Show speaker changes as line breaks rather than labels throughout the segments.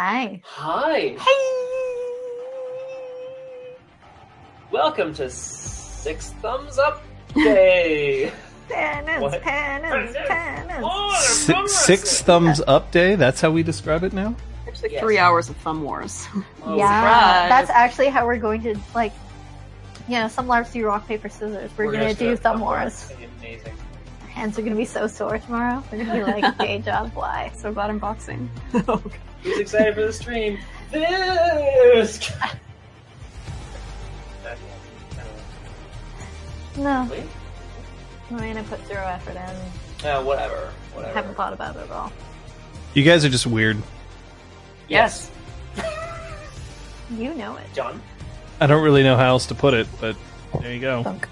Hi.
Hi. Hey. Welcome to Six Thumbs Up Day.
Penance,
What?
penance, penance.
Oh, they're
Si-
thumb
six thumbs up day. That's how we describe it now.
Actually,
Yes.
three hours of thumb wars.
Oh,
yeah,
surprise.
that's actually how we're going to like. You know, some LARPs do rock paper scissors. We're, gonna,
just
do
have
thumb wars.
It's Amazing.
Our hands are gonna be so sore tomorrow. We're gonna be like, day job, why?
So glad I'm boxing.
Who's excited for the stream? This. guy.
No,
Wait.
I mean, I put zero effort in.
Uh, whatever. Whatever.
Haven't thought about it at all.
You guys are just weird.
Yes,
You know it.
John.
I don't really know how else to put it, but there you go.
Thunk.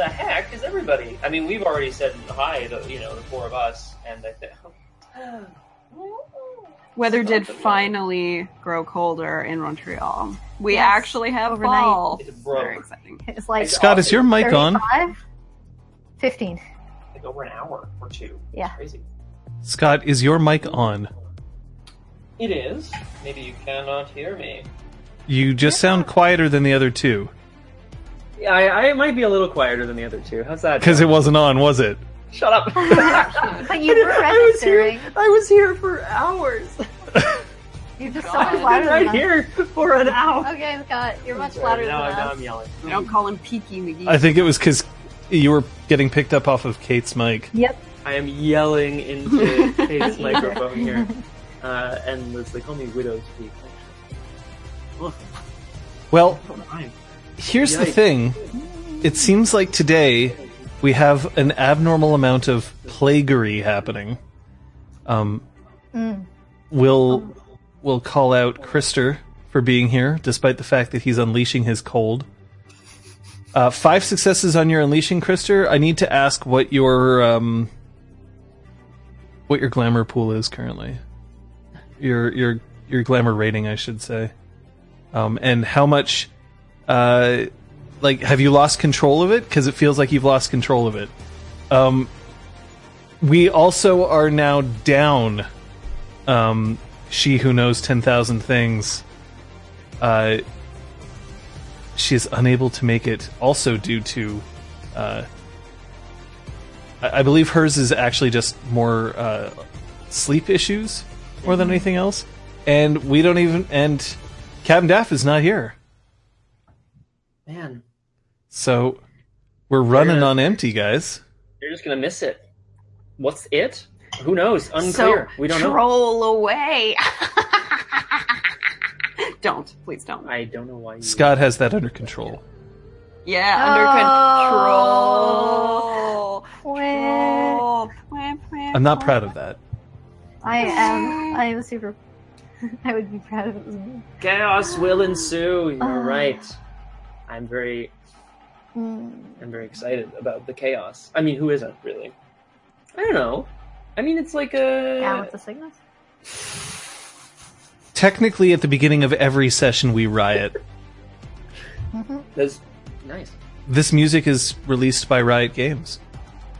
The heck is everybody? I mean, we've already said hi. The you know the four of us, and I think.
Weather did
Something, yeah.
finally grow colder in Montreal. We
Yes,
actually have
overnight.
fall.
It broke.
Very exciting.
It's like
Scott, is your mic on?
15.
Like over an hour or two.
Yeah.
It's crazy.
Scott, is your mic on?
It is. Maybe you cannot hear me.
You just sound quieter than the other two.
Yeah, I, I might be a little quieter than the other two. How's that?
Because it wasn't on, was it?
Shut up.
But you were
I was here.
registering.
I was here for hours.
You're just so
I've
much
been
louder
right
than
here for an hour.
Okay, Scott, you're much
Sorry,
louder
now,
than
now
us.
I'm yelling.
We don't call him Peaky McGee.
I think it was because you were getting picked up off of Kate's mic.
Yep.
I am yelling into Kate's microphone here, uh, and Liz, they call me Widow's Peak. Ugh,
Well,
fine.
Here's the thing. It seems like today we have an abnormal amount of plaguery happening. Um,
Mm.
we'll we'll call out Krister for being here, despite the fact that he's unleashing his cold. Uh, five successes on your unleashing, Krister. I need to ask what your um, what your glamour pool is currently. Your your your glamour rating, I should say, um, and how much. Uh, like, have you lost control of it? Because it feels like you've lost control of it. Um, we also are now down. Um, she who knows ten thousand things. Uh, she is unable to make it. Also due to, uh, I, I believe hers is actually just more uh, sleep issues more than anything else. And we don't even. And Captain Daff is not here,
Man,
so we're running
gonna-
on empty, guys.
you're just gonna miss it. What's it? Who knows? Unclear.
So
we don't know.
troll away. don't, please don't.
I don't know why. You...
Scott has that under control.
Yeah,
Oh.
under control.
Well,
Control.
I'm not proud of that.
I am. I am super. I would be proud of it me.
Chaos will ensue. You're
Ah.
right. I'm very,
Mm.
I'm very excited about the chaos. I mean, who isn't really? I don't know. I mean, it's like a.
Down with the sickness.
Technically, at the beginning of every session, we riot.
Mm-hmm.
That's nice.
This music is released by Riot Games,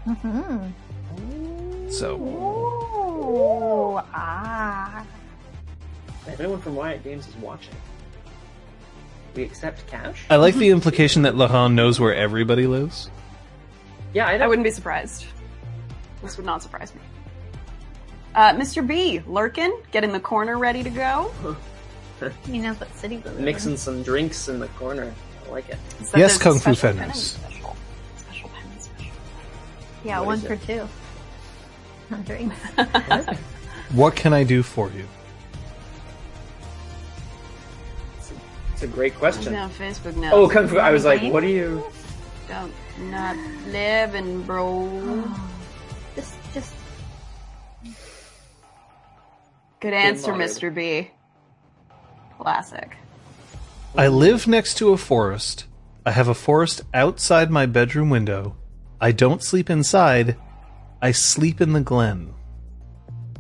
Mm-hmm.
so
Ooh, ah.
If anyone from Riot Games is watching, we accept cash.
I like the implication that Lahan knows where everybody lives.
Yeah, I
I wouldn't be surprised. This would not surprise me. Uh, Mr. B, lurking, getting the corner ready to go.
He knows what city we live in.
Mixing some drinks in the corner. I like it.
Except
Yes, Kung Fu
special
Fenders.
Special. Special penance special.
Yeah,
What
one
is
for
it?
two. On drinks.
What can I do for you?
It's a great question.
No, Facebook now.
Oh, Kung Fu. I was like, what are you?
Don't not live living, bro.
just, just.
Good answer. Mr. B. Classic.
I live next to a forest. I have a forest outside my bedroom window. I don't sleep inside. I sleep in the glen.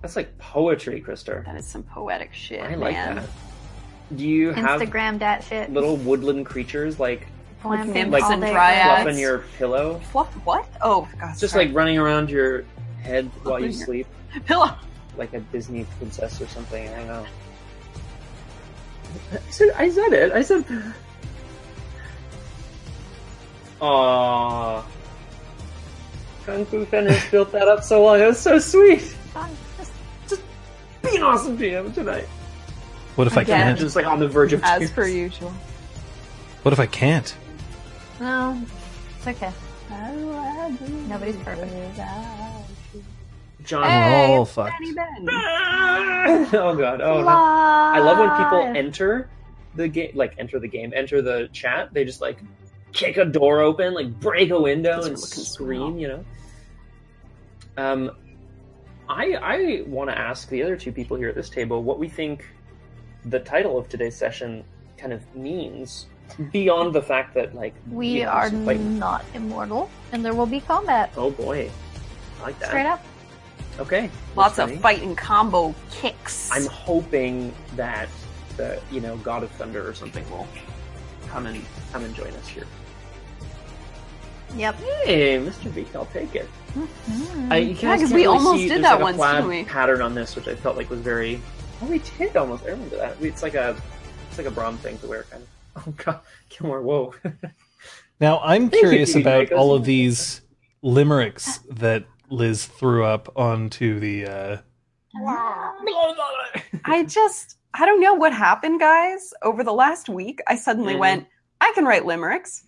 That's like poetry, Krister.
That is some poetic shit,
I like
man.
that. Do you have
Instagram that shit.
little woodland creatures like
Glamping
nymphs
like
all
and
day
dryads.
long.
fluffing your pillow?
Fluff what? Oh, God.
Just
sorry.
like running around your head while you sleep,
Pillow.
like a Disney princess or something. I don't know. I said, I said it. I said. Aww. Kung Fu Fenris built that up so well. It was so sweet.
Just-
Just be an awesome GM tonight.
What if I can't?
Just like on the verge of
As
tears.
per usual.
What if I can't?
No, it's okay. Nobody's perfect.
John.
Hey,
We're all
it's
fucked.
Benny Ben.
oh god. Oh no. I love when people enter the game, like enter the game, enter the chat. They just like kick a door open, like break a window,
Those
and scream.
swell.
You know. Um, I I want to ask the other two people here at this table what we think the title of today's session kind of means beyond the fact that like
We
you know,
are
some
not immortal, and there will be combat.
Oh boy, I like that.
Straight up.
Okay.
Lots of
funny.
fighting combo kicks.
I'm hoping that the you know God of Thunder or something will come and come and join us here.
Yep.
Hey, Mr. Beak, I'll take it.
Mhm.
I, you
Yeah,
guys
'cause
can't
we
really
almost
see-
did that
like
once, didn't we?
Pattern on this, which I felt like was very. Oh, we did almost. I remember that. It's like a, it's like a Brom thing to wear, kind of. Oh God, Gilmore, whoa.
Now I'm
Thank you,
curious
Pete
about
Jacobs.
all of these limericks that Liz threw up onto the. Uh,
I just, I don't know what happened, guys. Over the last week, I suddenly
Mhm.
went, I can write limericks.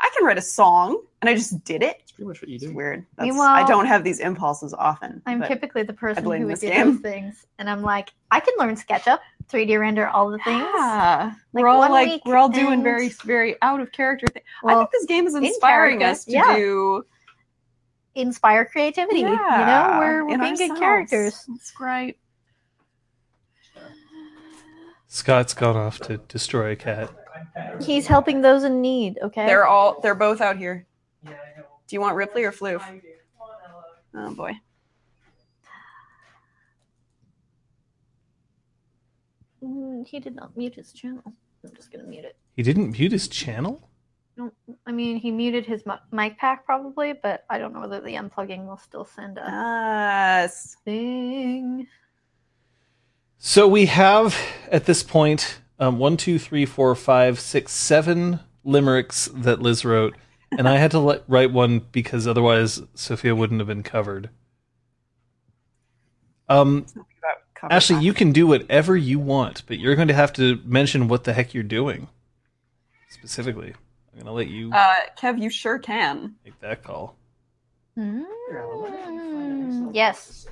I can write a song. And I just did it.
It's pretty much what you
It's
do.
weird. That's,
Meanwhile-
I don't have these impulses often.
I'm typically the person
blame
who would do
game.
those things, and I'm like, I can learn SketchUp, 3D render all the things.
Yeah.
Like,
we're all like we're all doing very very out of character things. I think this game is inspiring
character,
us to
yeah.
do
inspire creativity. you know, we're, we're
in
being good characters.
That's great.
Scott's gone off to destroy a cat.
He's helping those in need. Okay.
They're all they're both out here. Do you want Ripley or Floof? Oh boy.
Mm, he did not mute his channel. I'm just gonna mute it.
He didn't mute his channel.
No, I mean, he muted his mic pack probably, but I don't know whether the unplugging will still send a
Yes.
thing.
So we have at this point um, one, two, three, four, five, six, seven limericks that Liz wrote, and I had to let, write one because otherwise Sophia wouldn't have been covered. Um,
cover
Ashley,
back.
you can do whatever you want, but you're going to have to mention what the heck you're doing specifically. I'm going to let you
Uh, Kev, you sure can.
make that call.
Mm, yes.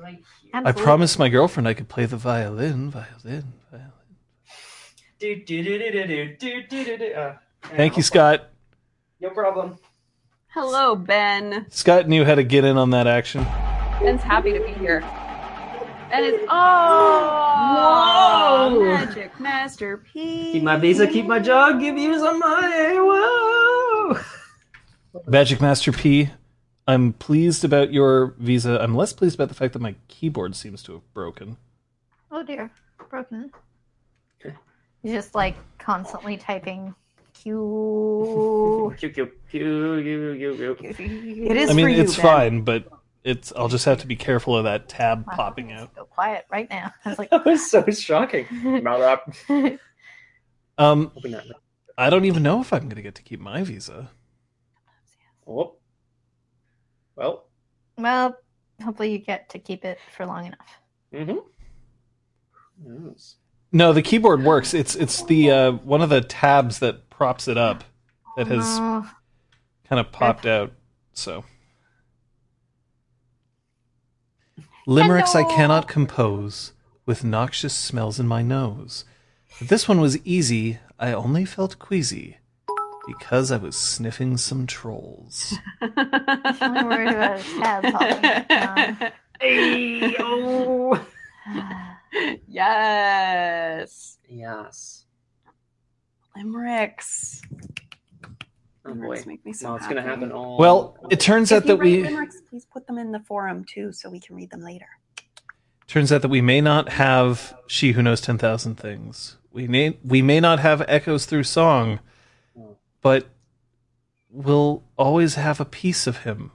Right here.
I promised my girlfriend I could play the violin, violin, violin.
Do, do, do, do, do, do, do, do, do. Uh,
Thank you, Scott.
No problem.
Hello, Ben.
Scott knew how to get in on that action.
Ben's happy to be here. Ben is oh
Whoa!
magic masterpiece.
Keep my visa, keep my job, give you some money. Whoa!
Magic Master P, I'm pleased about your visa. I'm less pleased about the fact that my keyboard seems to have broken.
Oh dear, broken.
Okay.
He's just like constantly typing
It is
I mean,
for you,
it's
Ben.
fine, but it's I'll just have to be careful of that tab
My
popping out.
Go quiet right now. I was like,
That was so shocking. Up.
Um. I don't even know if I'm going to get to keep my visa.
Oh. Well.
well, hopefully you get to keep it for long enough.
Mm-hmm. Yes.
No, the keyboard works. It's it's the uh, one of the tabs that props it up that has
Oh,
kind of popped out. So limericks I cannot compose with noxious smells in my nose. If this one was easy, I only felt queasy because I was sniffing some trolls.
I'm worried about his tab popping.
Hey, oh.
Yes.
Yes.
Limericks.
Oh boy.
Make me so
Well, it's gonna happen all.
Well, it turns out
If you
that we
limericks, please put them in the forum too, so we can read them later.
turns out that we may not have she who knows 10,000 things. We may we may not have echoes through song, but we'll always have a piece of him.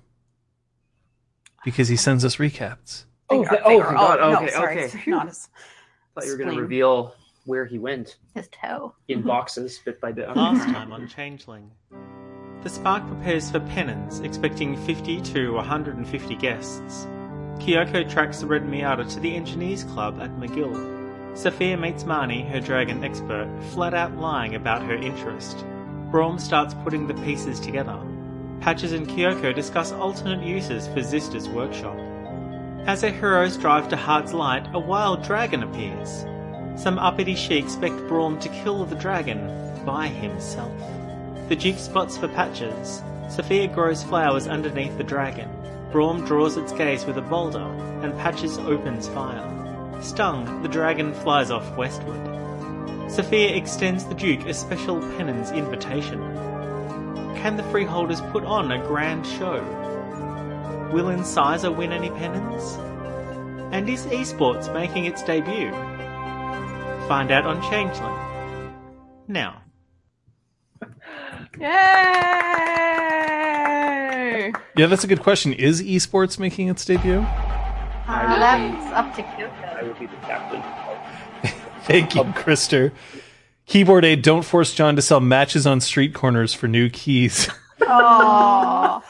because he sends us recaps.
Oh,
Finger-
th- oh,
finger-
thank God.
no,
Okay,
sorry,
okay.
Not as,
thought you were going to
spleen.
reveal where he went
His toe.
in mm-hmm. boxes, bit by bit.
Last time on Changeling. The Spark prepares for penance, expecting 50 to 150 guests. Kyoko tracks the Red Miata to the Engineers Club at McGill. Sophia meets Marnie, her dragon expert, flat out lying about her interest. Braum starts putting the pieces together. Patches and Kyoko discuss alternate uses for Zista's workshop. As their heroes drive to Heart's Light, a wild dragon appears. Some uppity sheik expect Braum to kill the dragon by himself. The Duke spots for Patches. Sophia grows flowers underneath the dragon. Braum draws its gaze with a boulder, and Patches opens fire. Stung, the dragon flies off westward. Sophia extends the Duke a special penance invitation. Can the freeholders put on a grand show? Will Incisor win any penance? And is esports making its debut? Find out on Changeling. Now.
Yay!
Yeah, that's a good question. Is esports making its debut?
I
Uh,
will
that's
be-
up to
I
Kyoko.
would be the captain.
Thank you, Krister. Keyboard aid, don't force John to sell matches on street corners for new keys.
Oh,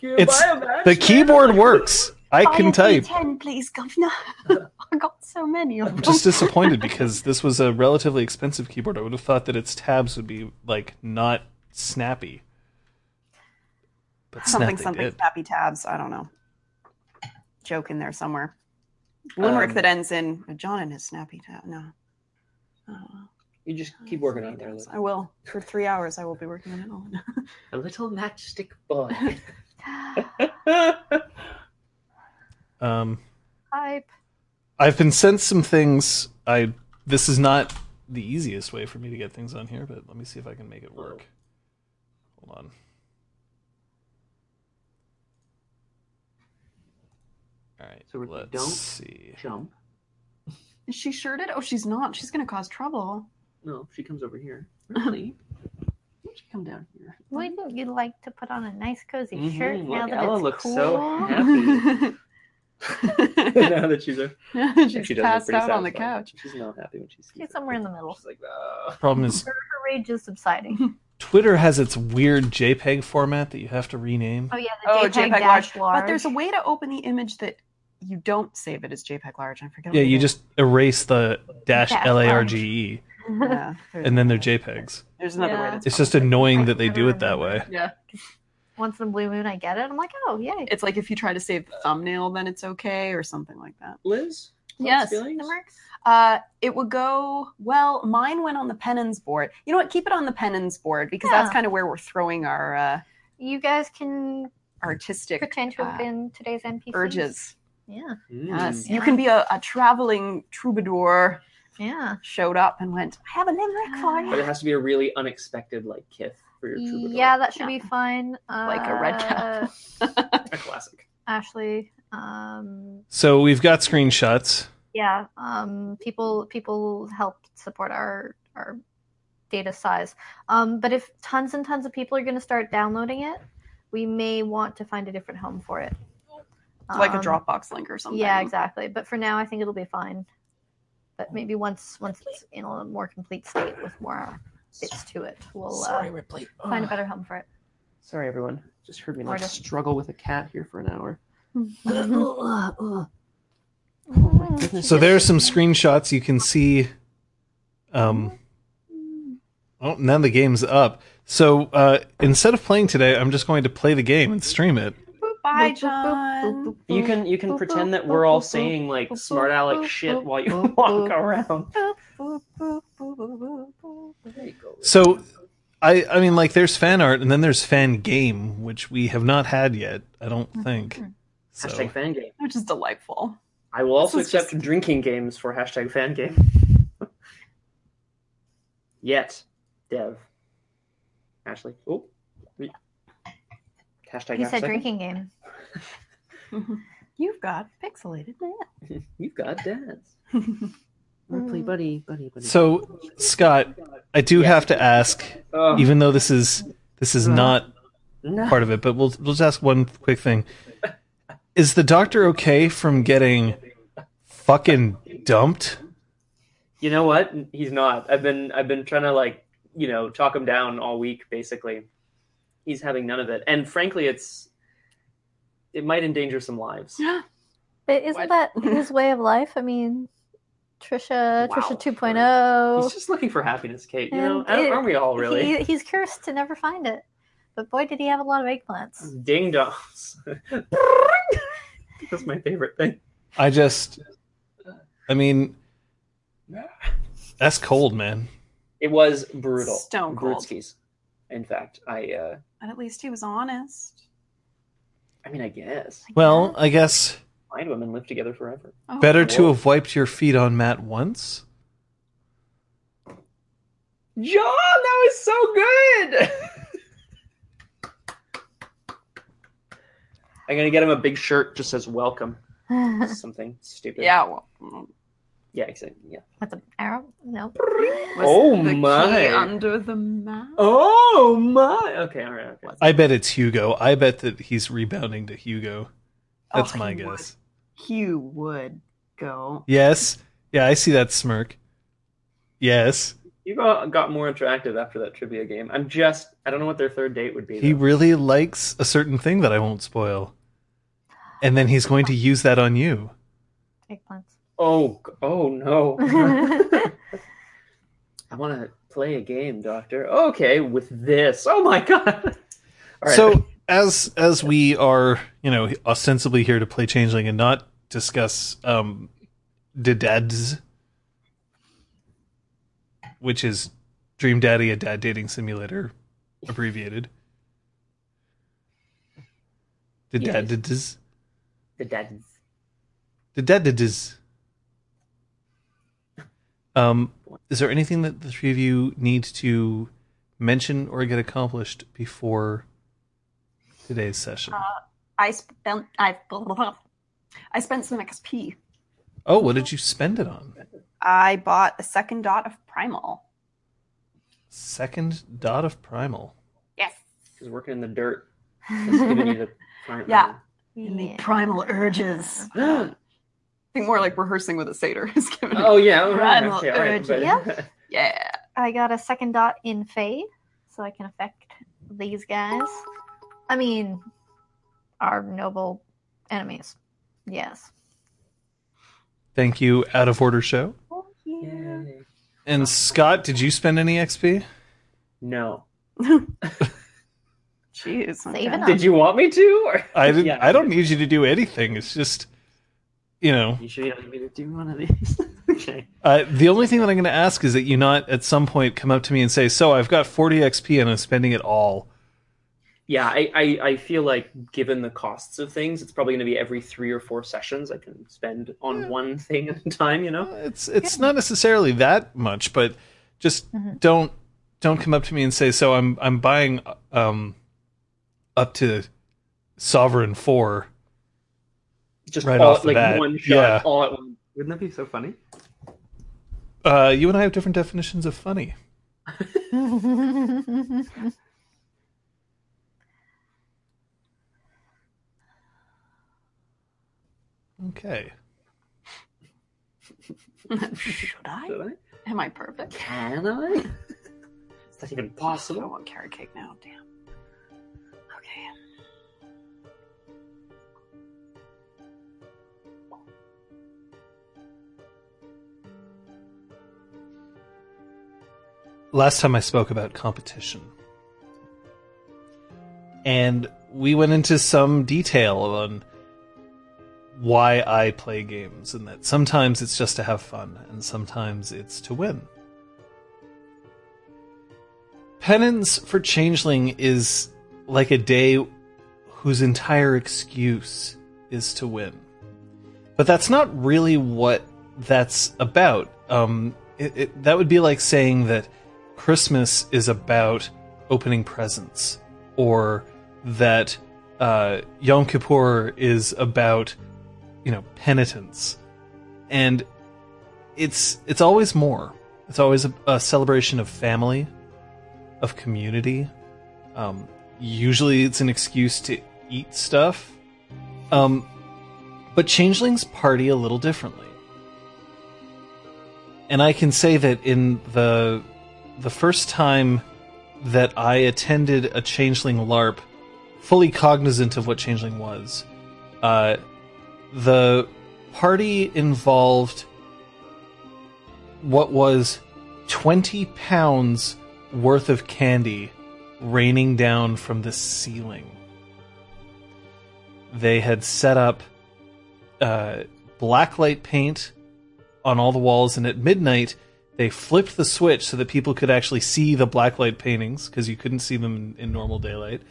It's the keyboard works. I can type.
ten, please, governor. I got so many of
I'm
them.
just disappointed because this was a relatively expensive keyboard. I would have thought that its tabs would be like not snappy. But
something,
snap
something,
did.
snappy tabs. I don't know. Joke in there somewhere. Limerick
Um,
that ends in John and his snappy tab. No. Oh,
You just keep working on it.
I will. For three hours, I will be working on it all.
A little matchstick boy.
Um,
Hype.
I've been sent some things. I this is not the easiest way for me to get things on here, but let me see if I can make it work. Hold on. All right.
So we
let's
don't-
see.
Jump.
Is she shirted? Oh, she's not. She's going to cause trouble.
No, she comes over here. Really? Why don't you come down here?
Wouldn't you like to put on a nice cozy
Mhm,
shirt
look,
now that
Ella
it's
looks
cool?
so happy. now that she's a,
she's
she
passed out on the couch.
She's not happy when she sees
She's
it.
somewhere in the middle.
She's like, ah.
Problem is,
Her, her rage is subsiding.
Twitter has its weird JPEG format that you have to rename.
Oh yeah, the
Oh,
JPEG,
JPEG large.
large.
But there's a way to open the image that you don't save it as JPEG large. I forget.
Yeah, you just erase the dash
Dash
L A R G E.
Yeah,
and then they're JPEGs.
there's another way. That's
It's just annoying that they do it that way.
yeah.
Once in a blue moon, I get it. I'm like, oh yay.
It's like if you try to save the thumbnail, then it's okay, or something like that.
Liz?
Yes.
Feelings?
It.
Uh, it would go well. Mine went on the penance board. You know what? Keep it on the penance board because that's kind of where we're throwing our uh,
You guys can
artistic
pretend to have
uh,
been today's NPC.
urges.
Yeah,
Mm.
Yes, you can be a, a traveling troubadour.
yeah.
Showed up and went. I have a limerick for you But
it has to be a really unexpected, like, kith for your troubadour.
Yeah, that should
Yeah.
be fine. Uh,
Like a red cap.
A classic.
Ashley. Um,
So we've got screenshots.
yeah. Um, people people help support our our data size. Um, but if tons and tons of people are going to start downloading it, we may want to find a different home for it.
like a
Um,
Dropbox link or something.
Yeah, exactly. But for now, I think it'll be fine. But maybe once once it's in a more complete state with more bits to it, we'll
Sorry,
uh,
Ripley.
find a better home for it.
Sorry, everyone. Just heard me like
Or-
struggle with a cat here for an hour.
So there are some screenshots you can see. Um, oh, now the game's up. So uh, instead of playing today, I'm just going to play the game and stream it.
Bye, John.
You can you can pretend that we're all saying like smart aleck shit while you walk around. There you go.
So, I I mean, like, there's fan art, and then there's fan game, which we have not had yet. I don't mm-hmm. think. Mm-hmm. So
Hashtag fan game.
Which is delightful.
I will also accept
just-
drinking games for hashtag fan game. Yet, Dev. Ashley. Oh. we- Hashtag
He
half
said
second.
drinking game.
You've got pixelated net.
You've got dads. Ripley, mm. buddy, buddy, buddy.
so Scott, I do
Yes.
have to ask,
Oh,
even though this is this is uh-huh. not
no.
part of it, but we'll we'll just ask one quick thing. is the doctor okay from getting fucking dumped?
You know what? He's not. I've been I've been trying to like you know talk him down all week. Basically, he's having none of it, and frankly, it's it might endanger some lives.
Yeah, But isn't
What?
that his way of life? I mean, Trisha,
Wow,
Trisha
sure.
2.0.
He's just looking for happiness, Kate. You know,
And
aren't
it-
aren't we all really?
He, he's cursed to never find it. But boy, did he have a lot of eggplants.
Ding dongs. That's my favorite thing.
I just, I mean, that's cold, man.
It was brutal.
Stone cold.
Brutskis. In fact, I uh
But at least he was honest.
I mean I guess.
Well, I guess
Blind women live together forever.
Oh,
better to have wiped your feet on Matt once.
John, that was so good. I'm gonna get him a big shirt just says welcome. Something stupid.
Yeah, well,
Yeah, exactly. Yeah.
With the arrow? No.
was
Oh
the key
my.
under the map.
Oh my okay, alright, okay.
I bet it's Hugo. I bet that he's rebounding to Hugo. That's
Oh,
my
he
guess.
Hugh would go.
Yes. Yeah, I see that smirk. Yes.
You got, got more attractive after that trivia game. I'm just I don't know what their third date would be.
He
though.
really likes a certain thing that I won't spoil. And then he's going to use that on you.
Eggplants.
Oh oh no. I wanna play a game, Doctor. Okay, with this. Oh my god. All right.
So as as we are, you know, ostensibly here to play Changeling and not discuss um Dads, which is Dream Daddy, a dad dating simulator, abbreviated.
Yes.
Dads.
the dads.
Dads. Um, is there anything that the three of you need to mention or get accomplished before today's session?
Uh, I spent I I spent some XP.
Oh, what did you spend it on?
I bought a second dot of primal.
Second dot of primal.
Yes.
He's working in the dirt. He's giving you the front
Yeah.
Yeah.
primal urges. I think more like rehearsing with a satyr is giving
oh yeah, all right,
Primal
okay, all right,
urge,
but-
yeah.
Yeah.
I got a second dot in Fade, so I can affect these guys. I mean, our noble enemies. Yes.
Thank you, out of order show.
Yay.
And Scott, did you spend any XP?
No.
Jeez.
Save
okay.
it up.
Did you want me to? Or?
I didn't.
Yeah.
I don't need you to do anything. It's just, you know,
You sure you don't need me to do one of these? okay.
uh, the only thing that I'm going to ask is that you not at some point come up to me and say, "So I've got 40 XP and I'm spending it all."
Yeah, I, I, I feel like given the costs of things, it's probably going to be every three or four sessions I can spend on one thing at a time. You know.
It's it's not necessarily that much, but just
Mhm.
don't don't come up to me and say, "So I'm I'm buying um up to Sovereign 4."
Just
Right
all,
off the
like
bat.
one shot,
Yeah.
all at once. Wouldn't that be so funny?
Uh you and I have different definitions of funny. Okay.
Should I?
Should I?
Am I perfect?
Can I? Is that even possible?
I
possible?
want carrot cake now. Damn. Okay.
last time I spoke about competition. And we went into some detail on why I play games, and that sometimes it's just to have fun, and sometimes it's to win. Penance for Changeling is like a day whose entire excuse is to win. But that's not really what that's about. Um, it, it, that would be like saying that Christmas is about opening presents, or that uh, Yom Kippur is about, you know, penitence, and it's it's always more. It's always a, a celebration of family, of community. Um, usually, it's an excuse to eat stuff. Um, But changelings party a little differently. And I can say that in the the first time that I attended a changeling LARP, fully cognizant of what changeling was, uh, the party involved what was 20 pounds worth of candy raining down from the ceiling. They had set up uh, blacklight paint on all the walls, and at midnight, they flipped the switch so that people could actually see the blacklight paintings because you couldn't see them in, in normal daylight.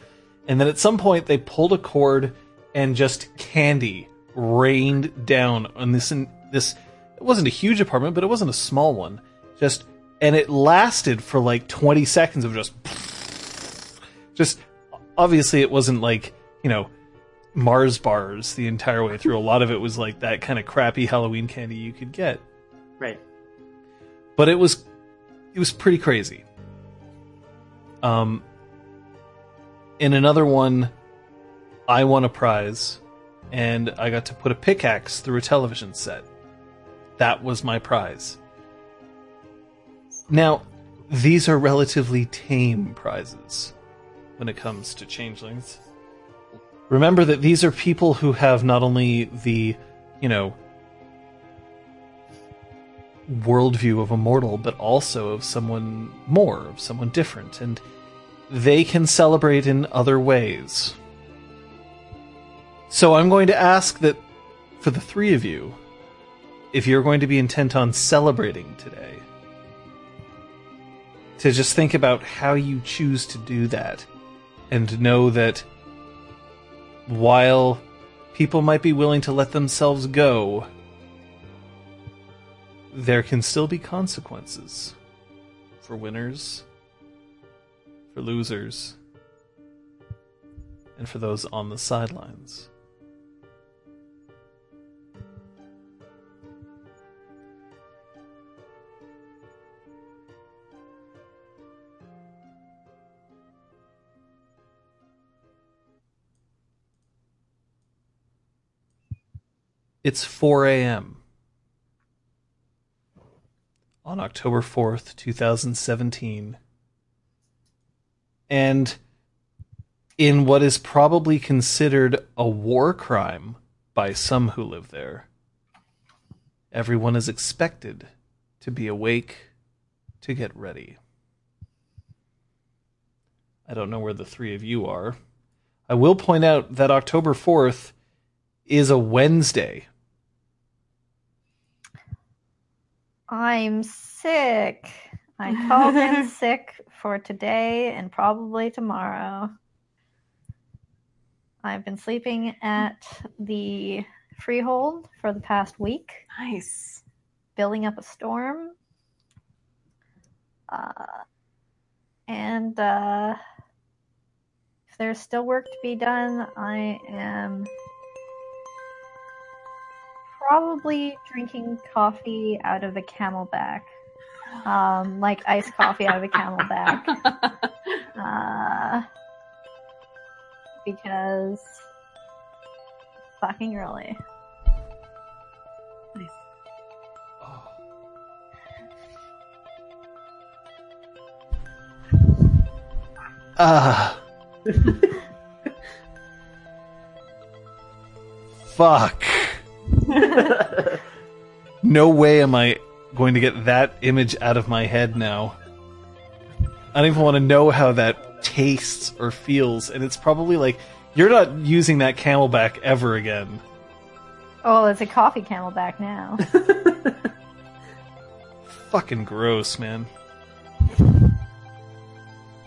And then at some point, they pulled a cord and just candy rained down on this. This it wasn't a huge apartment, but it wasn't a small one. Just and it lasted for like 20 seconds of just just obviously it wasn't like you know Mars bars the entire way through. A lot of it was like that kind of crappy Halloween candy you could get.
Right.
But it was it was pretty crazy. Um in another one I won a prize and I got to put a pickaxe through a television set. That was my prize. Now, these are relatively tame prizes when it comes to changelings. Remember that these are people who have not only the, you know, worldview of a mortal, but also of someone more, of someone different, and they can celebrate in other ways. So I'm going to ask that for the three of you, if you're going to be intent on celebrating today, to just think about how you choose to do that and know that while people might be willing to let themselves go, there can still be consequences for winners, for losers, and for those on the sidelines. It's 4 a.m. on October 4th, 2017. And in what is probably considered a war crime by some who live there, everyone is expected to be awake to get ready. I don't know where the three of you are. I will point out that October 4th is a Wednesday.
I'm sick. I called in sick for today and probably tomorrow. I've been sleeping at the freehold for the past week,
Nice.
building up a storm. Uh, and uh, if there's still work to be done, I am probably drinking coffee out of a camelback. Um, like iced coffee out of a camelback. Uh, because fucking early.
Ah. Fuck. No way am I going to get that image out of my head now. I don't even want to know how that tastes or feels, and it's probably like you're not using that camelback ever again.
Oh, it's a coffee camelback now.
Fucking gross, man.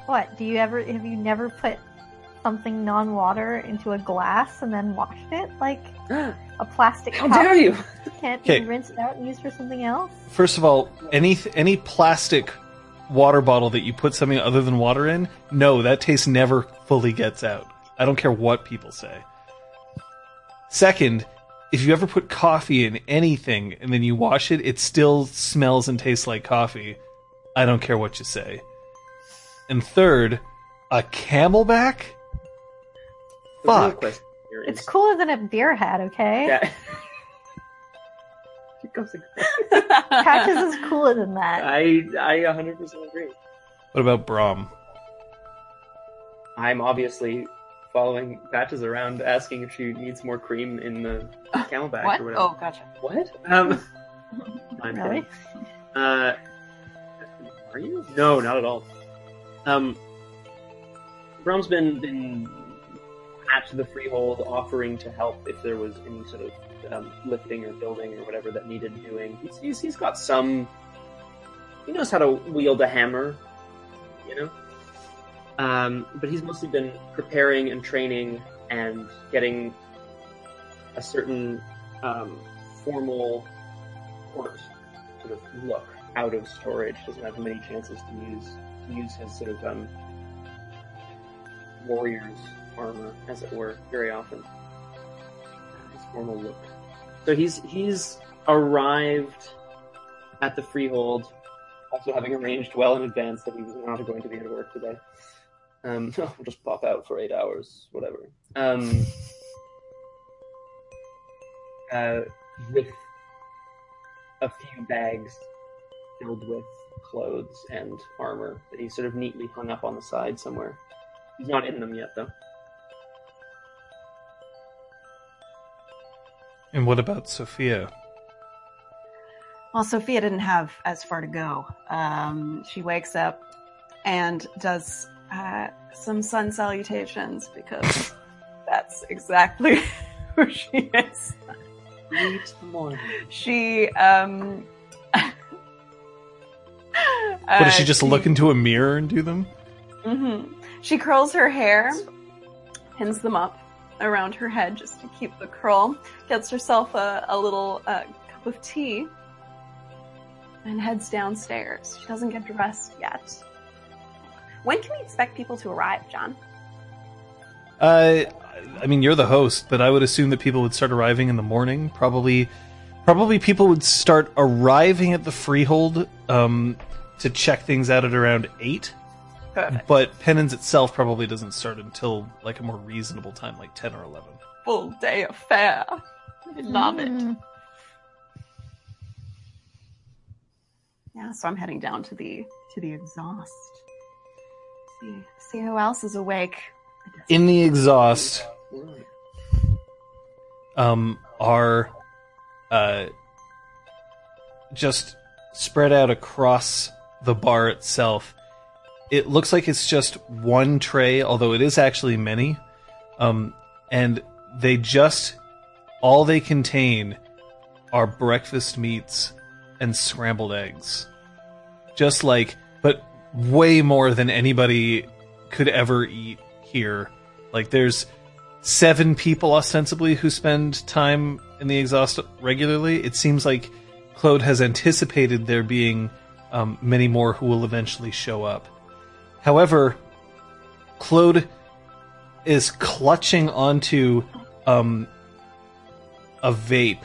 what? Do you ever have you never put something non-water into a glass and then washed it like a plastic
How
cup
dare you?
can't
Okay.
be rinsed out and used for something else?
First of all, any any plastic water bottle that you put something other than water in, no, that taste never fully gets out. I don't care what people say. Second, if you ever put coffee in anything and then you wash it, it still smells and tastes like coffee. I don't care what you say. And third, a camelback?
The real,
Fuck.
quest-
It's cooler than a beer hat, okay?
Yeah. Here comes the-
Patches is cooler than that.
I I 100% agree.
What about Brom?
I'm obviously following Patches around, asking if she needs more cream in the camelback
what?
or whatever.
Oh, gotcha.
What? Um, I'm
Really?
Uh, are you? No, not at all. Um, Brom's been been at the freehold, offering to help if there was any sort of um, lifting or building or whatever that needed doing. He's, he's he's got some. He knows how to wield a hammer, you know. Um, but he's mostly been preparing and training and getting a certain um, formal port sort of look out of storage. Doesn't have many chances to use to use his sort of um, warrior's armor, as it were, very often. His formal look. So he's he's arrived at the freehold, also having arranged well in advance that he was not going to be at work today. Um, we'll just pop out for eight hours, whatever. Um, uh, with a few bags filled with clothes and armor that he sort of neatly hung up on the side somewhere. He's not in them yet, though.
And what about Sophia?
Well, Sophia didn't have as far to go. Um, she wakes up and does uh, some sun salutations because that's exactly who she is.
Sweet morning.
She, um,
What does she just look into a mirror and do them?
Mm-hmm. She curls her hair, pins them up around her head just to keep the curl, gets herself a, a little uh, cup of tea, and heads downstairs. She doesn't get dressed yet. When can we expect people to arrive, John?
Uh, I mean, you're the host, but I would assume that people would start arriving in the morning. Probably, probably people would start arriving at the freehold um, to check things out at around eight.
Perfect.
But penance itself probably doesn't start until like a more reasonable time, like ten or eleven.
Full day affair. I love it.
Mm.
Yeah, so I'm heading down to the to the exhaust. See see who else is awake.
In the exhaust, um, are uh, just spread out across the bar itself. It looks like it's just one tray, although it is actually many. Um, and they just all they contain are breakfast meats and scrambled eggs. Just like, but way more than anybody could ever eat here. Like, there's seven people ostensibly who spend time in the exhaust regularly. It seems like Claude has anticipated there being um, many more who will eventually show up. However, Claude is clutching onto um, a vape,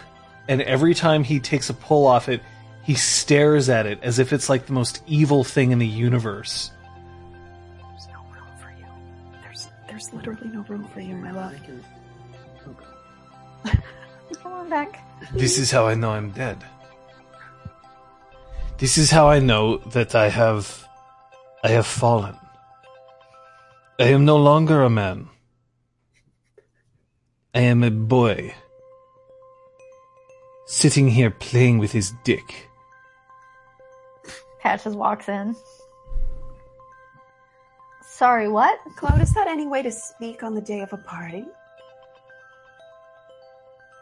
and every time he takes a pull off it, he stares at it as if it's like the most evil thing in the universe.
There's no room for you. There's there's literally no room for you, my love.
Come on back.
This is how I know I'm dead. This is how I know that I have I have fallen. I am no longer a man. I am a boy. Sitting here playing with his dick.
Patches walks in. Sorry, what?
Claude, is that any way to speak on the day of a party?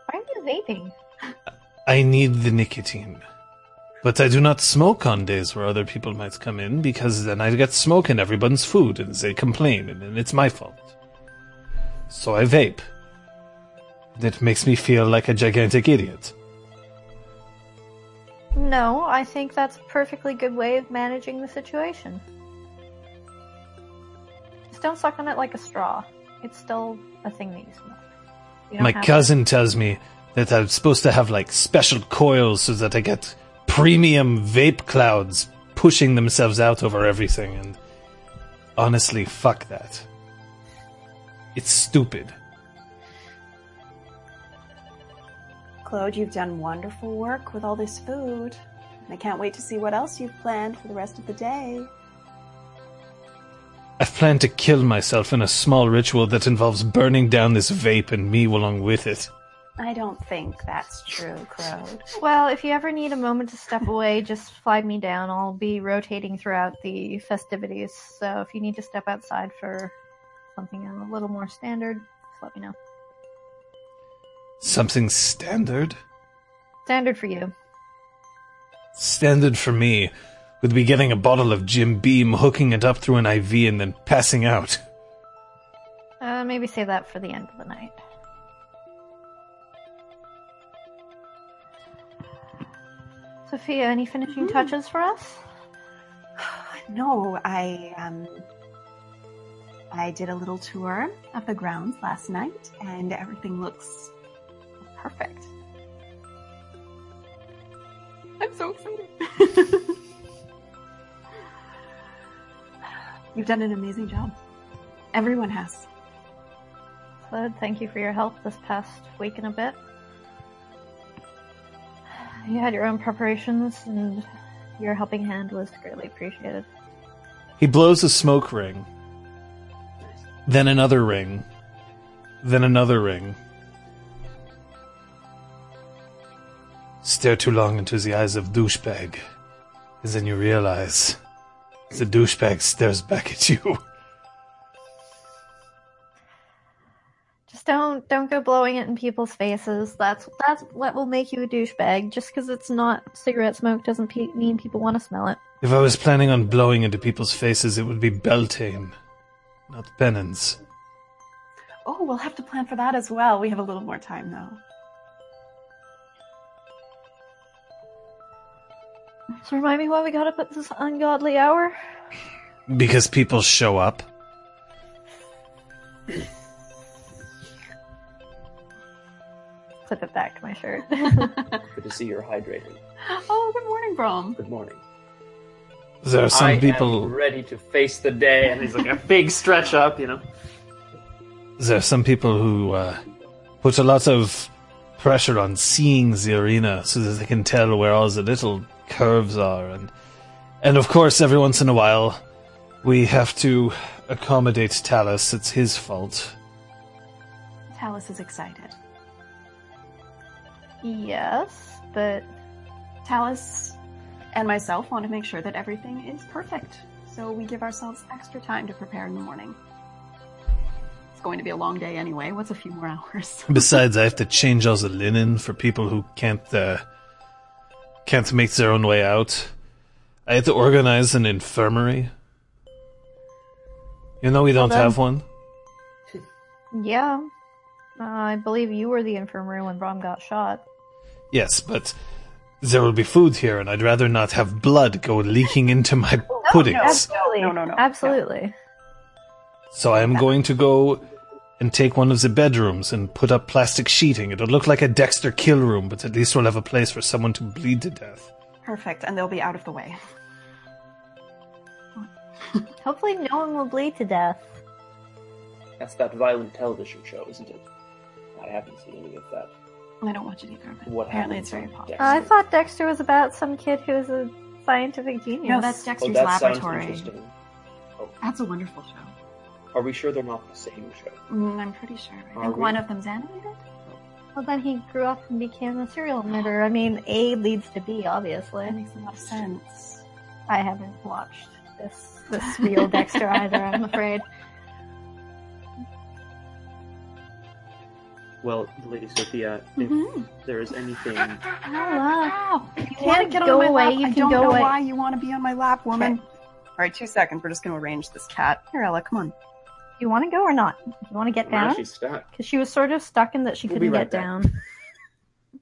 Why are you vaping?
I need the nicotine. But I do not smoke on days where other people might come in because then I get smoke in everyone's food and they complain and then it's my fault. So I vape. And it makes me feel like a gigantic idiot.
No, I think that's a perfectly good way of managing the situation. Just don't suck on it like a straw. It's still a thing that you smoke. You
My cousin tells me that I'm supposed to have like special coils so that I get premium vape clouds pushing themselves out over everything and honestly fuck that. It's stupid.
Claude, you've done wonderful work with all this food. And I can't wait to see what else you've planned for the rest of the day.
I've planned to kill myself in a small ritual that involves burning down this vape and me along with it.
I don't think that's true, Claude.
Well, if you ever need a moment to step away, just flag me down. I'll be rotating throughout the festivities. So if you need to step outside for something a little more standard, just let me know.
Something standard?
Standard for you.
Standard for me would be getting a bottle of Jim Beam, hooking it up through an IV, and then passing out.
Uh, maybe save that for the end of the night. Sophia, any finishing
Mhm.
touches for us?
No, I um I did a little tour of the grounds last night and everything looks perfect. I'm so excited. You've done an amazing job. Everyone has.
Claude, thank you for your help this past week and a bit. You had your own preparations, and your helping hand was greatly appreciated.
He blows a smoke ring, then another ring, then another ring. Stare too long into the eyes of douchebag, and then you realize the douchebag stares back at you.
don't don't go blowing it in people's faces. That's that's what will make you a douchebag. Just because it's not cigarette smoke doesn't pe- mean people want to smell it.
If I was planning on blowing into people's faces, it would be Beltane, not penance.
Oh, we'll have to plan for that as well. We have a little more time though.
So remind me why we got up at this ungodly hour.
Because people show up.
Clip it back to my shirt.
Good to see you're hydrated.
oh, good morning, Brom.
Good morning.
There are some
I
people.
am ready to face the day, and he's like a big stretch up, you know.
there are some people who uh, put a lot of pressure on seeing the arena so that they can tell where all the little curves are and and of course every once in a while we have to accommodate Talus. It's his fault.
Talus is excited.
Yes, but
Talus and myself want to make sure that everything is perfect. So we give ourselves extra time to prepare in the morning. It's going to be a long day anyway. What's a few more hours?
Besides, I have to change all the linen for people who can't uh, can't make their own way out. I had to organize an infirmary. You know we don't
then-
have one.
yeah. Uh, I believe you were the infirmary when Brom got shot.
Yes, but there will be food here, and I'd rather not have blood go leaking into my oh, puddings.
No, Absolutely.
No, no, no.
Absolutely.
So I am going to go and take one of the bedrooms and put up plastic sheeting. It'll look like a Dexter kill room, but at least we'll have a place for someone to bleed to death.
Perfect, and they'll be out of the way.
Hopefully, no one will bleed to death.
That's that violent television show, isn't it? I haven't seen any of that.
I don't watch it either. But
What
apparently, it's very popular.
Dexter?
I thought Dexter was about some kid who was a scientific genius.
No, that's Dexter's
Oh,
Dexter's
that sounds
laboratory.
interesting.
That's a wonderful show.
Are we sure they're not the same show?
Mm, I'm pretty sure. I
Are
think
we?
one of them's animated.
Well, then he grew up and became a serial murderer. I mean, A leads to B, obviously.
That makes a lot of sense.
I haven't watched this this real Dexter either. I'm afraid.
Well, Lady Sophia, if
Mhm.
there is anything,
Ow! You
can't
get
go
on my
away,
lap?
you
I
can
don't
go
know
away.
why you want to be on my lap, woman. All right, two seconds. We're just going to arrange this cat. Here, Ella, come on.
You want to go or not? You want to get
now
down?
she's stuck.
Because she was sort of stuck in that she
We'll
couldn't
right
get
back.
down.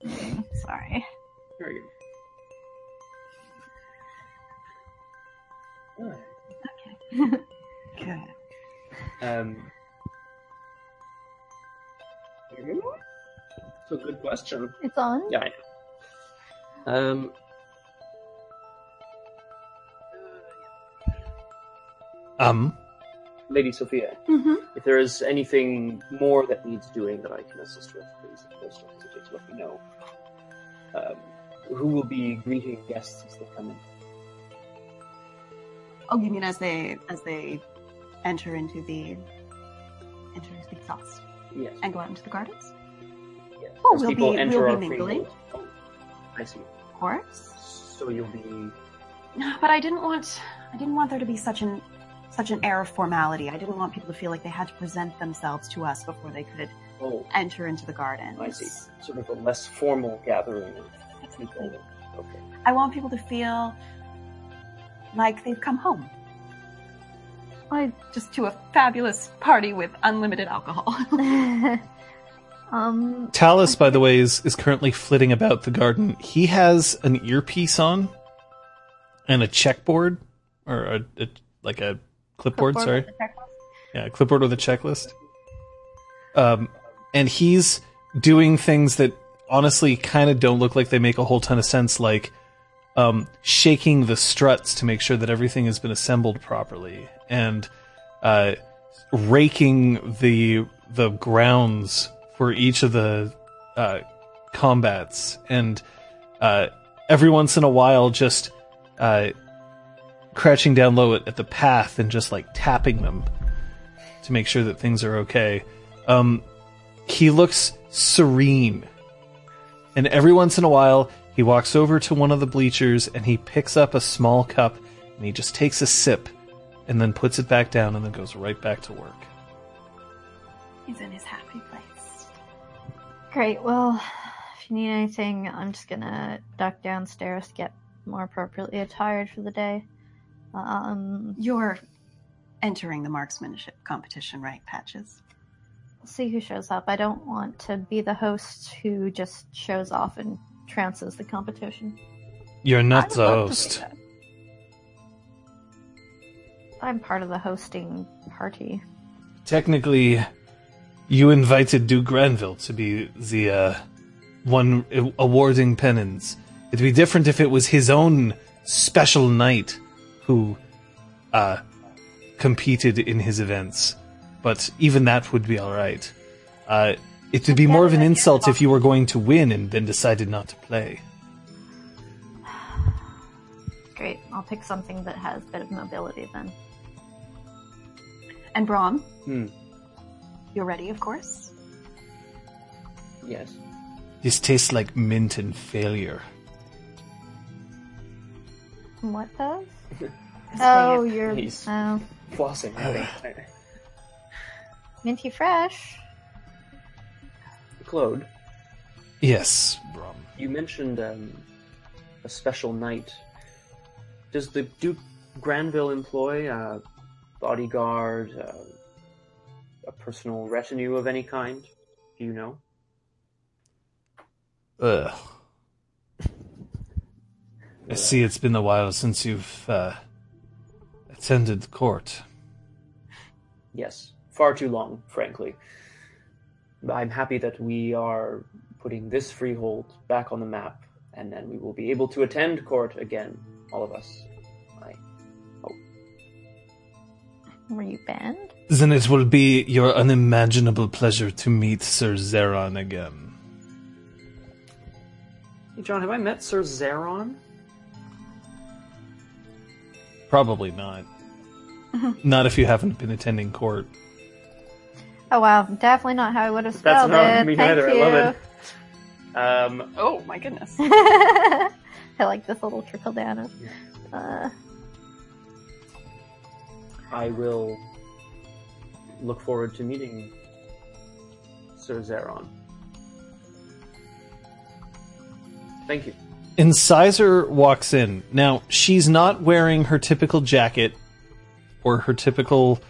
Sorry.
Very good. Alright.
Good.
Um, it's a good question.
It's on.
Yeah, I know. Um,
Um,
Lady Sophia,
Mm-hmm.
if there is anything more that needs doing that I can assist with, please please don't hesitate to let me know. Um, who will be greeting guests as they come in?
Oh, you mean as they as they enter into the enter into the exhaust
Yes.
and go out into the gardens?
yes.
Oh,
As
we'll be- we'll be mingling.
Oh, I see.
Of course.
So you'll be
But I didn't want I didn't want there to be such an such an air of formality. I didn't want people to feel like they had to present themselves to us before they could
oh,
enter into the garden.
I see. Sort of a less formal gathering people. Okay.
I want people to feel like they've come home. I just to a fabulous party with unlimited alcohol.
um,
Talus, by the way, is, is currently flitting about the garden. He has an earpiece on and a checkboard, or a, a like a clipboard.
clipboard
sorry,
with
yeah, a clipboard with a checklist. Um, and he's doing things that honestly kind of don't look like they make a whole ton of sense, like um, shaking the struts to make sure that everything has been assembled properly, and uh, raking the the grounds for each of the uh, combats, and uh, every once in a while, just uh, crouching down low at, at the path and just like tapping them to make sure that things are okay. Um, he looks serene. And every once in a while, he walks over to one of the bleachers and he picks up a small cup and he just takes a sip and then puts it back down and then goes right back to work.
He's in his happy place.
Great. Well, if you need anything, I'm just gonna duck downstairs to get more appropriately attired for the day. Um,
You're entering the marksmanship competition, right, Patches?
we'll see who shows up. I don't want to be the host who just shows off and trounces the competition.
You're not
would
the
love to
host.
I'm part of the hosting party.
Technically, you invited Duke Granville to be the uh, one awarding pennons. It'd be different if it was his own special knight who uh, competed in his events, but even that would be all right. Uh, it would be more of an insult if you were going to win and then decided not to play.
Great. I'll pick something that has a bit of mobility then.
And Brom,
Hmm.
you're ready, of course.
Yes.
This tastes like mint and failure.
What does? Oh,
babe.
you're
He's-
oh,
Flossing.
Minty fresh.
Claude,
Yes, Brom.
you mentioned um, a special knight. Does the Duke Granville employ a bodyguard, uh, a personal retinue of any kind? Do you know?
Ugh. I see it's been a while since you've uh, attended court.
Yes, far too long, frankly. I'm happy that we are putting this freehold back on the map, and then we will be able to attend court again, all of us.
Were you banned?
Then it will be your unimaginable pleasure to meet Sir Zeron again.
Hey, John, have I met Sir Zeron?
Probably not. not if you haven't been attending court.
Oh wow, definitely not how I would have spelled
That's
spelled
not
it.
me
Thank
either.
you.
I love it. Um,
Oh my goodness.
I like this little trickle down of. Uh,
I will look forward to meeting Sir Zeron. Thank you.
Incisor walks in. Now, she's not wearing her typical jacket or her typical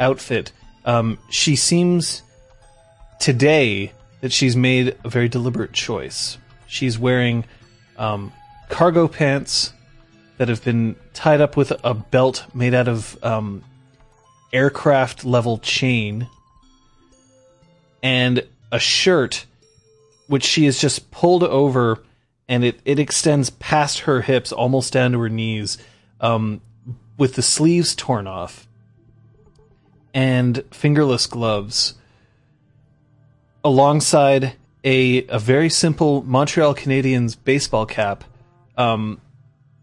outfit. Um, she seems today that she's made a very deliberate choice. She's wearing um, cargo pants that have been tied up with a belt made out of um, aircraft level chain and a shirt which she has just pulled over and it, it extends past her hips almost down to her knees um, with the sleeves torn off and fingerless gloves, alongside a a very simple Montreal Canadiens baseball cap, um,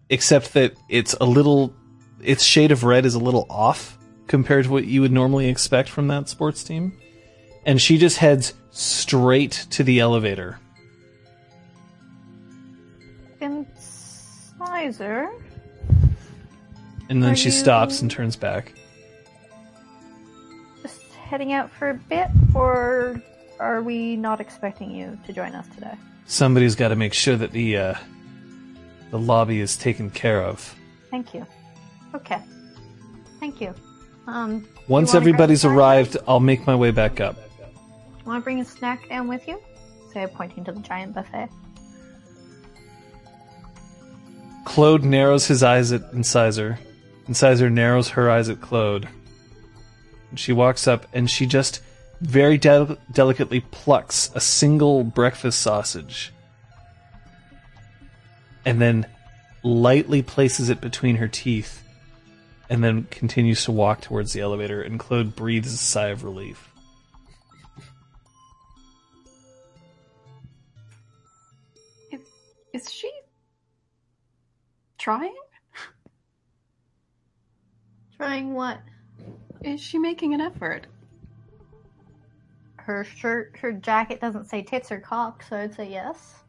except that it's a little its shade of red is a little off compared to what you would normally expect from that sports team. And she just heads straight to the elevator.
Incisor.
And then
Are
she
you-
stops and turns back.
Just heading out for a bit, or are we not expecting you to join us today?
Somebody's got to make sure that the uh, the lobby is taken care of.
Thank you. Okay. Thank you. Um,
Once
wanna
everybody's arrived, I'll make my way back up.
want to bring a snack down with you? Say, pointing to the giant buffet.
Claude narrows his eyes at Incisor. Incisor narrows her eyes at Claude. She walks up and she just very del- delicately plucks a single breakfast sausage and then lightly places it between her teeth and then continues to walk towards the elevator and Claude breathes a sigh of relief.
Is, is she trying?
Trying what?
Is she making an effort?
Her shirt, her jacket doesn't say tits or cock, so I'd say yes.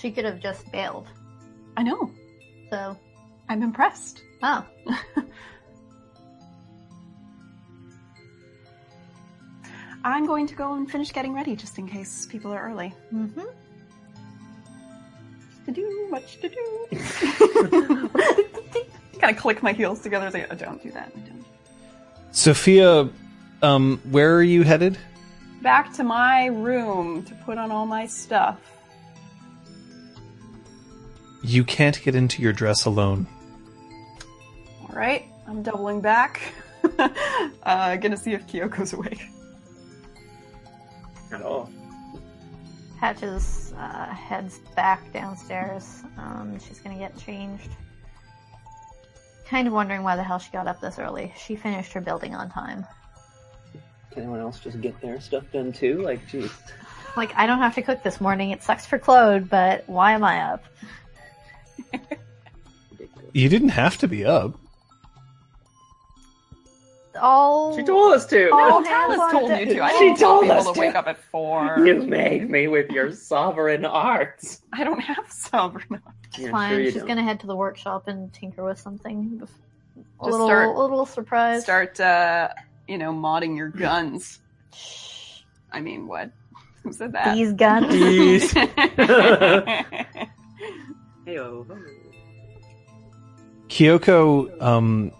She could have just bailed.
I know.
So,
I'm impressed.
oh,
I'm going to go and finish getting ready just in case people are early.
mm-hmm.
To do, much to do. kind of click my heels together. Like, oh, don't do that. Don't.
Sophia, um, where are you headed?
Back to my room to put on all my stuff.
You can't get into your dress alone.
All right, I'm doubling back. uh, gonna see if Kyoko's awake.
At all.
Patches uh, heads back downstairs. Um, she's gonna get changed. Kind of wondering why the hell she got up this early. She finished her building on time.
Can anyone else just get their stuff done too? Like, jeez.
Like, I don't have to cook this morning. It sucks for Claude, but why am I up?
Ridiculous.
You didn't have to be up.
All
She told us to.
Oh,
Oh,
Talus
told
on
you to. I
She
didn't
told
people
us
to
to.
wake up at four.
You made me with your sovereign arts.
I don't have sovereign.
Yeah,
fine.
sure
she's
don't.
gonna head to the workshop and tinker with something. A
Just
little,
start-
a little surprise.
Start, uh, you know, modding your guns. I mean, what? Who said that?
These guns.
These. Heyo.
Kyoko um,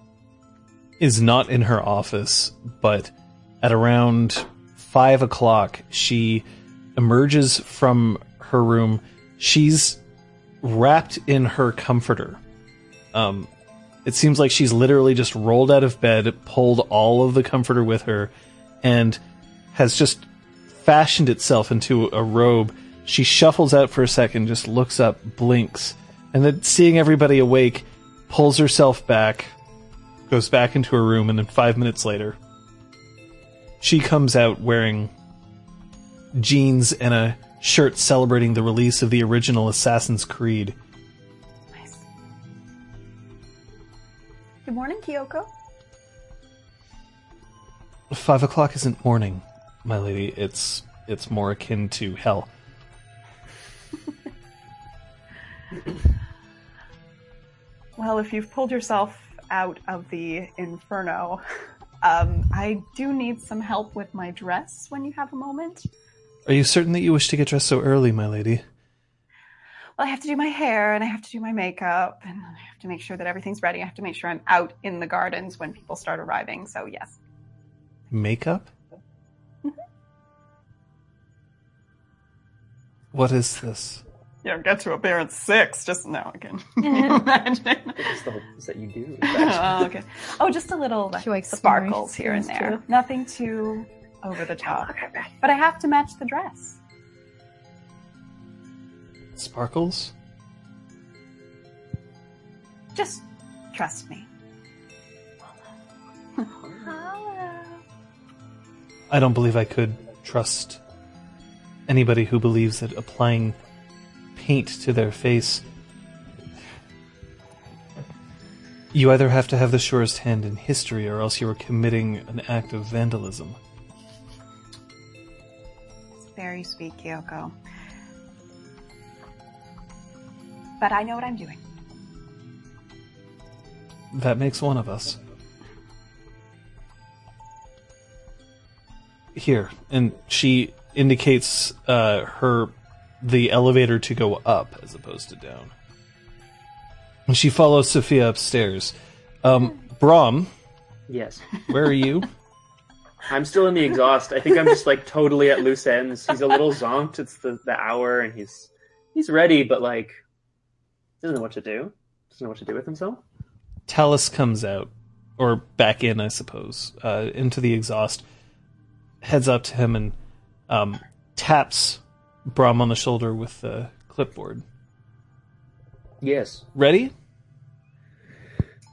is not in her office, but at around five o'clock, she emerges from her room. She's wrapped in her comforter. Um, it seems like she's literally just rolled out of bed, pulled all of the comforter with her, and has just fashioned itself into a robe. She shuffles out for a second, just looks up, blinks, and then seeing everybody awake, pulls herself back, goes back into her room, and then five minutes later, she comes out wearing jeans and a shirt celebrating the release of the original Assassin's Creed.
Nice. Good morning, Kyoko.
Five o'clock isn't morning, my lady. It's it's more akin to hell.
Well, if you've pulled yourself out of the inferno, um, I do need some help with my dress when you have a moment.
Are you certain that you wish to get dressed so early, my lady?
Well, I have to do my hair and I have to do my makeup and I have to make sure that everything's ready. I have to make sure I'm out in the gardens when people start arriving. So, yes.
Makeup? What is this?
Yeah, get to a bear at six. Just no, again. Imagine.
That's the hope is that you do.
oh, okay. Oh, just a little
She wakes up in the morning,
sparkles here and there.
too.
Nothing too over the top. But I have to match the dress.
Sparkles?
Just trust me.
I don't believe I could trust anybody who believes that applying paint to their face. You either have to have the surest hand in history or else you are committing an act of vandalism.
It's very sweet, Kyoko. But I know what I'm doing.
That makes one of us. Here, and she indicates uh, her the elevator to go up as opposed to down. And she follows Sophia upstairs. Um, Brom,
Yes.
where are you?
I'm still in the exhaust. I think I'm just like totally at loose ends. He's a little zonked. It's the, the hour and he's he's ready, but like doesn't know what to do. Doesn't know what to do with himself.
Talus comes out, or back in, I suppose, uh, into the exhaust, heads up to him and um, taps Brom on the shoulder with the clipboard.
Yes.
Ready?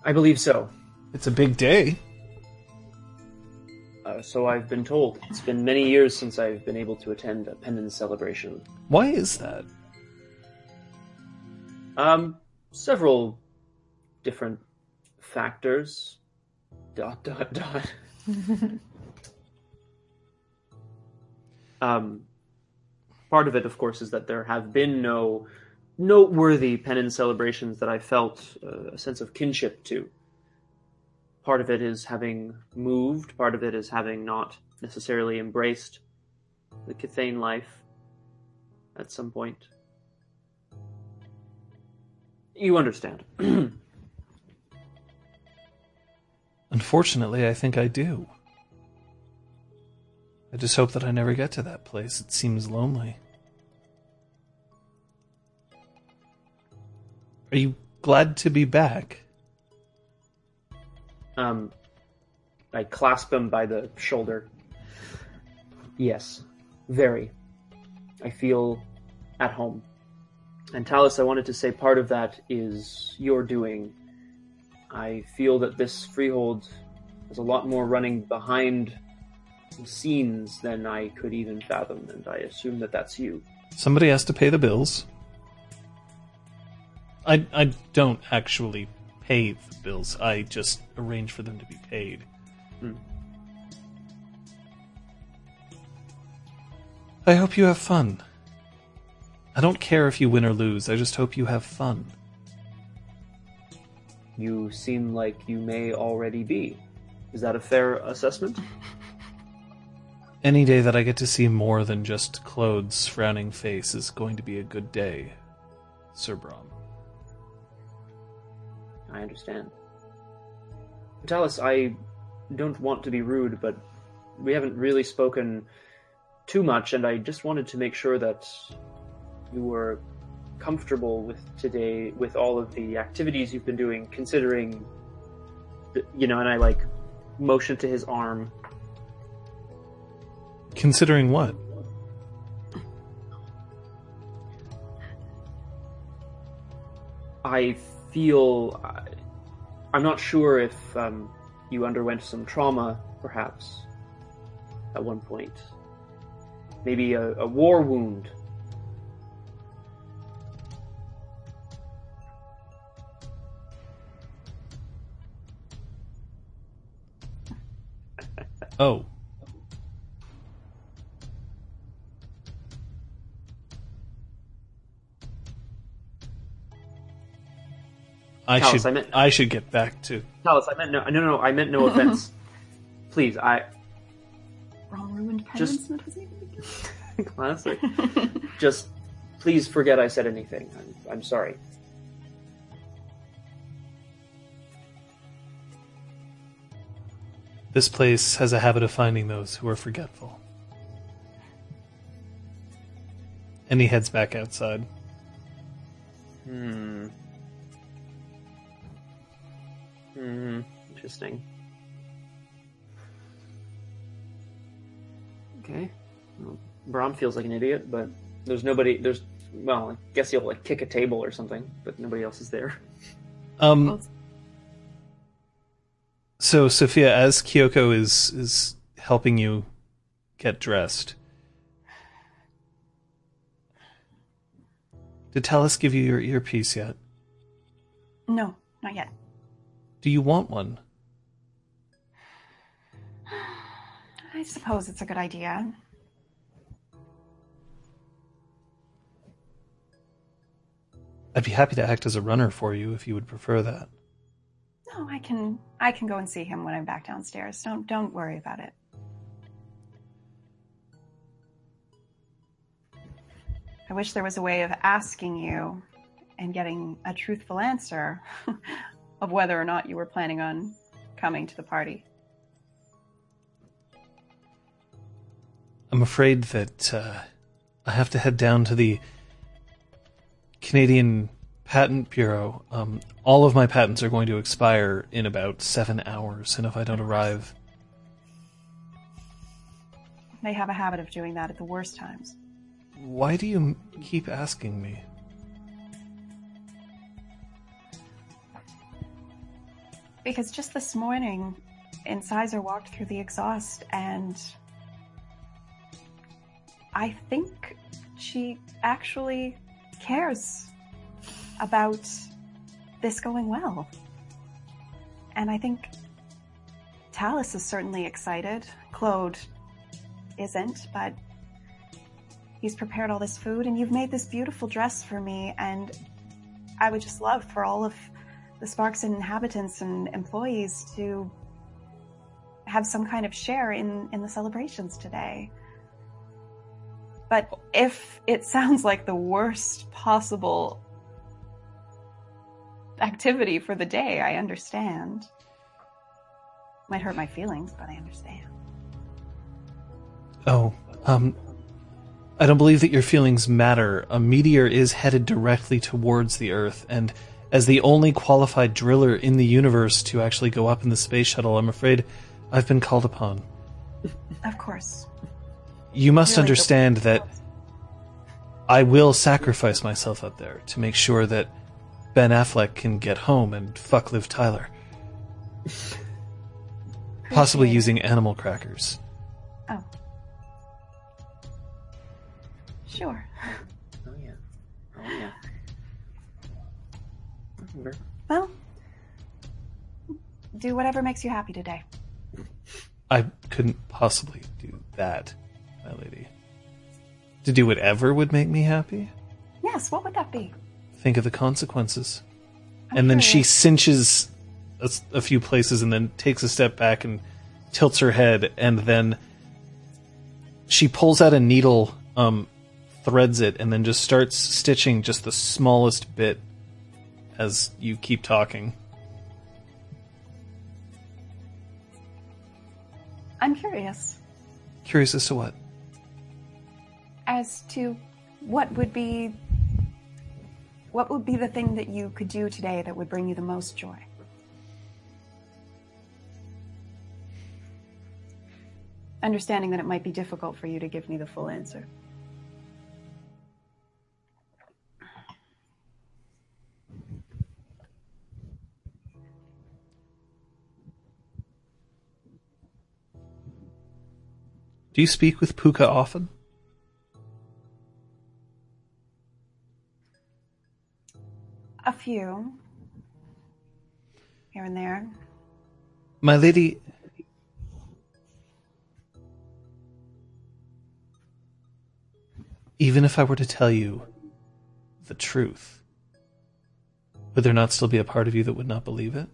I believe so.
It's a big day.
Uh, so I've been told. It's been many years since I've been able to attend a penance celebration.
Why is that?
Um, several different factors. Dot dot dot. um, part of it, of course, is that there have been no noteworthy penance celebrations that I felt uh, a sense of kinship to. Part of it is having moved. Part of it is having not necessarily embraced the Kithain life at some point. You understand.
Unfortunately, I think I do. I just hope that I never get to that place. It seems lonely. Are you glad to be back?
Um, I clasp him by the shoulder. Yes, very. I feel at home. And Talus, I wanted to say part of that is your doing. I feel that this freehold has a lot more running behind the scenes than I could even fathom, and I assume that that's you.
Somebody has to pay the bills. I I don't actually pay the bills. I just arrange for them to be paid.
Hmm.
I hope you have fun. I don't care if you win or lose. I just hope you have fun.
You seem like you may already be. Is that a fair assessment?
Any day that I get to see more than just Claude's frowning face is going to be a good day, Sir Brom.
I understand. Talus, I don't want to be rude, but we haven't really spoken too much, and I just wanted to make sure that you were comfortable with today, with all of the activities you've been doing, considering, the, you know, and I like motion to his arm.
Considering what?
I feel. I, I'm not sure if um, you underwent some trauma, perhaps, at one point. Maybe a, a war wound.
Oh. I
Callus,
should
I meant-
I should get back to
Talus, I meant no, no, no, no I meant no offense. Please, I
Wrong ruined
Just-
penance Just...
classic. Just please forget I said anything. I'm, I'm sorry.
This place has a habit of finding those who are forgetful. And he heads back outside.
Hmm. Hmm. Interesting. Okay. Well, Brom feels like an idiot, but there's nobody. There's well, I guess he'll like kick a table or something, but nobody else is there.
Um. So Sophia, as Kyoko is is helping you get dressed, did Talus give you your earpiece yet?
No, not yet.
Do you want one?
I suppose it's a good idea.
I'd be happy to act as a runner for you if you would prefer that.
No, I can I can go and see him when I'm back downstairs. Don't don't worry about it. I wish there was a way of asking you and getting a truthful answer of whether or not you were planning on coming to the party.
I'm afraid that uh, I have to head down to the Canadian Patent Bureau. Um, all of my patents are going to expire in about seven hours, and if I don't arrive,
They have a habit of doing that at the worst times.
why do you keep asking me?
Because just this morning, Incisor walked through the exhaust and I think she actually cares about this going well. And I think Talus is certainly excited. Claude isn't, but he's prepared all this food and you've made this beautiful dress for me and I would just love for all of the Sparks and inhabitants and employees to have some kind of share in, in the celebrations today. But if it sounds like the worst possible activity for the day, I understand. Might hurt my feelings, but I understand.
Oh, um, I don't believe that your feelings matter. A meteor is headed directly towards the Earth, and as the only qualified driller in the universe to actually go up in the space shuttle, I'm afraid I've been called upon.
Of course.
You must understand that I will sacrifice myself up there to make sure that Ben Affleck can get home and fuck Liv Tyler. Possibly using animal crackers.
Oh. Sure.
Oh yeah. Oh yeah. Remember.
Well, do whatever makes you happy today.
I couldn't possibly do that, my lady. To do whatever would make me happy?
Yes, what would that be?
Think of the consequences.
I'm
and then she
curious.
cinches a few places and then takes a step back and tilts her head and then she pulls out a needle um threads it and then just starts stitching just the smallest bit as you keep talking
I'm curious
curious as to what
as to what would be what would be the thing that you could do today that would bring you the most joy. Understanding that it might be difficult for you to give me the full answer.
Do you speak with puka often
A few here and there.
my lady even if i were to tell you the truth would there not still be a part of you that would not believe it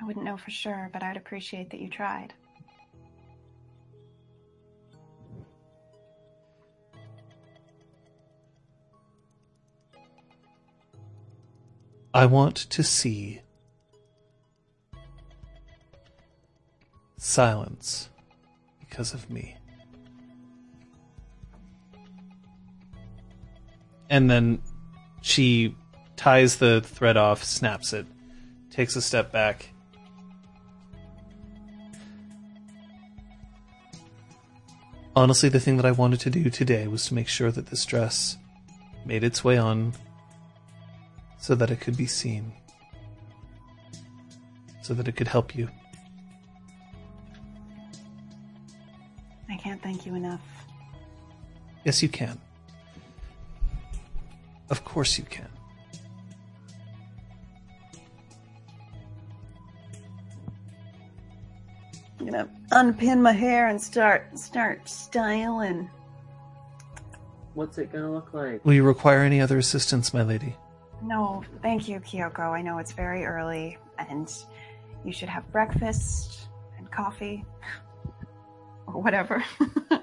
I wouldn't know for sure, but I'd appreciate that you tried.
I want to see silence because of me. And then she ties the thread off, snaps it, takes a step back. Honestly, the thing that I wanted to do today was to make sure that this dress made its way on so that it could be seen, so that it could help you.
I can't thank you enough.
Yes, you can. Of course you can.
I'm gonna unpin my hair and start start styling.
What's it gonna look like?
Will you require any other assistance, my lady?
No, thank you, Kyoko. I know it's very early and you should have breakfast and coffee. Or whatever.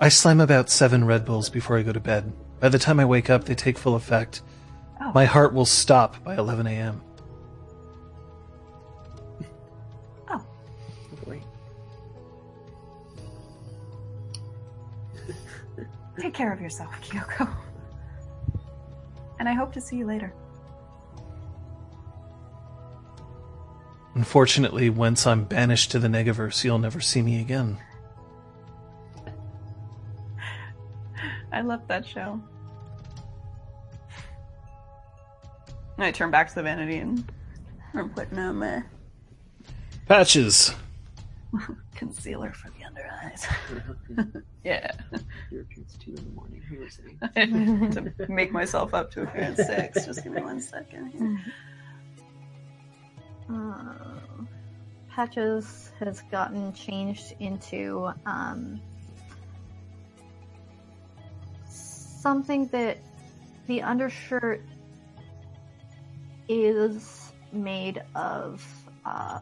I slam about seven Red Bulls before I go to bed. By the time I wake up, they take full effect.
Oh.
My heart will stop by 11 a.m. Oh.
Wait.
Take care of yourself, Kyoko. And I hope to see you later.
Unfortunately, once I'm banished to the Negaverse, you'll never see me again.
I love that show. I turn back to the vanity and I'm putting on my
Patches!
concealer for the under eyes. yeah.
Here it's two in the morning. Who is it?
to make myself up to appear at six. Just give me one second. here.
Uh, Patches has gotten changed into um, something that the undershirt is made of uh,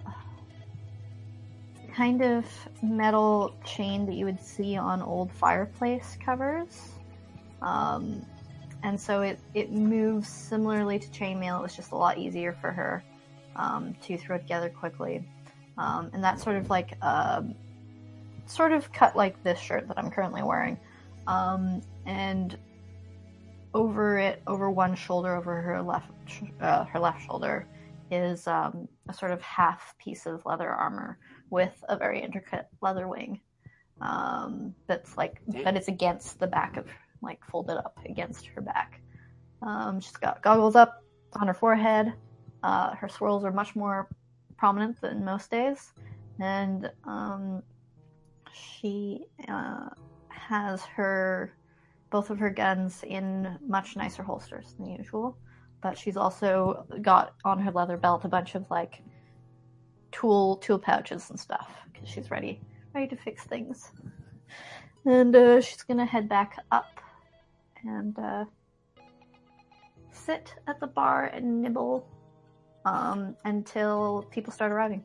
kind of metal chain that you would see on old fireplace covers. Um, and so it, it moves similarly to chainmail. It was just a lot easier for her um, to throw together quickly. Um, and that's sort of like um, sort of cut like this shirt that I'm currently wearing. Um, and over it, over one shoulder, over her left, uh, her left shoulder, is um, a sort of half piece of leather armor with a very intricate leather wing. Um, that's like, but it's against the back of, like folded up against her back. Um, she's got goggles up on her forehead. Uh, her swirls are much more prominent than most days, and um, she uh, has her both of her guns in much nicer holsters than usual. But she's also got on her leather belt a bunch of like tool tool pouches and stuff because she's ready ready to fix things. And uh, she's gonna head back up and uh, sit at the bar and nibble um, until people start arriving.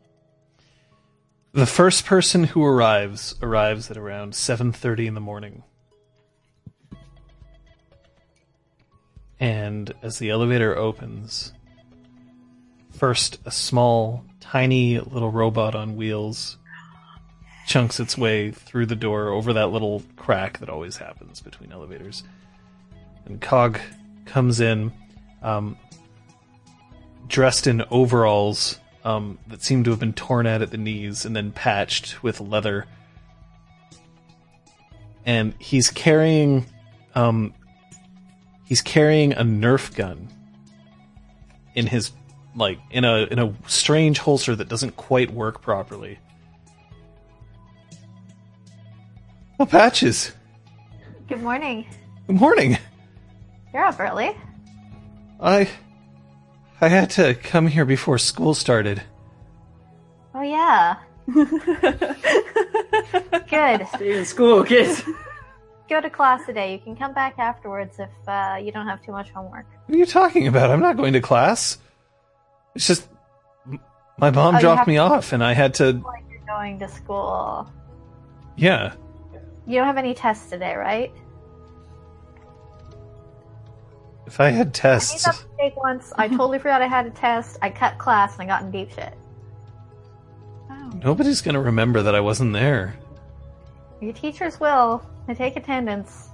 The first person who arrives arrives at around 7:30 in the morning. And as the elevator opens, first a small, tiny little robot on wheels chunks its way through the door over that little crack that always happens between elevators. And Cog comes in, um, dressed in overalls um, that seem to have been torn out at the knees and then patched with leather. And he's carrying, um, he's carrying a Nerf gun in his like in a in a strange holster that doesn't quite work properly. Oh, patches!
Good morning.
Good morning.
You're up early.
I I had to come here before school started.
Oh yeah. Good.
Stay in school, kids.
Go to class today. You can come back afterwards if uh, you don't have too much homework.
What are you talking about? I'm not going to class. It's just my mom
Oh,
dropped me
to-
off, and I had to.
Like you're going to school.
Yeah,
You don't have any tests today, right?
if I had
I made
tests,
that mistake once. I totally forgot I had a test. I cut class and I got in deep shit.
Oh.
nobody's gonna remember that I wasn't there.
Your teachers will. They take attendance.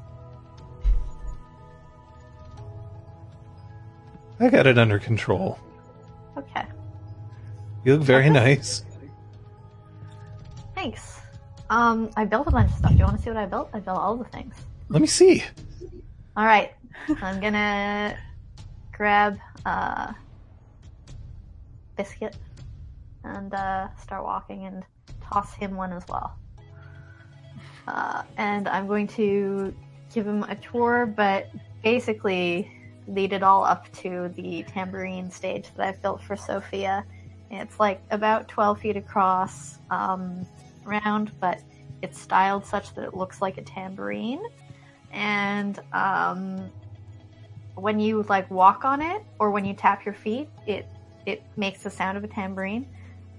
I got it under control.
Okay.
You look very nice.
Thanks. Um, I built a bunch of stuff. Do you want to see what I built? I built all the things.
Let me see.
All right. I'm gonna grab uh, biscuit and uh, start walking and toss him one as well. Uh, and I'm going to give him a tour, but basically lead it all up to the tambourine stage that I've built for Sophia. It's like about 12 feet across, um, round, but it's styled such that it looks like a tambourine. And um, when you like walk on it or when you tap your feet, it it makes the sound of a tambourine.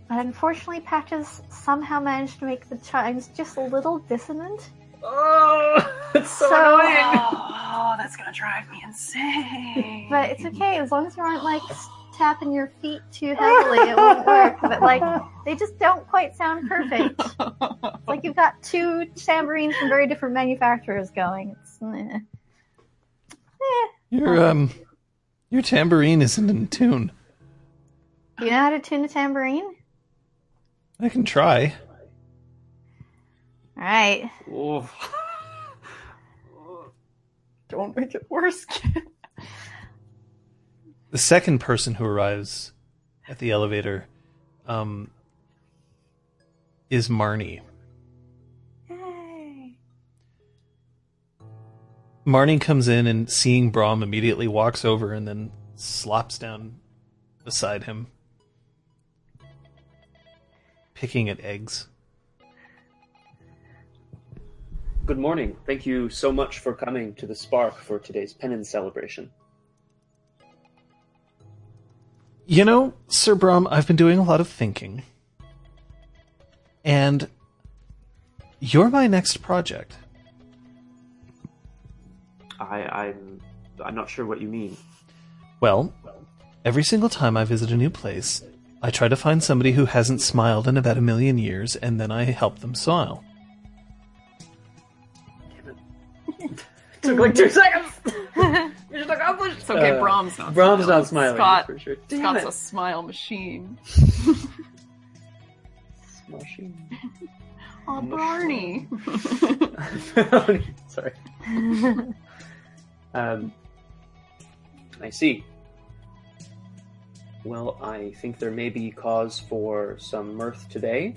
But unfortunately, Patches somehow managed to make the chimes just a little dissonant.
Oh, it's so,
So-
annoying.
Oh, that's gonna drive me insane.
But it's okay as long as you aren't like tapping your feet too heavily. It won't work. But like they just don't quite sound perfect. It's like you've got two tambourines from very different manufacturers going. It's eh. Eh.
Your um, your tambourine isn't in tune.
Do you know how to tune a tambourine?
I can try.
All right.
Oof.
Don't make it worse, kid.
The second person who arrives at the elevator, um, is Marnie.
Yay.
Marnie comes in and seeing Brom immediately walks over and then slops down beside him, picking at eggs.
Good morning. Thank you so much for coming to the Spark for today's pennons celebration.
You know, Sir Brom, I've been doing a lot of thinking. And you're my next project.
I, I'm I'm not sure what you mean.
Well, every single time I visit a new place, I try to find somebody who hasn't smiled in about a million years, and then I help them smile.
Took like two seconds. Mission accomplished.
It's okay,
Uh,
Brom's not
Brom's
smiling.
not smiling.
Scott,
for sure.
Scott's a smile machine.
Smashing.
Oh, Barney.
Sorry. Um, I see. Well, I think there may be cause for some mirth today,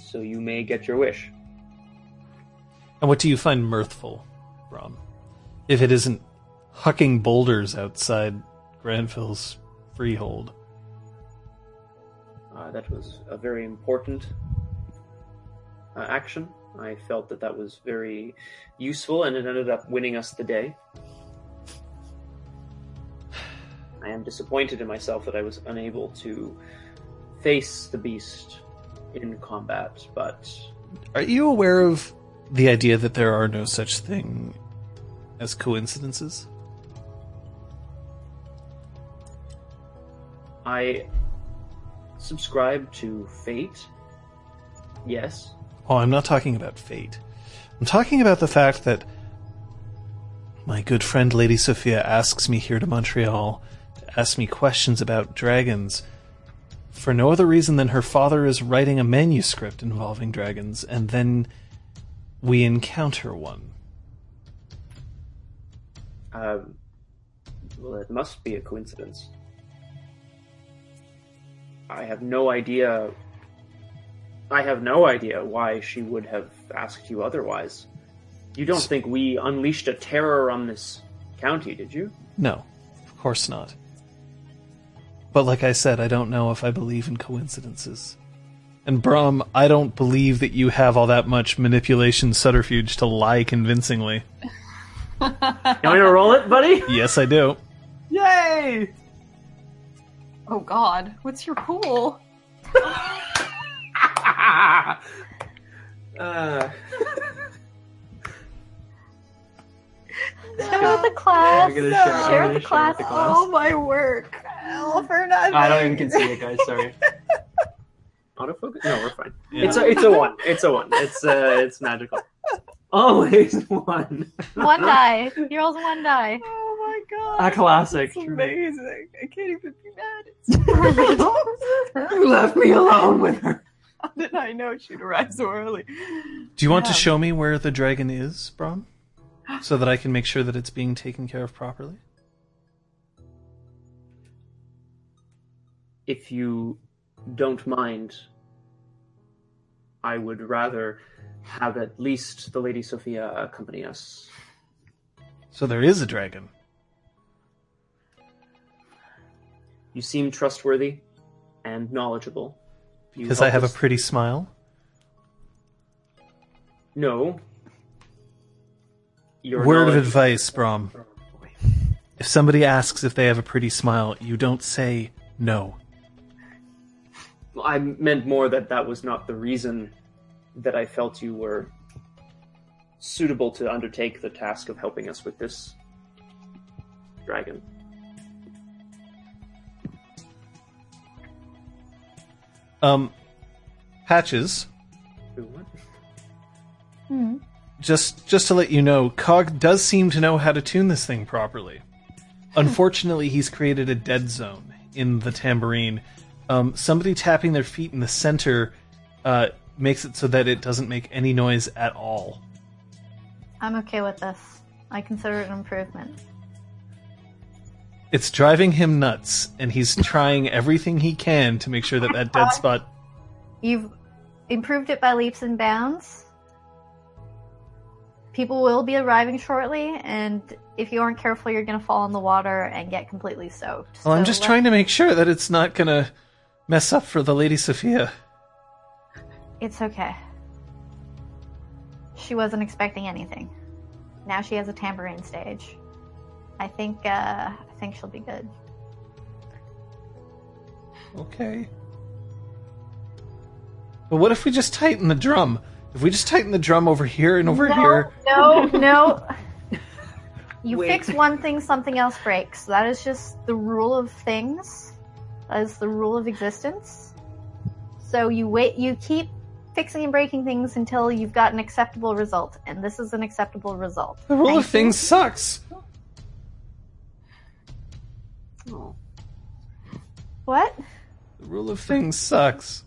so you may get your wish.
And what do you find mirthful, If it isn't hucking boulders outside Granville's freehold.
Uh, that was a very important uh, action. I felt that that was very useful, and it ended up winning us the day. I am disappointed in myself that I was unable to face the beast in combat, but
Are you aware of the idea that there are no such thing as coincidences?
I subscribe to fate. Yes.
Oh, I'm not talking about fate. I'm talking about the fact that my good friend Lady Sophia asks me here to Montreal to ask me questions about dragons for no other reason than her father is writing a manuscript involving dragons, and then we encounter one.
Um, well, it must be a coincidence. I have no idea. I have no idea why she would have asked you otherwise. You don't think we unleashed a terror on this county, did you?
No, of course not. But like I said, I don't know if I believe in coincidences. And Brom, I don't believe that you have all that much manipulation subterfuge to lie convincingly.
You want me to roll it, buddy?
Yes, I do.
Yay!
Oh God, what's your pool?
uh,
Share with the class.
I'm share- I'm
Share with the
share
class.
with the class.
Oh my work. All for nothing.
I don't even can see it, guys. Sorry. Autofocus? No, we're fine.
Yeah.
It's a it's a one. It's a one. It's uh it's magical. Always one.
one die. He rolls one die.
Oh my god.
A classic.
Amazing. I can't even be mad.
you left me alone with her.
How did I know she'd arrive so early?
Do you want
yeah.
to show me where the dragon is, Brom? So that I can make sure that it's being taken care of properly?
If you don't mind, I would rather have at least the Lady Sophia accompany us.
So there is a dragon.
You seem trustworthy and knowledgeable.
Because I have a pretty smile.
No. Your
Word of advice, Brom. If somebody asks if they have a pretty smile, you don't say no.
I meant more that that was not the reason that I felt you were suitable to undertake the task of helping us with this dragon.
Um, Patches,
Who, what?
Hmm.
just just to let you know, Cog does seem to know how to tune this thing properly. Unfortunately, he's created a dead zone in the tambourine. Um, somebody tapping their feet in the center uh, makes it so that it doesn't make any noise at all.
I'm okay with this. I consider it an improvement.
It's driving him nuts, and he's trying everything he can to make sure that that dead spot.
You've improved it by leaps and bounds. People will be arriving shortly, and if you aren't careful, you're going to fall in the water and get completely soaked.
Well, I'm just
let-
trying to make sure that it's not gonna mess up for the Lady Sophia.
It's okay. She wasn't expecting anything. Now she has a tambourine stage. I think uh, I think she'll be good.
Okay. But what if we just tighten the drum? If we just tighten the drum over here and over
no,
here,
No, no. You
Wait.
fix one thing, something else breaks. That is just the rule of things. That is the rule of existence. So you wait. You keep fixing and breaking things until you've got an acceptable result, and this is an acceptable result.
the rule of things sucks.
Oh.
What?
The rule of things sucks.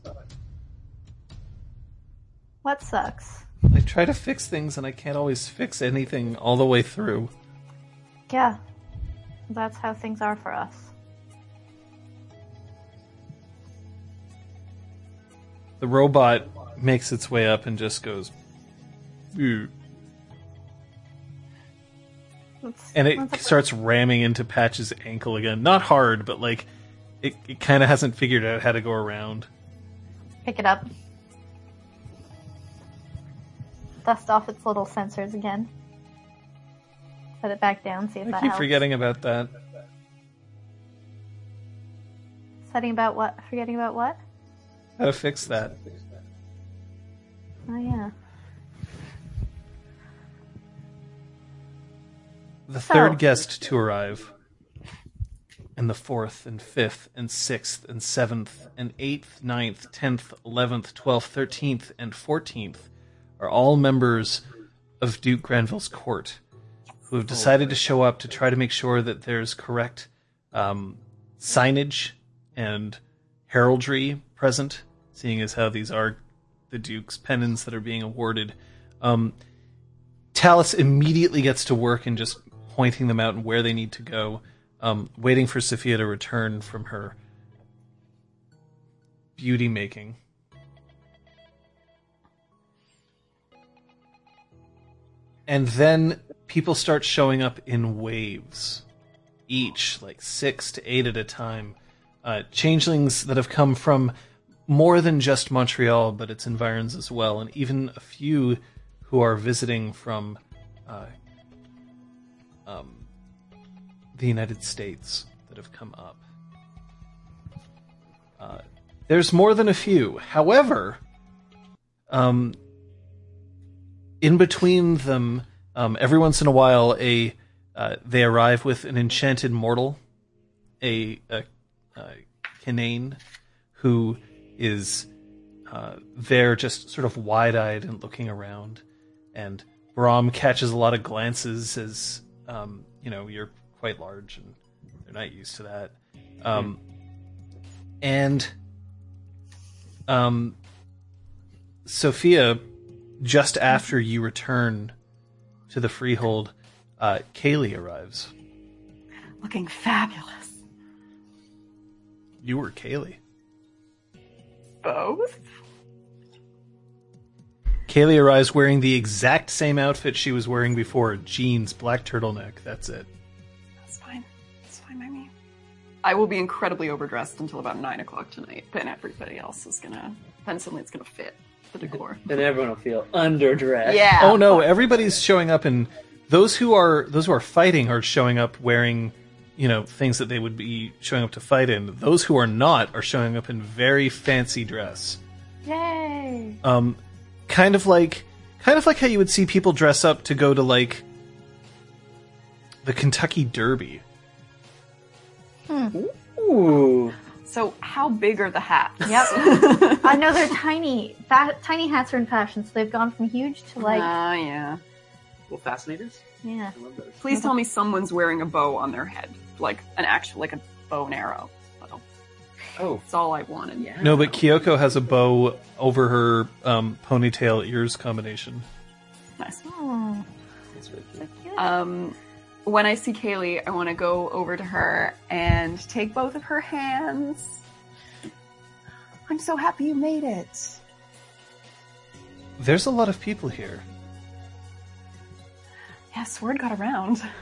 What sucks?
I try to fix things and I can't always fix anything all the way through.
Yeah, that's how things are for us.
The robot makes its way up and just goes. "Ew,"
That's-
And it starts ramming into Patch's ankle again. Not hard, but like it, it kind of hasn't figured out how to go around.
Pick it up. Dust off its little sensors again. Set it back down. See if
I
that
keep
helps.
forgetting about that.
Setting about what? Forgetting about what?
How to fix that.
Oh yeah.
The third guest to arrive, and the fourth, and fifth, and sixth, and seventh, and eighth, ninth, tenth, eleventh, twelfth, thirteenth, and fourteenth are all members of Duke Granville's court, who have decided to show up to try to make sure that there's correct um, signage and heraldry present, seeing as how these are the Duke's pennons that are being awarded. Um, Talus immediately gets to work and just pointing them out and where they need to go, um, waiting for Sophia to return from her beauty making. And then people start showing up in waves, each like six to eight at a time. Uh, changelings that have come from more than just Montreal, but its environs as well, and even a few who are visiting from uh, um, the United States that have come up. Uh, there's more than a few. However, um, in between them, um, every once in a while, a uh, they arrive with an enchanted mortal, a, a, a who is uh, there just sort of wide eyed and looking around. And Brom catches a lot of glances as, um, you know, you're quite large and they're not used to that. Um, and um, Sophia, just after you return to the freehold, uh, Kaylee arrives.
Looking fabulous.
You were Kaylee.
Both?
Kaylee arrives wearing the exact same outfit she was wearing before jeans, black turtleneck. That's it.
That's fine. That's fine by me. I will be incredibly overdressed until about 9 o'clock tonight. Then everybody else is gonna. Then suddenly it's gonna fit the decor.
Then everyone will feel underdressed.
Yeah.
Oh no, everybody's showing up and those who are those who are fighting are showing up wearing, you know, things that they would be showing up to fight in. Those who are not are showing up in very fancy dress.
Yay!
Um kind of like kind of like how you would see people dress up to go to like the Kentucky Derby.
Ooh.
So, how big are the hats?
Yep. I know they're tiny. That tiny hats are in fashion, so they've gone from huge to like
Ah, yeah.
Well, fascinators.
yeah.
I love those.
Please tell me someone's wearing a bow on their head, like an actual, like a bow and arrow. Bow.
Oh,
That's all I wanted.
yeah.
No, but Kyoko has a bow over her um, ponytail ears combination.
Nice.
Oh,
That's really cute.
cute.
Um, when I see Kaylee, I want to go over to her and take both of her hands. I'm so happy you made it.
There's a lot of people here.
Yes, word got around.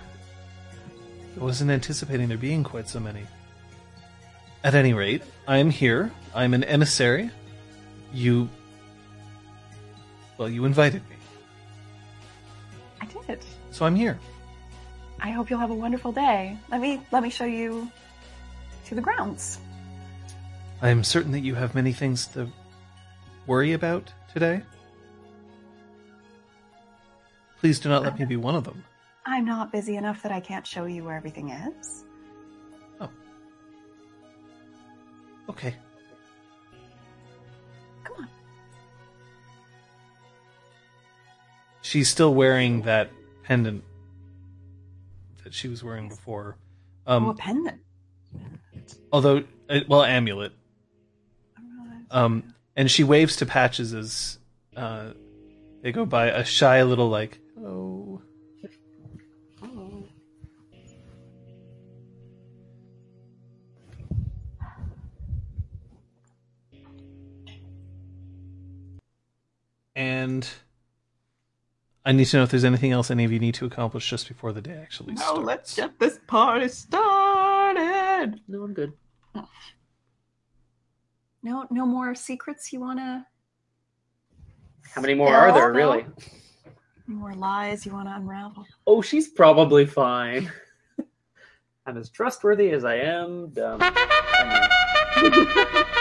I wasn't anticipating there being quite so many. At any rate, I am here. I'm an emissary. You. Well, you invited me,
I did.
so I'm here.
I hope you'll have a wonderful day. Let me let me show you to the grounds.
I am certain that you have many things to worry about today. Please do not let me be one of them.
I'm not busy enough that I can't show you where everything is. Oh.
Okay.
Come on.
She's still wearing that pendant that she was wearing before. Um,
oh, a pendant.
although, uh, well, amulet. Um, and she waves to Patches as uh, they go by, a shy little like, oh. And I need to know if there's anything else any of you need to accomplish just before the day actually
Now
starts.
Oh, let's get this party started.
No, I'm good.
No, no more secrets you wanna.
How many more are there,
No.
really?
More lies you wanna unravel.
Oh, she's probably fine. I'm as trustworthy as I am dumb.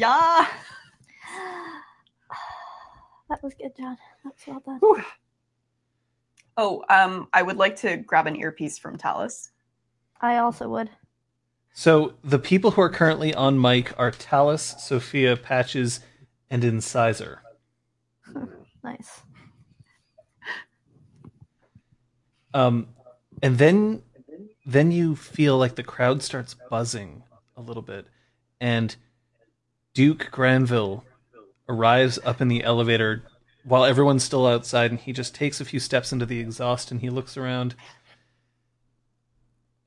Yeah.
that was good, John. That's well done.
Whew. Oh, um, I would like to grab an earpiece from Talus.
I also would.
So the people who are currently on mic are Talus, Sophia, Patches, and Incisor.
Nice.
Um, and then then you feel like the crowd starts buzzing a little bit, and Duke Granville arrives up in the elevator while everyone's still outside, and he just takes a few steps into the exhaust and he looks around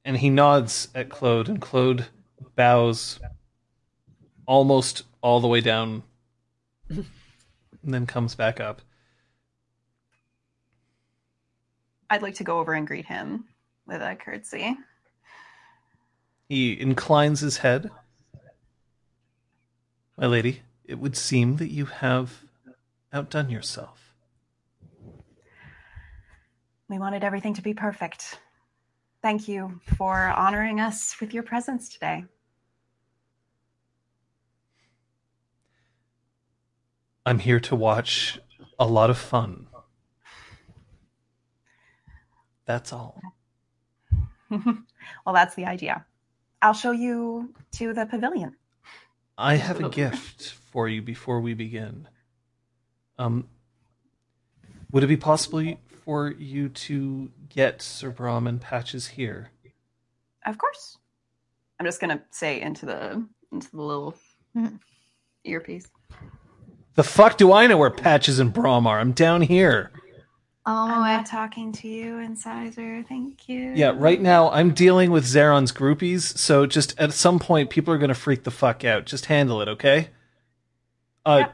and he nods at Claude, and Claude bows almost all the way down and then comes back up.
I'd like to go over and greet him with a curtsy.
He inclines his head. My lady, it would seem that you have outdone yourself.
We wanted everything to be perfect. Thank you for honoring us with your presence today.
I'm here to watch a lot of fun. That's all.
well, that's the idea. I'll show you to the pavilion.
I have a gift for you before we begin. Um, would it be possible for you to get Sir Brom and Patches here?
Of course. I'm just gonna say into the into the little
Mhm.
earpiece.
The fuck do I know where Patches and Brom are? I'm down here.
Oh,
I'm not talking to you, Incisor. Thank you.
Yeah, right now I'm dealing with Zaron's groupies, so just at some point people are gonna freak the fuck out. Just handle it, okay? Uh,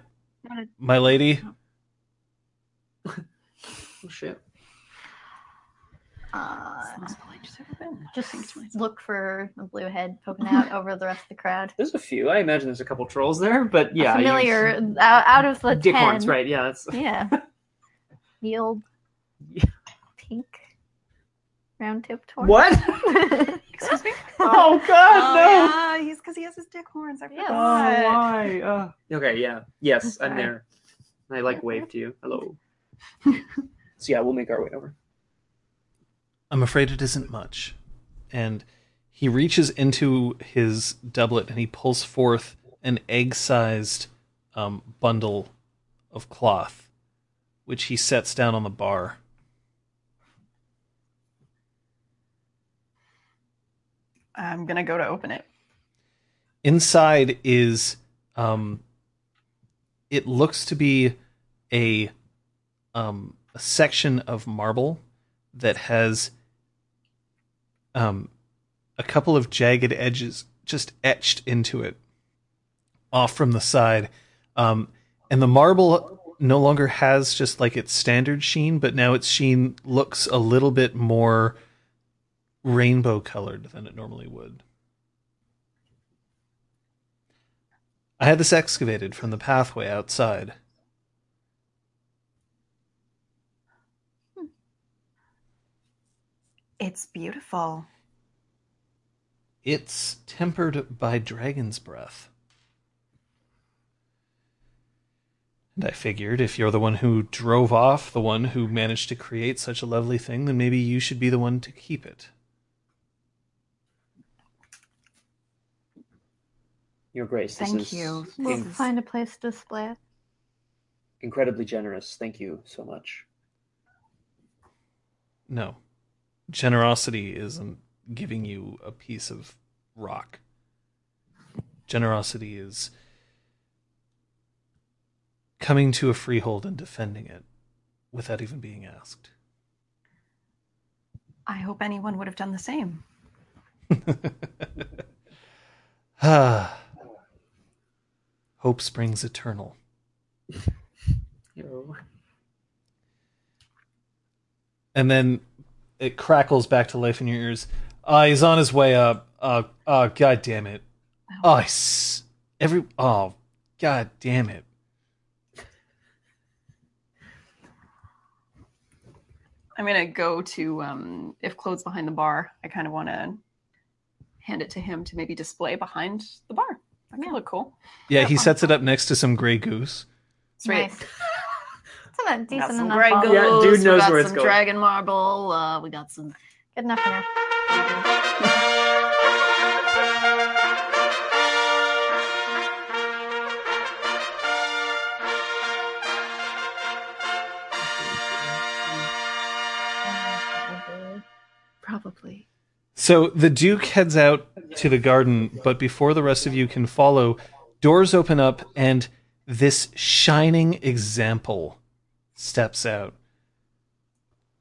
Yep.
My lady.
Oh shit.
uh,
It's the most polite she's ever been.
just
Think to myself.
look for a blue head poking out over the rest of the crowd.
There's a few. I imagine there's a couple trolls there, but yeah,
a familiar out, out of the
dick
ten.
horns, right? Yeah, that's
Yeah. the old
Yeah.
pink round tipped horn.
what?
Excuse me?
oh God,
Oh,
no!
yeah, he's because he has his dick horns. I
Yeah.
forgot.
Oh, why? Uh, okay, yeah, yes, I'm
Sorry.
there. I like wave to you. Hello. so yeah, we'll make our way over.
I'm afraid it isn't much. And he reaches into his doublet and he pulls forth an egg sized um, bundle of cloth, which he sets down on the bar.
I'm gonna go to open it.
Inside is, um, it looks to be a, um, a section of marble that has um, a couple of jagged edges just etched into it off from the side. Um, and the marble no longer has just like its standard sheen, but now its sheen looks a little bit more rainbow colored than it normally would. I had this excavated from the pathway outside. Hmm.
It's beautiful.
It's tempered by dragon's breath. And I figured if you're the one who drove off, the one who managed to create such a lovely thing, then maybe you should be the one to keep it.
Your Grace, this
Thank
is
you.
We'll
in-
find a place to display it.
incredibly generous. Thank you so much.
No. Generosity isn't giving you a piece of rock. Generosity is coming to a freehold and defending it without even being asked.
I hope anyone would have done the same.
Ah. Hope springs eternal. And then it crackles back to life in your ears. Uh, he's on his way up. Uh, uh, god damn it. Oh, I s- every, oh, god damn it.
I'm gonna go to um, if Claude's behind the bar. I kind of want to hand it to him to maybe display behind the bar. That could
Yeah.
look cool.
Yeah, he sets it up next to some gray goose.
Sweet.
Nice. It's a
We
decent
got some
enough
Grey
bottle.
Yeah,
Goose,
dude
we
knows
got
where it's
some
going.
Dragon Marble. Uh, we got some.
Good enough for now.
So the Duke heads out to the garden, but before the rest of you can follow, doors open up and this shining example steps out.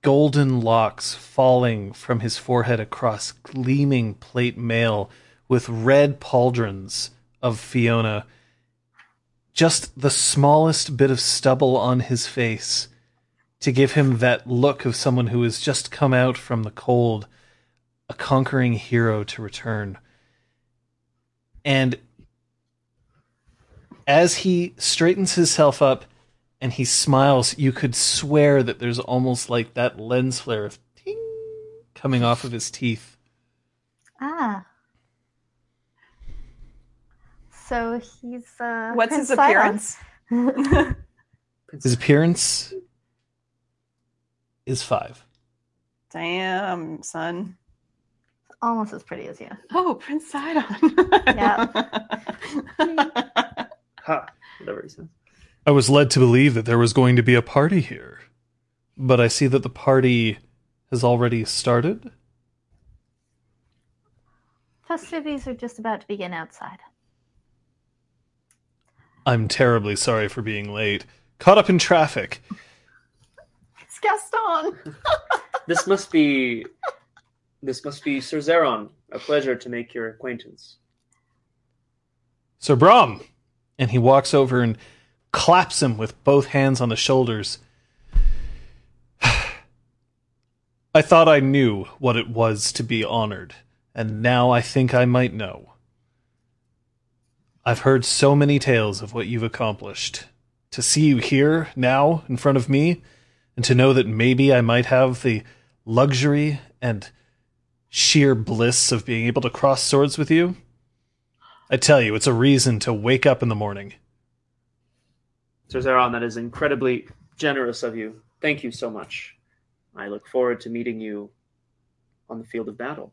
Golden locks falling from his forehead across gleaming plate mail with red pauldrons of Fiona. Just the smallest bit of stubble on his face to give him that look of someone who has just come out from the cold a conquering hero to return. And as he straightens himself up and he smiles, you could swear that there's almost like that lens flare of ting coming off of his teeth.
Ah. So he's uh
What's
Prince
his appearance?
His appearance is five.
Damn, son.
Almost as pretty as you.
Oh, Prince Sidon. Yeah.
Ha! Whatever he says.
I was led to believe that there was going to be a party here, but I see that the party has already started.
Festivities are just about to begin outside.
I'm terribly sorry for being late. Caught up in traffic.
It's
It's Gaston.
This must be this must be Sir Zeron. A pleasure to make your acquaintance.
Sir Brom! And he walks over and claps him with both hands on the shoulders. I thought I knew what it was to be honored, and now I think I might know. I've heard so many tales of what you've accomplished. To see you here, now, in front of me, and to know that maybe I might have the luxury and sheer bliss of being able to cross swords with you, I tell you, it's a reason to wake up in the morning.
Sir Zeron, that is incredibly generous of you. Thank you so much. I look forward to meeting you on the field of battle.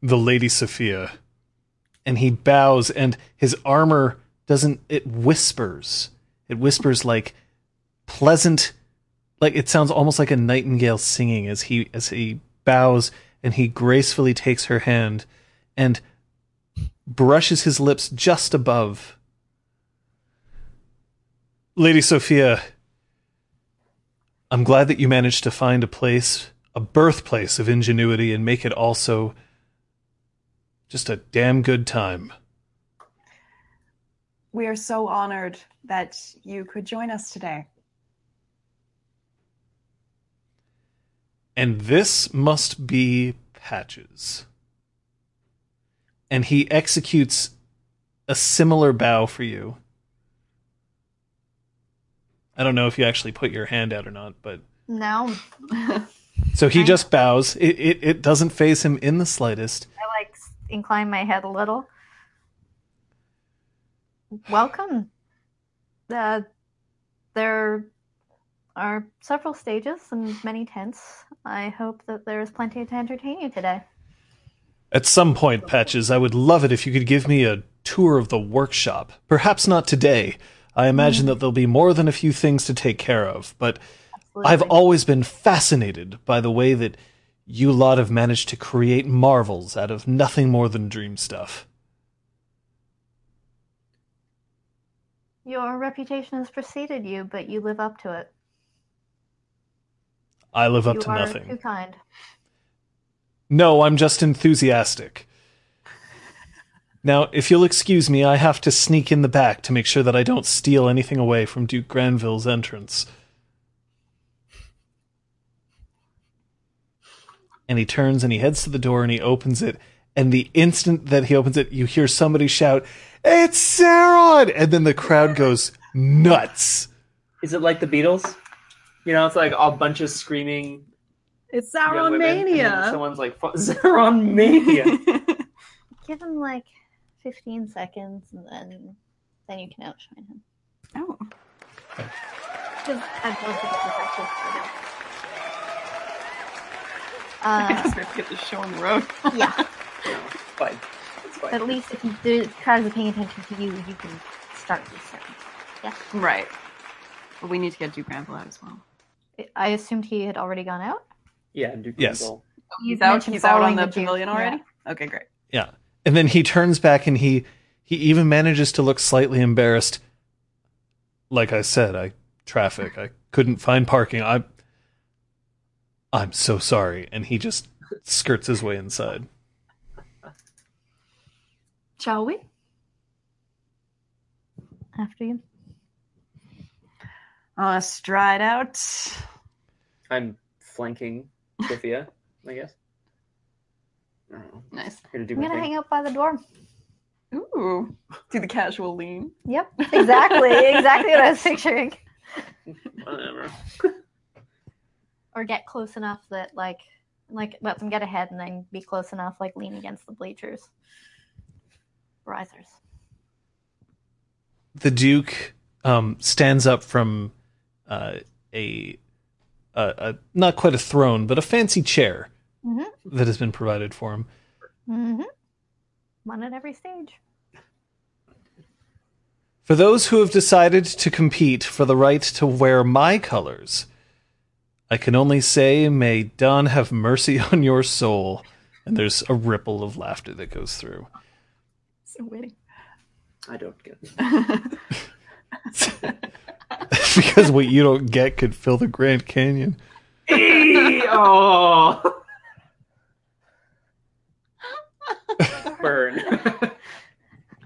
The Lady Sophia. And he bows, and his armor doesn't, it whispers. It whispers like pleasant, like it sounds almost like a nightingale singing as he, as he bows and he gracefully takes her hand and brushes his lips just above. Lady Sophia, I'm glad that you managed to find a place, a birthplace of ingenuity, and make it also just a damn good time.
We are so honored that you could join us today.
And this must be Patches. And he executes a similar bow for you. I don't know if you actually put your hand out or not, but
No,
so he just bows. It, it it doesn't phase him in the slightest.
I like incline my head a little. Welcome. Uh, there are several stages and many tents. I hope that there is plenty to entertain you today.
At some point, Patches, I would love it if you could give me a tour of the workshop. Perhaps not today. I imagine mm-hmm. that there'll be more than a few things to take care of, but I've always been fascinated by the way that you lot have managed to create marvels out of nothing more than dream stuff.
Your reputation has preceded you, but you live up to it.
I live up
you
to
are
nothing.
too kind.
No, I'm just enthusiastic. Now, if you'll excuse me, I have to sneak in the back to make sure that I don't steal anything away from Duke Granville's entrance. And he turns and he heads to the door and he opens it. And the instant that he opens it, you hear somebody shout, It's Saron! And then the crowd goes nuts.
Is it like the Beatles? You know, it's like a bunch of screaming
It's
young women, and then
Mania.
Someone's like, "Fu- Zeron Mania.
Give him like 15 seconds and then then you can outshine him.
oh,
Because I'd love to get this actually started.
I
Uh,
just have to get this show on the road.
yeah,
no, it's fine. It's fine.
at least if you the crowds are paying attention to you, you can start this sentence.
right. But we need to get Duke Granville out as well.
I assumed he had already gone out.
Yeah, Duke
Yes.
Granville.
Oh,
he's
out. He's out on the,
the Duke,
pavilion
yeah.
already. Okay, great.
Yeah. And then he turns back and he he even manages to look slightly embarrassed. Like I said, I traffic. I couldn't find parking. I I'm so sorry. And he just skirts his way inside.
Shall we?
After you.
Uh, stride out.
I'm flanking Sophia, I guess. I don't.
Nice.
Here to do
I'm gonna
thing.
hang out by the door.
Ooh. Do the casual lean.
Yep, exactly, exactly what I was picturing.
Whatever.
Or get close enough that like like let them get ahead and then be close enough, like lean against the bleachers. Risers.
The Duke um, stands up from uh, a, a, a not quite a throne, but a fancy chair
Mhm.
that has been provided for him.
Mm-hmm. One at every stage.
For those who have decided to compete for the right to wear my colors, I can only say, may Don have mercy on your soul. And there's a ripple of laughter that goes through.
So witty.
I don't get it.
because what you don't get could fill the Grand Canyon.
oh. Burn.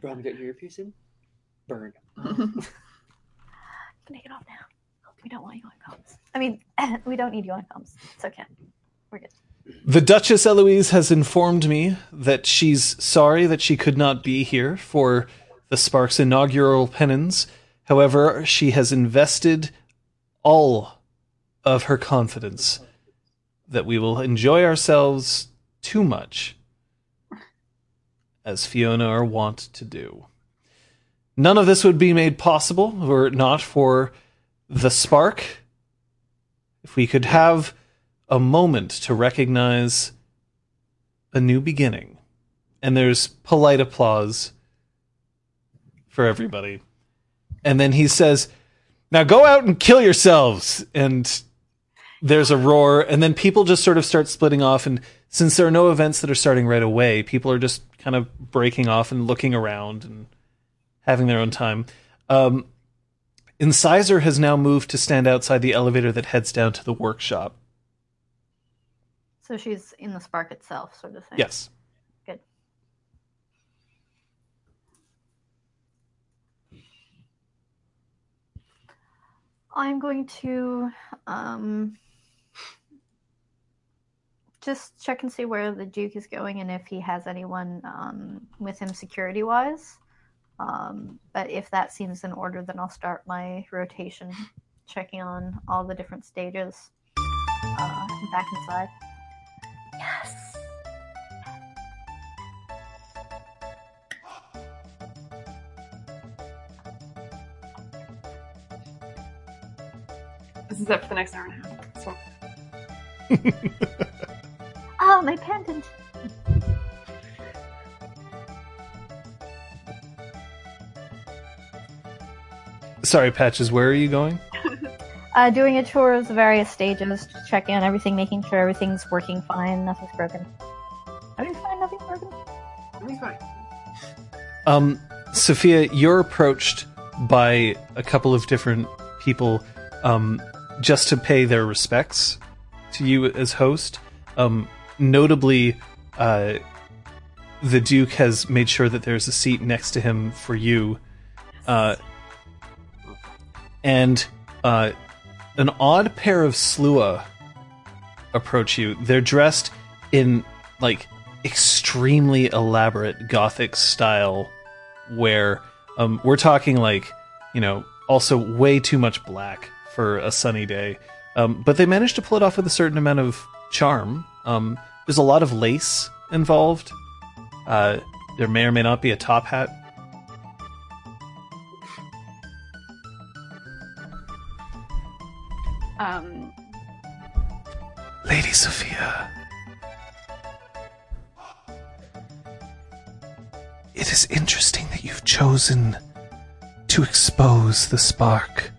Bro, we got your earpiece in? Burn.
Take it off now. We don't want you on comms. I mean, we don't need you on comms. It's okay. We're good.
The Duchess Eloise has informed me that she's sorry that she could not be here for the Sparks inaugural pennons. However, she has invested all of her confidence that we will enjoy ourselves too much, as Fiona are wont to do. None of this would be made possible were it not for the spark. If we could have a moment to recognize a new beginning. And there's polite applause for everybody. And then he says, Now go out and kill yourselves. And there's a roar. And then people just sort of start splitting off. And since there are no events that are starting right away, people are just kind of breaking off and looking around and having their own time. Um, Incisor has now moved to stand outside the elevator that heads down to the workshop.
So she's in the spark itself, sort of thing.
Yes.
I'm going to um, just check and see where the Duke is going and if he has anyone um, with him security wise. Um, but if that seems in order, then I'll start my rotation, checking on all the different stages uh, back inside. Yes.
Is up for the next hour and a half. So
Oh, my pendant.
Sorry, Patches, where are you going?
Uh, doing a tour of the various stages, just checking on everything, making sure everything's working fine, nothing's broken. Everything's fine, nothing's broken.
Everything's fine.
Um, Sophia, you're approached by a couple of different people um, just to pay their respects to you as host. Um, notably, uh, the Duke has made sure that there's a seat next to him for you. Uh, and uh, an odd pair of Sluagh approach you. They're dressed in like extremely elaborate gothic style where um, we're talking like you know also way too much black for a sunny day. Um, but they managed to pull it off with a certain amount of charm. Um, there's a lot of lace involved. Uh, there may or may not be a top hat.
Um,
lady sophia. It is interesting that you've chosen to expose the spark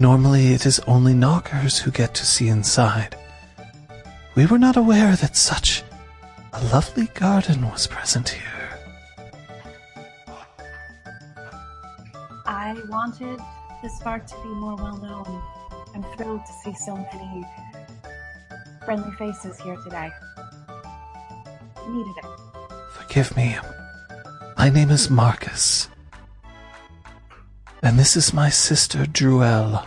Normally, it is only nockers who get to see inside. We were not aware that such a lovely garden was present here.
I wanted the spark to be more well known. I'm thrilled to see so many friendly faces here today. Needed it.
Forgive me. My name is Marcus. And this is my sister, Druel.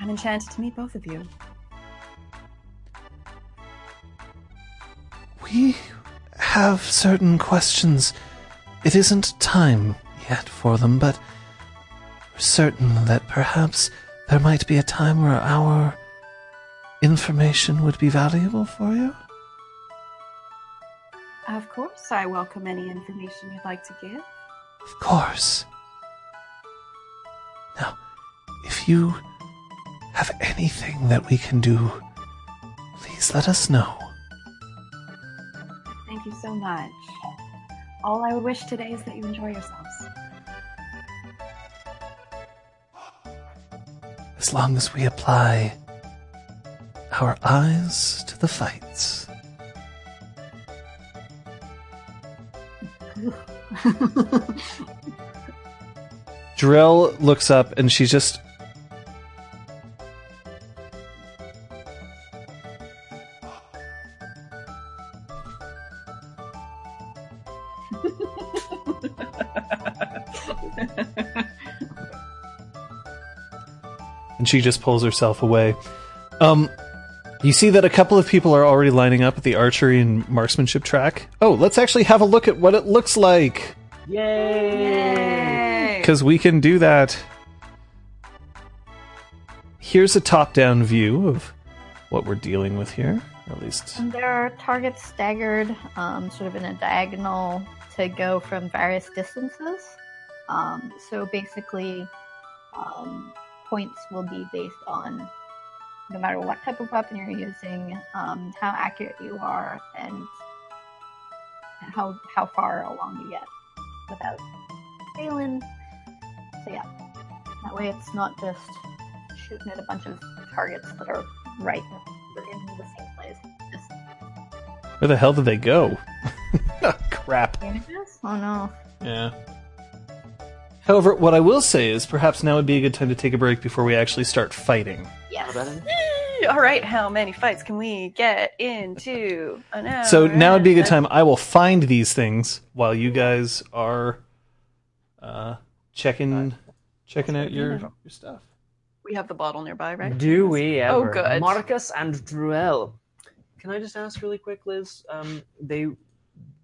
I'm enchanted to meet both of you.
We have certain questions. It isn't time yet for them, but we're certain that perhaps there might be a time where our information would be valuable for you.
Of course, I welcome any information you'd like to give.
Of course. Now, if you have anything that we can do, please let us know.
Thank you so much. All I would wish today is that you enjoy yourselves.
As long as we apply our eyes to the fights. Drell looks up and she's just. and she just pulls herself away. Um, you see that a couple of people are already lining up at the archery and marksmanship track. Oh, let's actually have a look at what it looks like
Yay!
because we can do that. Here's a top-down view of what we're dealing with here, at least.
And there are targets staggered, um, sort of in a diagonal to go from various distances. Um, so basically, um, points will be based on no matter what type of weapon you're using, um, how accurate you are, and how how far along you get without failing. So yeah, that way it's not just shooting at a bunch of targets that are right in the same place. Just
Where the hell did they go? Crap.
images? Oh no.
Yeah. However, what I will say is perhaps now would be a good time to take a break before we actually start fighting.
Yes.
All right, how many fights can we get into an hour?
So now would be a good time. I will find these things while you guys are uh, checking checking out your your stuff.
We have the bottle nearby, right?
Do we ever?
Oh, good.
Marcus and Druel. Can I just ask really quick, Liz? Um, they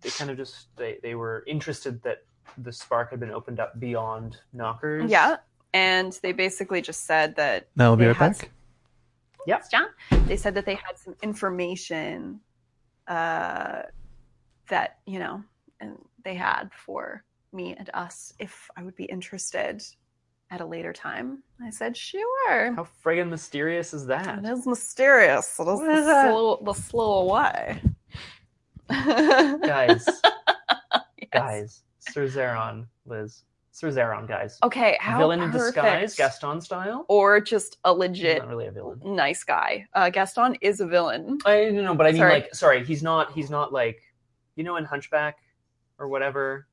they kind of just they, they were interested that the spark had been opened up beyond nockers.
Yeah, and they basically just said that
Now we'll be
They
right
had
back.
Yep.
John. They said that they had some information uh, that you know, and they had for me and us if I would be interested at a later time. I said sure.
How friggin' mysterious is that?
It is mysterious. It is the
is
slow, the slow way.
Guys,
Yes.
guys, Sir Zeron, Liz, Sir Zeron, guys.
Okay, how
villain in disguise, Gaston style.
or just a
He's
legit
not really a villain.
nice guy. Uh, Gaston is a villain.
I no, no, but I mean
Sorry.
like sorry, he's not he's not like you know in Hunchback or whatever.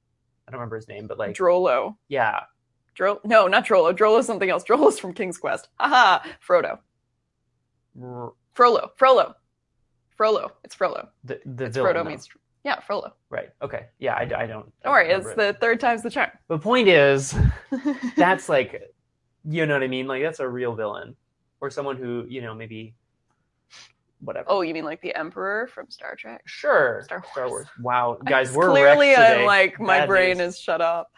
I don't remember his name, but like
Drollo.
yeah,
Dro- no, not Drollo. Drollo's something else. Drollo's from King's Quest. Haha. Frodo.
r-
Frollo. Frollo. Frollo. It's Frollo.
the the
It's
villain.
Frodo
though.
means. Yeah, Frollo.
right. Okay, yeah, I, I don't.
Don't
don't
worry, it's
it.
the third time's the charm.
The point is, that's like, you know what I mean? Like that's a real villain, or someone who you know maybe, whatever.
oh, you mean like the Emperor from Star Trek?
sure,
Star
Star
Wars.
Wars. Wow, guys, we're
clearly I'm like my
Bad
brain
news.
is shut up.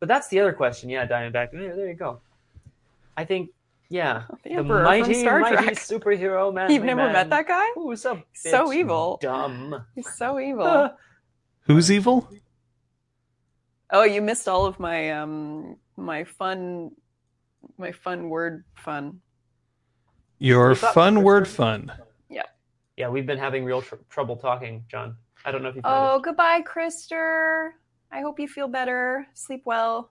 But that's the other question. Yeah, Diamondback. There, there you go. I think, yeah,
The
the
Emperor
mighty,
from Star
mighty
Trek.
superhero man.
You've never met that guy?
Who's a
So evil.
dumb.
He's so evil.
Who's evil?
oh, you missed all of my um my fun my fun word fun.
Your fun word fun.
Yeah, Yeah, we've been having real tr- trouble talking, John. I don't know if you've
Oh,
noticed.
goodbye, Krister. I hope you feel better. Sleep well.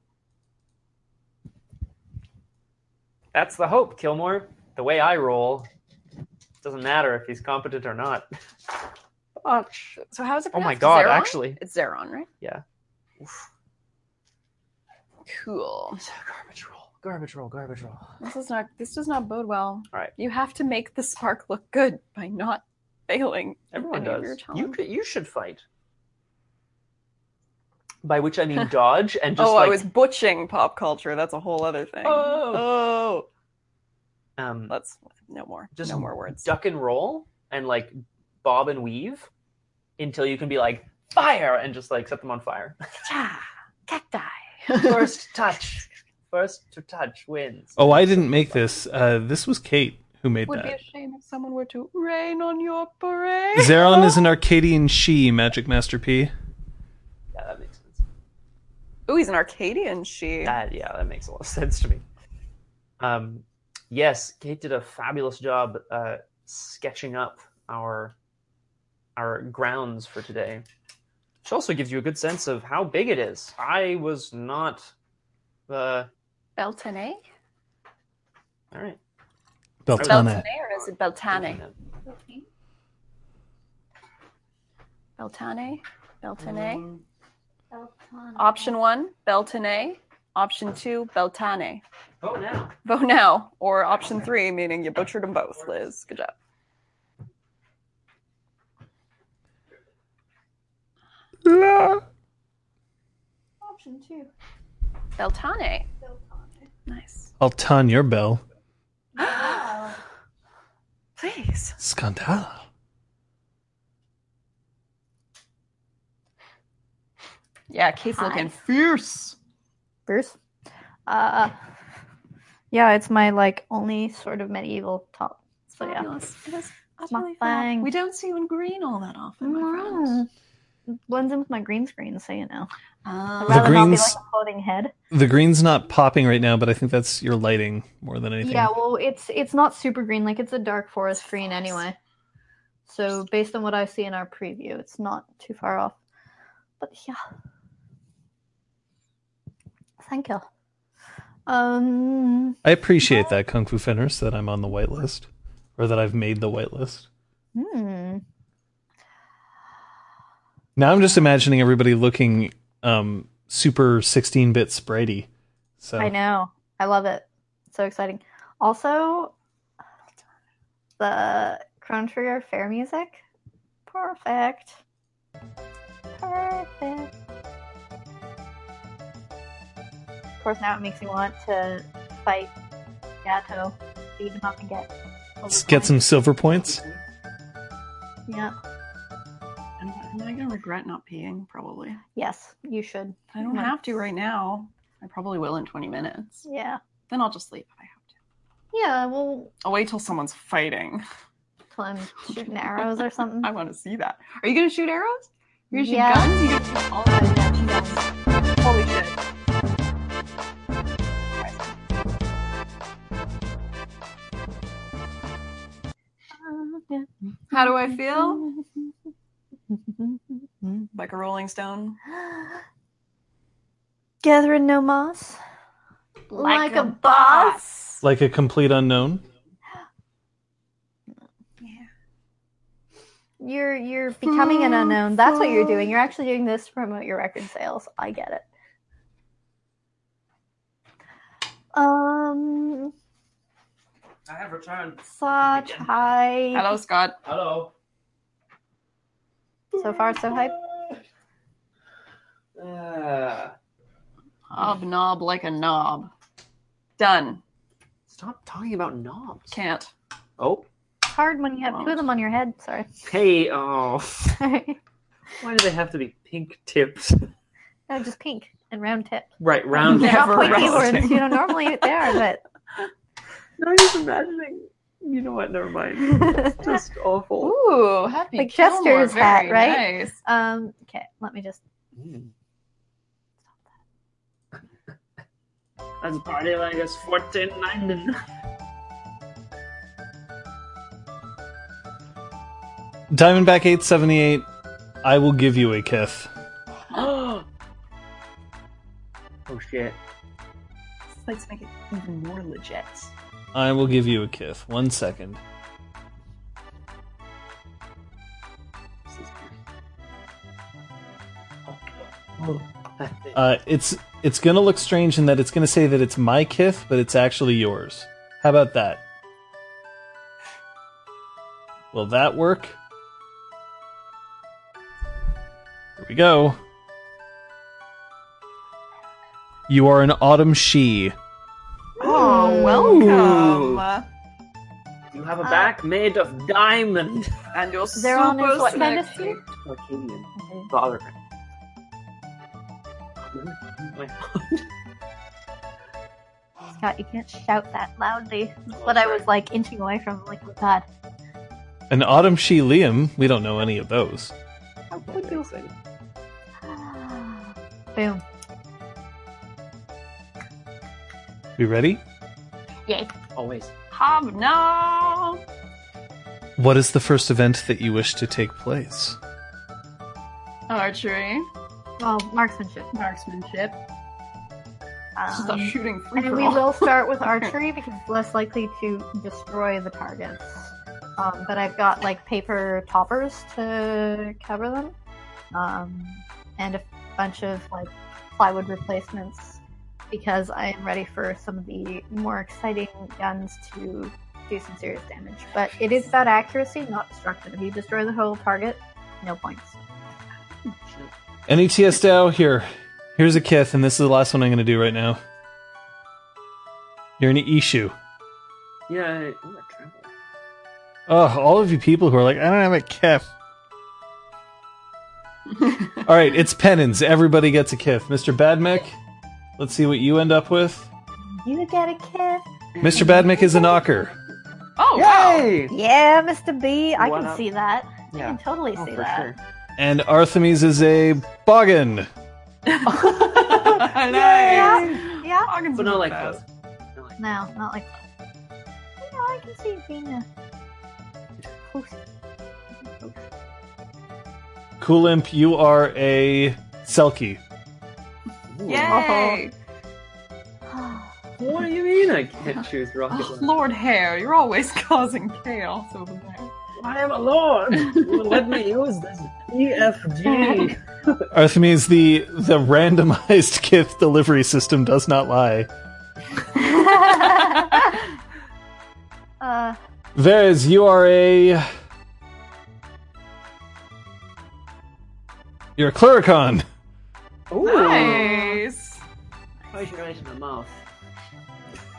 That's the hope, Kilmore. The way I roll, doesn't matter if he's competent or not. Ouch.
So how's it
Oh my god,
Zeron?
actually.
It's Zeron, right?
Yeah.
Cool.
Garbage roll. Garbage roll, garbage roll.
This is not this does not bode well.
All right.
You have to make the spark look good by not failing.
Everyone does. You could, you should fight. By which I mean dodge and just
oh,
like
I was butching pop culture. That's a whole other thing.
Oh.
Oh.
um,
Let's no more.
just
no more words.
duck and roll and like bob and weave until you can be like fire and just like set them on fire.
Cha, cacti.
First touch. First to touch wins.
Oh, I didn't make this. Uh, this was Kate who made that.
Would be a shame if someone were to rain on your parade.
Zeron is an Arcadian sidhe, Magic Master P.
Yeah, that makes sense.
Ooh, he's an Arcadian sidhe.
That yeah, that makes a lot of sense to me. Um, yes, Kate did a fabulous job uh, sketching up our our grounds for today. Which also gives you a good sense of how big it is. I was not. Uh,
Beltane?
all right.
Beltane.
Beltane or is it Beltane? Beltane? Beltane?
Um,
Option one, Beltane. Option two, Beltane.
Oh, now.
Vote now. Or option three, meaning you butchered them both, Liz. Good job. La.
Option two.
Beltane. Nice.
I'll ton your bell.
Please.
Scandal.
Yeah, Kate's
Hi.
looking fierce.
Fierce. Uh, yeah, it's my like only sort of medieval top. So yeah.
Fabulous. It is
my
utterly fab.
thing.
We don't see you in green all that often, my friend.
Mm. Blends in with my green screen, so you know.
Ah.
I'd rather not be
greens-
like a floating head.
The green's not popping right now, but I think that's your lighting more than anything.
Yeah, well, it's it's not super green. Like it's a dark forest green anyway. So based on what I see in our preview, it's not too far off. But yeah, thank you. Um,
I appreciate that, Kung Fu Fenners, that I'm on the whitelist. Or that I've made the whitelist.
hmm.
Now I'm just imagining everybody looking um, super 16 bit spritey. So
I know. I love it. So exciting. Also, the Chrono Trigger fair music. Perfect. Perfect. Of course, now it makes me want to fight Gato, beat him up, and get.
let's get some silver points.
Yeah.
Am am I going to regret not peeing? Probably.
Yes, you should.
I don't
Might.
have to right now. I probably will in 20 minutes.
Yeah.
Then I'll just leave if I have to.
Yeah. Well,
I'll wait till someone's fighting.
till I'm shooting arrows or something.
I want to see that. Are you going to shoot arrows? You're going to shoot
Yeah.
guns? You're going to shoot all that? How do I feel? Like a rolling stone?
Gathering no moss. Like, a, boss.
Like a complete unknown. Yeah.
You're you're becoming an unknown. That's what you're doing. You're actually doing this to promote your record sales. I get it. Um,
I have returned.
such high.
Hello, Scott.
Hello.
So far, so hype.
Uh,
Hobnob like a knob. Done.
stop talking about knobs.
Can't.
Oh.
It's hard when you have two of them on your head. Sorry.
Hey, oh. Why do they have to be pink tips?
no, just pink and round tip.
right, round.
They're not
Never
pointy
resting.
horns. You know, normally they are, but
I'm just imagining. You know what? Never mind. It's just awful.
Ooh, happy
Like
Gilmore,
Chester's hat,
very
right?
Nice.
um. Okay, let me just.
Mm. Let's party like it's 1499.
Diamondback 878, I will give you a kith.
oh shit.
Let's make it even more legit.
I will give you a kith. One second. Uh, it's it's gonna look strange in that it's gonna say that it's my kith, but it's actually yours. How about that? Will that work? Here we go. You are an autumn sidhe.
Oh, welcome.
You have a uh, back made of diamond.
And you're
They're on
super
his what kind
sexy.
of
Arcadian. The other kind.
Scott, you can't shout that loudly. That's oh, what I was like inching away from. Like, oh god.
An autumn sidhe Liam. We don't know any of those.
What do you say?
Boom.
We ready?
Yay.
Always.
Hobnob.
What is the first event that you wish to take place?
Archery.
Well, marksmanship.
Marksmanship. Just a
Um,
shooting free
and we will start with archery because it's less likely to destroy the targets. Um, but I've got like paper toppers to cover them, um, and a bunch of like plywood replacements because I am ready for some of the more exciting guns to do some serious damage. But it is about accuracy, not destruction. If you destroy the whole target, no points.
NETS Dow, here. Here's a Kith, and this is the last one I'm going to do right now. You're an Eshu.
Yeah, I- I'm a traveler.
Oh, all of you people who are like, I don't have a Kith. all right, it's pennons. Everybody gets a Kith. Mr. Badmek, let's see what you end up with.
You get a kiss.
Mr. Badmick is a nocker.
Oh, wow.
Yay!
Yeah, Mr. B. I
What
can
up?
see that. I
Yeah.
can totally
Oh,
see
for
that.
sure.
And Artemis is a boggan.
nice.
Yeah.
Hawkins
But not like
best.
that. Not like
No, not like. Yeah, I can see it being a.
Coolimp, you are a Selkie.
Ooh.
Yay!
What do you mean I can't choose rocket?
Oh. Lord Hare, you're always causing chaos over there.
I am a lord. Let me use this EFG.
Artemis, the the randomized Kith delivery system does not lie.
uh,
Vez, you are a. You're a Clurichaun.
Ooh.
Nice.
Close your eyes in the mouth.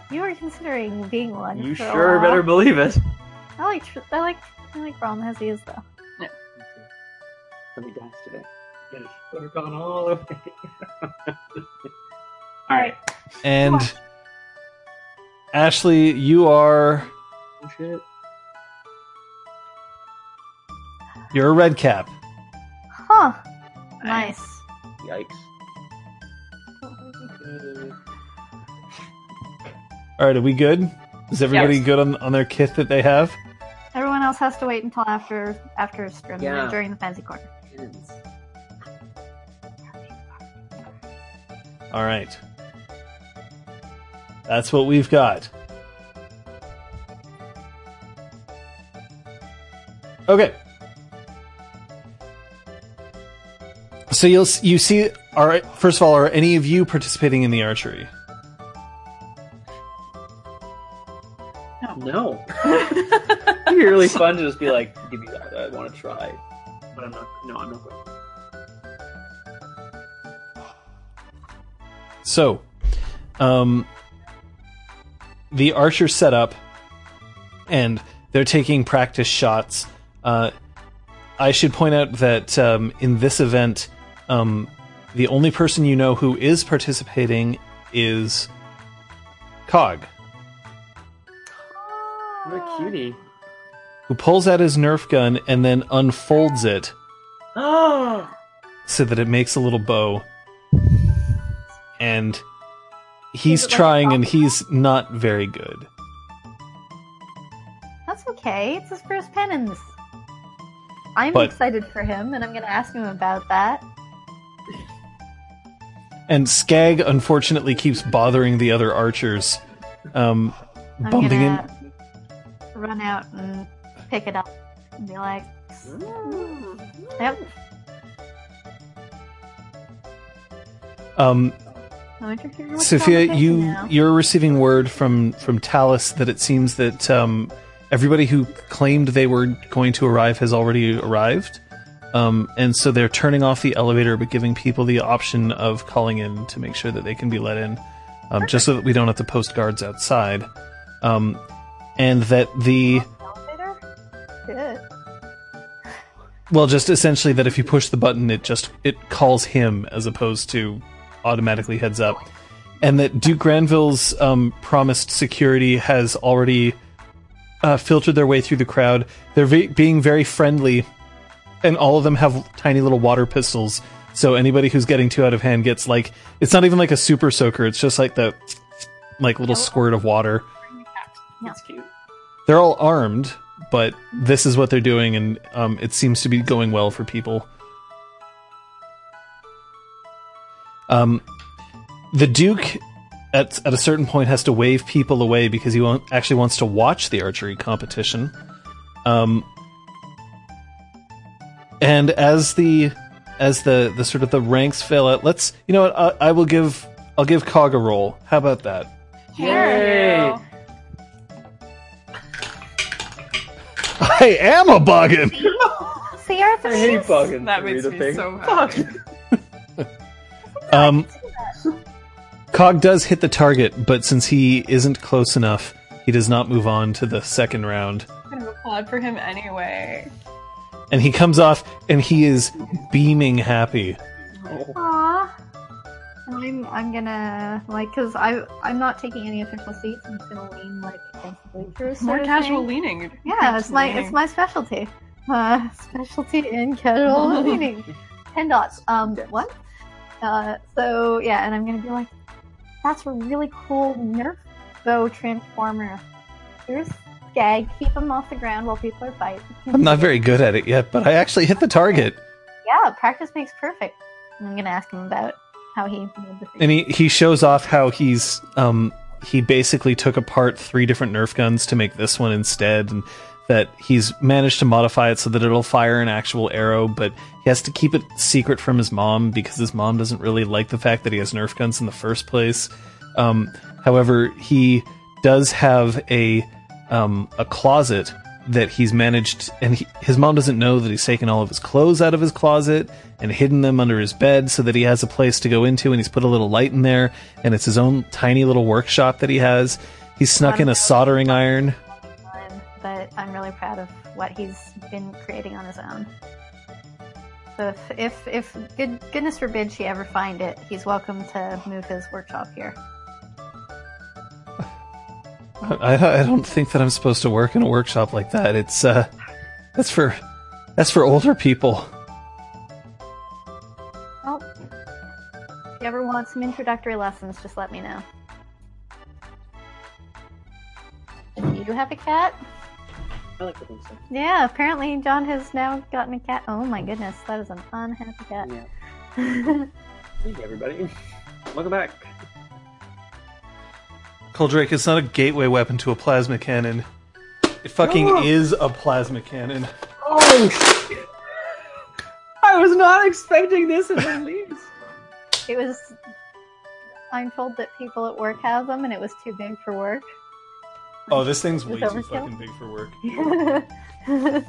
you were considering being one.
You
for a
sure
while.
better believe it.
I like. tr- I like. I like Brom as he is though.
Let me dance today. Yes, we're going all the way. all right.
And Ashley, you are.
Oh, shit.
You're a red cap.
Huh. Nice.
Yikes.
All right, are we good? Is everybody
Yes.
good on, on their kit that they have?
Everyone else has to wait until after after Strim
Yeah.
during the fancy corner.
All right. That's what we've got. Okay. So you'll you see are first of all are any of you participating in the archery?
No. It'd be really fun to just be like, give me that. I want to try. But I'm not. No, I'm not going.
So, um, the archer set up, and they're taking practice shots. Uh, I should point out that um, in this event, um, the only person you know who is participating is Cog,
What a cutie.
who pulls out his Nerf gun and then unfolds it so that it makes a little bow. And he's
it like
trying, and he's not very good.
That's okay. It's his first pennons. I'm
But-
excited for him, and I'm going to ask him about that.
And Skag unfortunately keeps bothering the other archers, um, bumping
gonna
in.
Run out and pick it up and be like, "Yep,
Um,
no interfering with
Sophia, you
now."
you're receiving word from from Talus that it seems that um, everybody who claimed they were going to arrive has already arrived, um, and so they're turning off the elevator but giving people the option of calling in to make sure that they can be let in, um, just so that we don't have to post guards outside, um, and that the Well, just essentially that if you push the button, it just it calls him as opposed to automatically heads up, and that Duke Granville's um, promised security has already uh, filtered their way through the crowd. They're ve- being very friendly, and all of them have tiny little water pistols. So anybody who's getting too out of hand gets like it's not even like a super soaker. It's just like the like little squirt of water.
That's cute.
They're all armed, but this is what they're doing, and um, it seems to be going well for people. Um, the Duke, at at a certain point, has to wave people away because he want, actually wants to watch the archery competition. Um, and as the as the the sort of the ranks fill out, let's you know what I, I will give I'll give Cog a roll. How about that?
Yay!
I am a boggan.
See, Arthur.
I hate bugging.
That makes me
thing.
so happy.
Um, Cog does hit the target, but since he isn't close enough, he does not move on to the second round.
I'm gonna applaud for him anyway.
And he comes off, and he is beaming happy.
Aww. And I'm, I'm gonna like because I I'm not taking any official seats. I'm just gonna lean like against the bleachers.
More casual
thing.
leaning.
Yeah, it's my
Leaning.
it's my specialty. Uh, specialty in casual leaning. Ten dots. Um, what? Uh, so yeah, and I'm gonna be like, that's a really cool Nerf bow transformer. Here's Skag. Keep him off the ground while people are fighting.
I'm not very good at it yet, but I actually hit the target.
Yeah, practice makes perfect. I'm gonna ask him about how he made the thing.
And he, he shows off how he's um he basically took apart three different Nerf guns to make this one instead, and that he's managed to modify it so that it'll fire an actual arrow, but he has to keep it secret from his mom because his mom doesn't really like the fact that he has Nerf guns in the first place. Um, however, he does have a um, a closet that he's managed, and he, his mom doesn't know that he's taken all of his clothes out of his closet and hidden them under his bed so that he has a place to go into, and he's put a little light in there, and it's his own tiny little workshop that he has. He's snuck in a soldering iron.
but I'm really proud of what he's been creating on his own. So if if, if good, goodness forbid she ever find it, he's welcome to move his workshop here.
I, I don't think that I'm supposed to work in a workshop like that. It's uh, that's for that's for older people.
Well, if you ever want some introductory lessons, just let me know. Do you have a cat?
I like to think so.
Yeah, apparently John has now gotten a cat. Oh my goodness, that is an unhappy cat.
Yeah. Hey, everybody. Welcome back.
Coldrake, it's not a gateway weapon to a plasma cannon. It fucking oh. is a plasma cannon.
Oh, shit. I was not expecting this in the least.
It was. I'm told that people at work have them, and it was too big for work.
Oh, this thing's way
It's
too fucking big for work.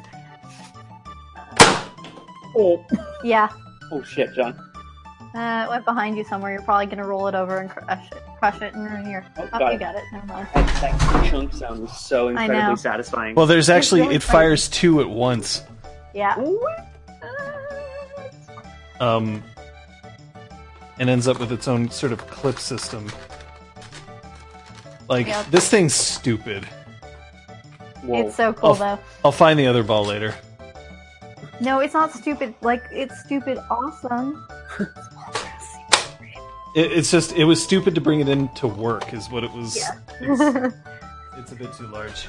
Oh.
yeah,
oh shit, John.
Uh, it went behind you somewhere. You're probably gonna roll it over and crush it, crush it, and ruin your.
Oh,
Oh,
got
you
it.
got it. Never mind.
That, that chunk sound was so
I
incredibly
know.
satisfying.
Well, there's actually it fires two at once.
Yeah. What?
Um, and ends up with its own sort of clip system. Like
Yep.
this thing's stupid.
Whoa.
It's so cool
Oh.
though.
I'll find the other ball later.
No, it's not stupid. Like it's stupid awesome.
It, it's just it was stupid to bring it into work, is what it was.
Yeah.
It's, it's a bit too large.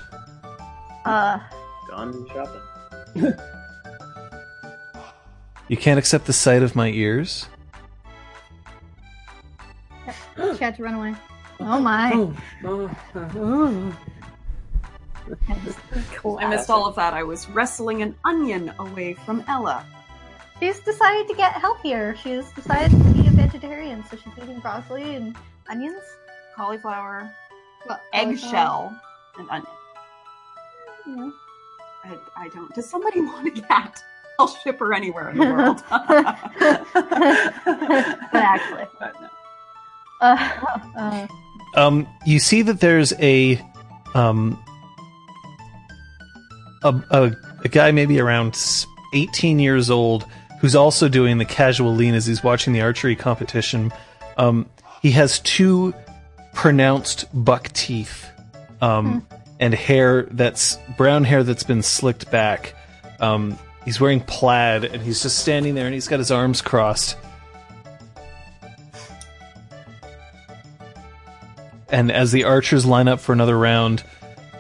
uh,
Gone shopping.
You can't accept the sight of my ears.
she had to run away. Oh my. Cool.
I missed all of that. I was wrestling an onion away from Ella.
She's decided to get healthier. She's decided to be a vegetarian, so she's eating broccoli and onions.
Cauliflower,
Well,
eggshell, and onion.
Yeah.
I, I don't. Does somebody want a cat? I'll ship her anywhere in the world.
But actually.
But no.
Uh, uh,
Um, you see that there's a um a, a, a guy maybe around 18 years old who's also doing the casual lean as he's watching the archery competition. Um, he has two pronounced buck teeth um, and hair that's brown hair that's been slicked back. Um, he's wearing plaid and he's just standing there and he's got his arms crossed. and as the archers line up for another round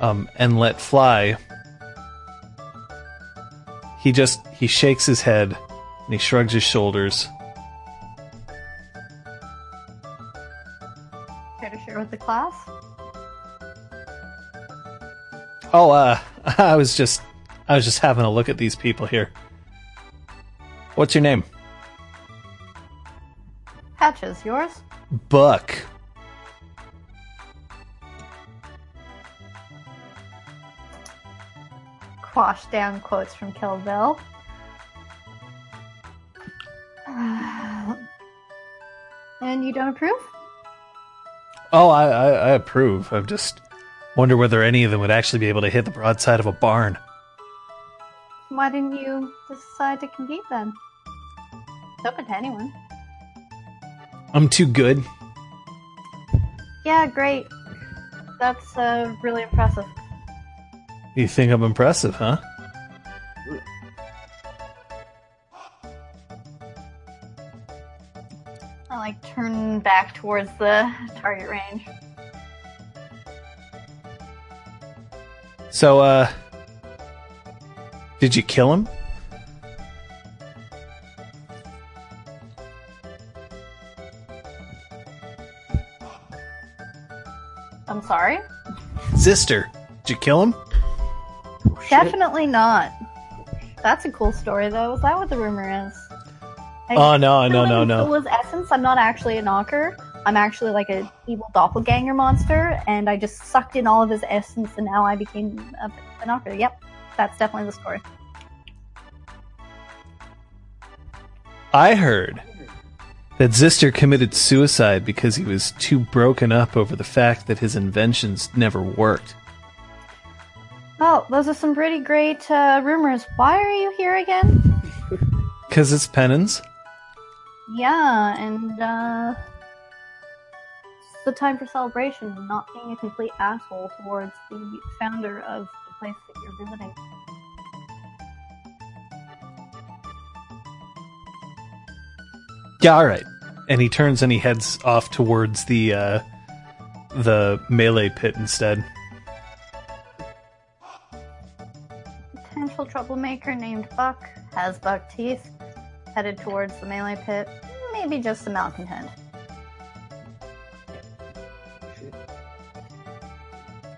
um, and let fly he just he shakes his head and he shrugs his shoulders
care to share with the class?
oh uh i was just i was just having a look at these people here what's your name
Patches, yours?
Buck.
Quash down quotes from Kill Bill. And you don't approve?
Oh, I, I, I approve. I just wonder whether any of them would actually be able to hit the broadside of a barn.
Why didn't you decide to compete then? It's open to anyone.
I'm too good.
Yeah, great. That's uh, really impressive.
You think I'm impressive, huh?
I like turn back towards the target range.
So, uh, did you kill him?
I'm sorry?
Zister, did you kill him?
Definitely not. That's a cool story, though. Is that what the rumor is? I-
Oh no, no, no, no.
was essence. I'm not actually a nocker. I'm actually like a evil doppelganger monster, and I just sucked in all of his essence, and now I became a, a nocker. Yep, that's definitely the story.
I heard that Zister committed suicide because he was too broken up over the fact that his inventions never worked.
Oh, those are some pretty great uh, rumors. Why are you here again?
Because it's pennons.
Yeah, and uh, it's the time for celebration, and not being a complete asshole towards the founder of the place that you're visiting.
Yeah, all right. And he turns and he heads off towards the uh, the melee pit instead.
Potential troublemaker named Buck has buck teeth, headed towards the melee pit. Maybe just a malcontent.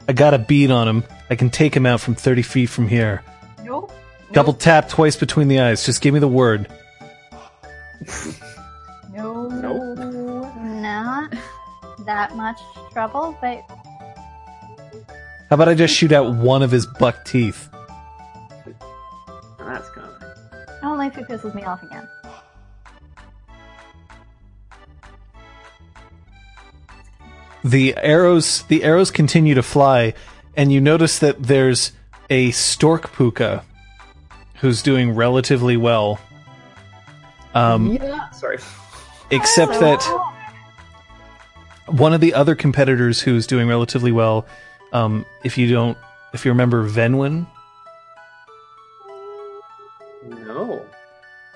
I got a bead on him. I can take him out from 30 feet from here.
Nope.
Double tap twice between the eyes. Just give me the word.
No,
Nope.
not that much trouble, but
How about I just shoot out one of his buck teeth?
Only if it pisses me off again.
The arrows the arrows continue to fly, and you notice that there's a stork pooka who's doing relatively well. Um,
yeah. Sorry.
except that one of the other competitors who's doing relatively well, um, if you don't, if you remember Venwin,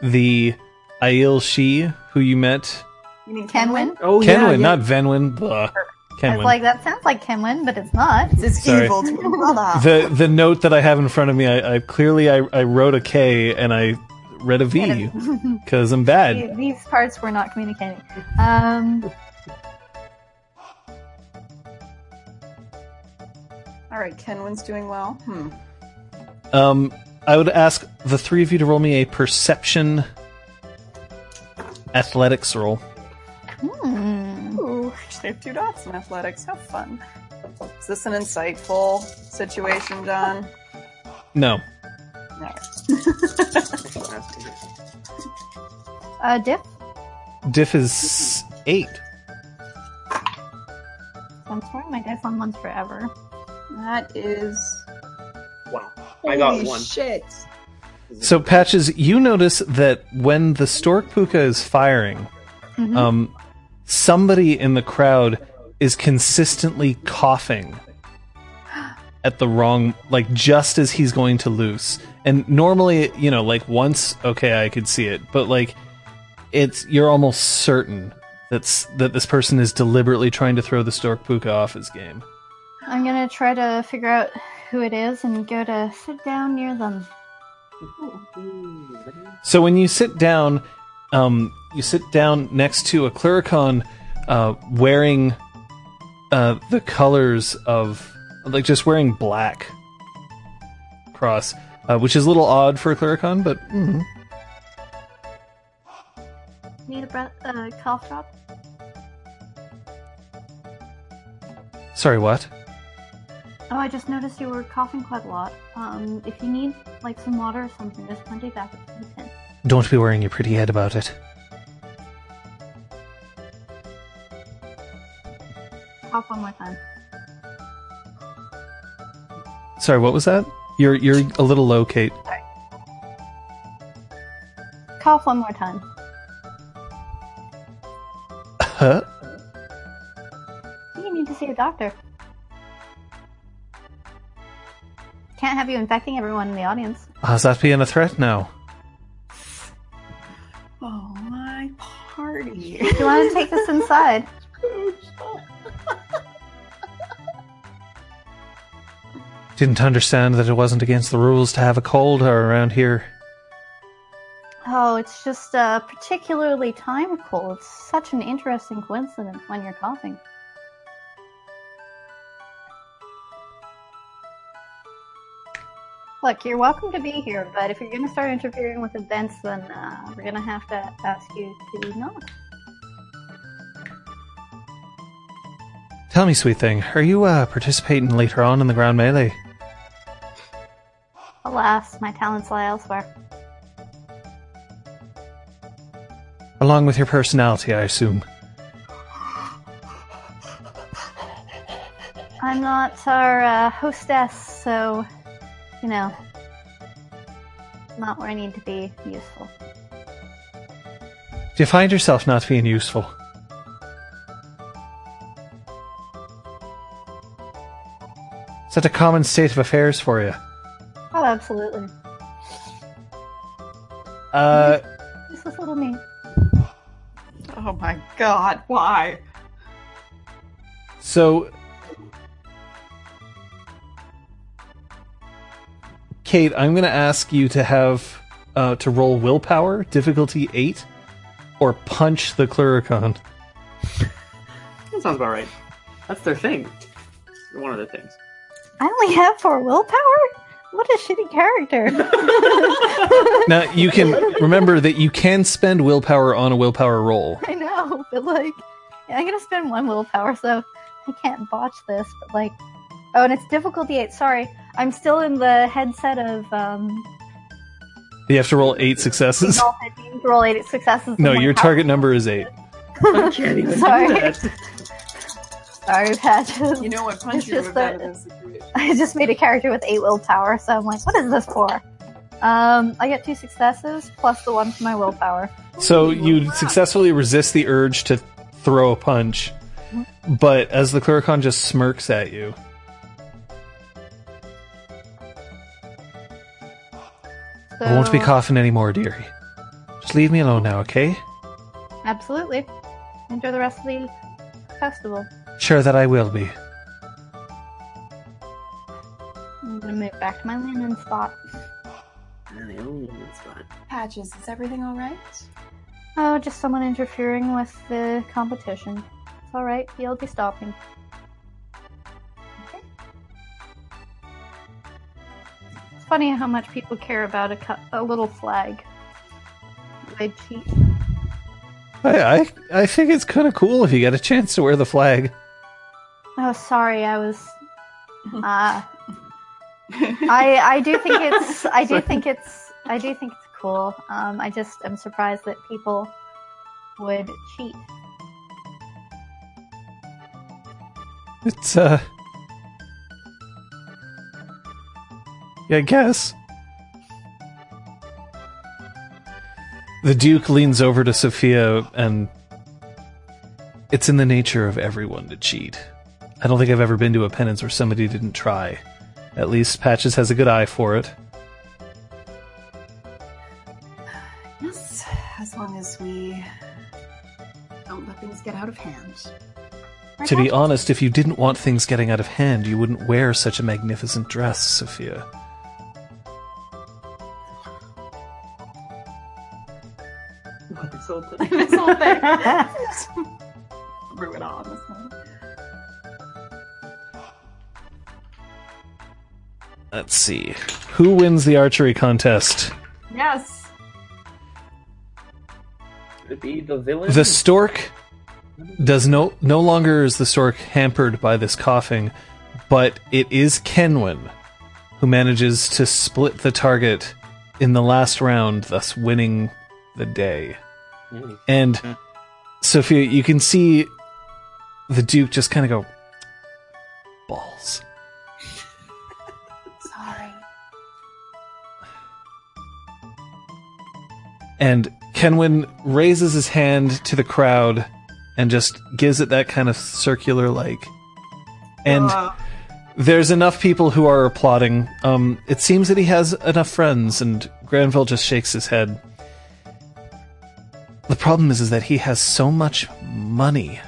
the Aiel Shi who you met,
You mean
Kenwin?
Oh
Kenwin,
yeah, yeah.
not Venwin. Blah.
I was like, that sounds like Kenwin, but it's not.
It's
Sorry.
evil
the the note that I have in front of me, I, I clearly I, I wrote a K and I read a V because I'm bad.
These parts were not communicating. Um,
All right, Kenwin's doing well. Hmm.
Um, I would ask the three of you to roll me a perception athletics roll.
hmm.
Ooh, they have two dots in athletics. How fun. Is this an insightful situation, John?
No,
No.
Uh, Diff?
diff is eight.
I'm throwing my dice on ones forever.
That is.
Wow. I got
Holy
one.
shit.
So, Patches, you notice that when the stork pooka is firing,
Mhm.
um, somebody in the crowd is consistently coughing at the wrong, like just as he's going to loose. And normally, you know, like once, okay, I could see it, but like it's you're almost certain that's that this person is deliberately trying to throw the stork pooka off his game.
I'm gonna try to figure out who it is and go to sit down near them.
So when you sit down, um, you sit down next to a clurichaun uh, wearing uh, the colors of, like, just wearing black cross, uh, which is a little odd for a clurichaun, but mm,
Need a breath, uh, cough drop?
Sorry, what?
Oh, I just noticed you were coughing quite a lot. Um, if you need like some water or something, there's plenty back at the tent.
Don't be worrying your pretty head about it.
Cough one more time.
Sorry, what was that? You're you're a little low, Kate. Sorry.
Cough one more time.
Huh?
You need to see a doctor. Can't have you infecting everyone in the audience.
How's that being a threat now?
Oh, my party.
Do you want to take this inside?
Didn't understand that it wasn't against the rules to have a cold around here.
Oh, it's just a particularly timed cold. It's such an interesting coincidence when you're coughing. Look, you're welcome to be here, but if you're going to start interfering with events, then uh, we're going to have to ask you to not.
Tell me, sweet thing, are you uh, participating later on in the ground melee?
Alas, my talents lie elsewhere.
Along with your personality, I assume.
I'm not our uh, hostess, so, you know, not where I need to be useful.
Do you find yourself not being useful? Is that a common state of affairs for you?
Oh, absolutely.
Uh,
This is little me.
Oh my god, why?
so. Kate, I'm going to ask you to have uh, to roll willpower, difficulty eight, or punch the Clurichaun.
That sounds about right. That's their thing. One of their things.
I only have four willpower? What a shitty character.
Now you can remember that you can spend willpower on a willpower roll.
I know, but like, yeah, I'm gonna spend one willpower, so I can't botch this. But like, oh, and it's difficulty eight. Sorry, I'm still in the headset of um.
You have to roll eight successes.
golf head team to roll eight successes.
No, your
power.
target number is eight.
I can't even
Sorry.
do that.
Sorry, patches.
You know what
It's
punch you
just
would have
that-
in this?
I just made a character with eight willpower, so I'm like, what is this for? Um, I get two successes plus the one for my willpower.
So you successfully resist the urge to throw a punch, but as the Clurichaun just smirks at you,
So,
I won't be coughing anymore, dearie. Just leave me alone now, okay?
Absolutely. Enjoy the rest of the festival.
Sure that I will be.
I'm gonna move back to my landing spot.
I own that spot.
Patches, is everything alright?
Oh, just someone interfering with the competition. It's alright, he'll be stopping. Funny how much people care about a, cu- a little flag. They cheat.
I I, I think it's kind of cool if you get a chance to wear the flag.
Oh, sorry, I was. Uh, I I do think it's I do think it's I do think it's cool. Um, I just am surprised that people would cheat.
It's uh, I guess. The Duke leans over to Sophia and it's in the nature of everyone to cheat. I don't think I've ever been to a pennons where somebody didn't try. At least Patches has a good eye for it.
Yes, as long as we don't let things get out of hand.
To be honest, if you didn't want things getting out of hand, you wouldn't wear such a magnificent dress, Sophia.
What this whole
this whole thing. Ruin all this one.
Let's see. Who wins the archery contest?
Yes.
Could it be the villain?
The stork does no no longer is the stork hampered by this coughing, but it is Kenwin who manages to split the target in the last round, thus winning the day.
Mm.
And Sophia, you can see the Duke just kind of go balls.
Sorry.
And Kenwin raises his hand to the crowd and just gives it that kind of circular like. And there's enough people who are applauding. Um, it seems that he has enough friends, and Granville just shakes his head. The problem is, is that he has so much money.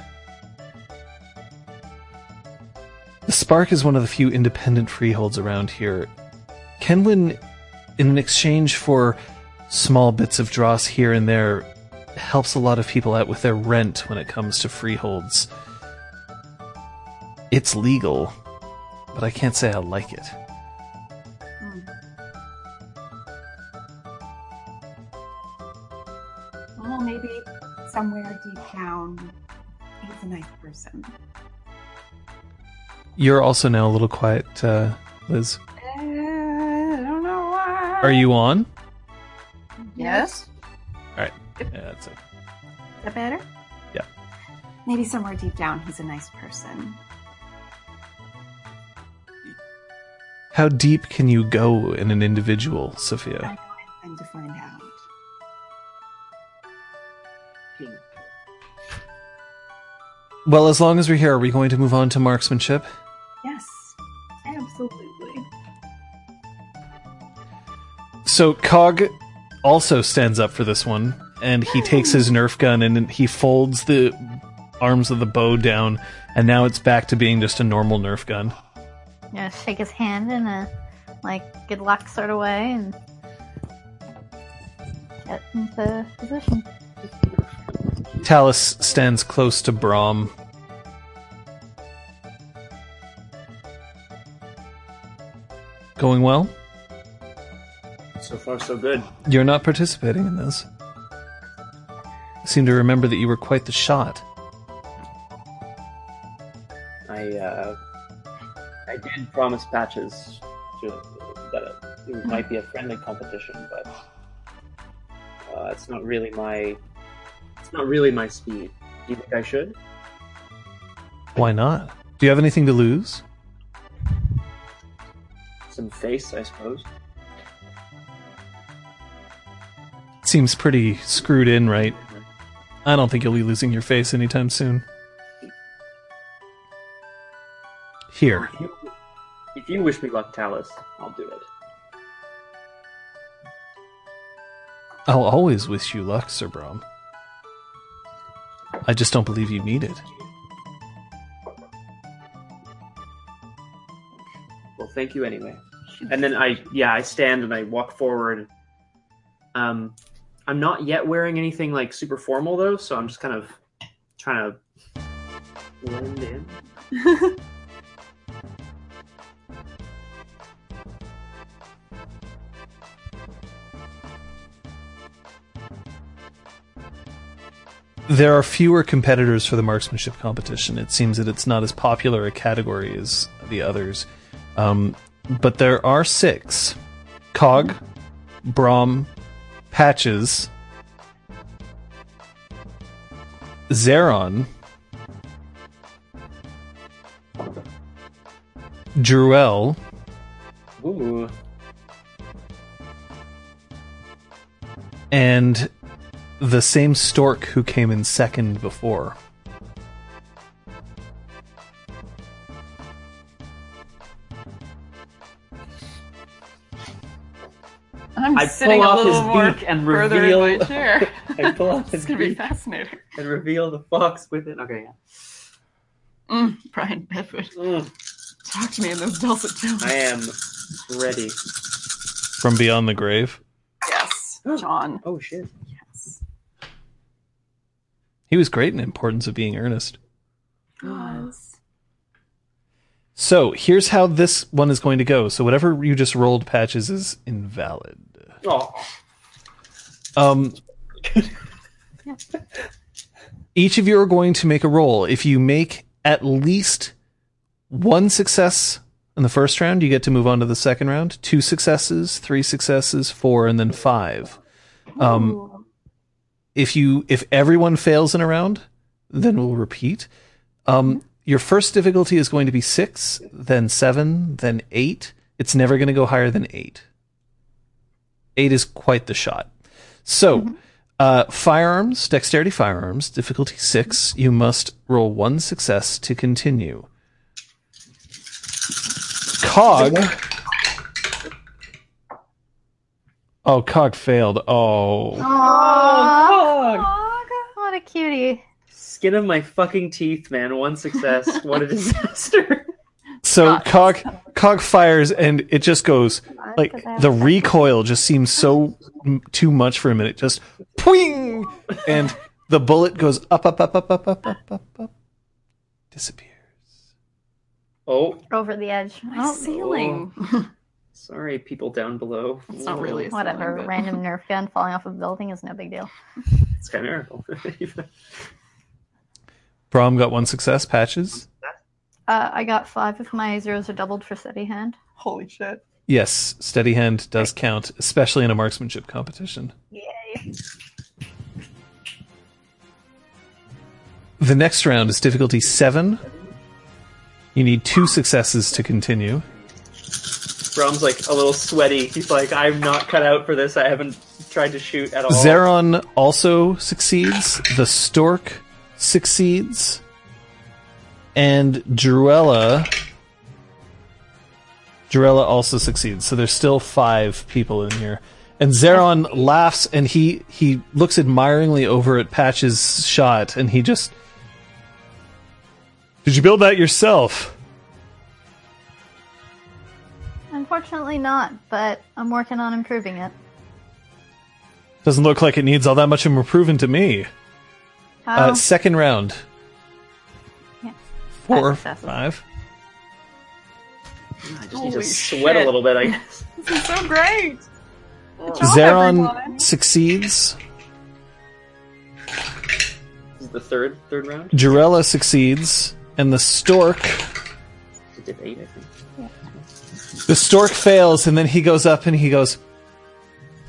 The Spark is one of the few independent freeholds around here. Kenwin, in exchange for small bits of dross here and there, helps a lot of people out with their rent when it comes to freeholds. It's legal, but I can't say I like it.
Deep down, he's a nice person.
You're also now a little quiet, uh, Liz.
Uh, I don't know why.
Are you on?
Yes. All right.
Yeah, that's it.
Is that better? Yeah.
Maybe somewhere deep down, he's a nice person.
How deep can you go in an individual,
I
Sophia? Well, as long as we're here, are we going to move on to marksmanship?
Yes, absolutely.
So Cog also stands up for this one, and he takes his Nerf gun and he folds the arms of the bow down, and now it's back to being just a normal Nerf gun.
You know, shake his hand in a like good luck sort of way and get into position.
Talus stands close to Brom. Going well?
So far, so good.
You're not participating in this. I seem to remember that you were quite the shot.
I uh, I did promise patches to, that it might be a friendly competition, but uh, it's not really my it's not really my speed. Do you think I should?
Why not? Do you have anything to lose?
Some face, I suppose.
Seems pretty screwed in, right? I don't think you'll be losing your face anytime soon. Here.
If you, if you wish me luck, Talus, I'll do it.
I'll always wish you luck, Sir Brom. I just don't believe you need it.
Well, thank you anyway. And then I, yeah, I stand and I walk forward. Um, I'm not yet wearing anything like super formal though, so I'm just kind of trying to blend in.
There are fewer competitors for the marksmanship competition. It seems that it's not as popular a category as the others. Um, but there are six Cog, Brom, Patches, Zeron, Druel,
Ooh,
and the same stork who came in second before.
I'm
I
sitting
pull
a
off
little
his
more
beak and
further
reveal.
in my chair.
I pull off
It's
his
gonna be
beak
fascinating.
and reveal the fox with it. Okay, yeah.
Mm, Brian Bedford,
Mm,
talk to me in those dulcet tones.
I am ready.
From beyond the grave.
Yes, John.
Oh shit.
He was great in Importance of Being Earnest.
Was.
So here's how this one is going to go. So whatever you just rolled, Patches, is invalid.
Oh,
Um, each of you are going to make a roll. If you make at least one success in the first round, you get to move on to the second round. Two successes, three successes, four, and then five. Um, if you if everyone fails in a round, then we'll repeat. Um, your first difficulty is going to be six, then seven, then eight. It's never going to go higher than eight. Eight is quite the shot. So, uh, firearms, dexterity firearms, difficulty six. You must roll one success to continue. Cog. Oh, Cog failed. Oh.
Aww, what a cutie.
Skin of my fucking teeth, man. One success. what a disaster.
So Cog Cog fires and it just goes like the recoil just seems so m- too much for a minute. Just pwing, and the bullet goes up, up, up, up, up, up, up, up, up, disappears.
Oh,
Over the edge.
My
Oh,
ceiling.
sorry, people down below.
It's not really a
whatever.
ceiling, but-
Random Nerf gun falling off a building is no big deal.
It's chimerical.
Brom got one success. Patches.
Uh, I got five if my zeros are doubled for steady hand.
Holy shit.
Yes, steady hand does count, especially in a marksmanship competition.
Yay.
The next round is difficulty seven. You need two successes to continue.
Brom's like a little sweaty. He's like, I'm not cut out for this. I haven't tried to shoot at all.
Zeron also succeeds. The stork succeeds. And Druella. Druella also succeeds. So there's still five people in here. And Zeron laughs and he, he looks admiringly over at Patch's shot and he just. Did you build that yourself?
Unfortunately, not, but I'm working on improving it.
Doesn't look like it needs all that much improvement to me.
How?
Uh, second round.
Yeah.
Four,
Five
I just need to
Holy
sweat a little bit, I guess.
This is so great. Job,
Zeron
everyone.
succeeds.
This is the third third round.
Jarella succeeds, and the stork.
It did eight, I think.
The stork fails, and then he goes up and he goes,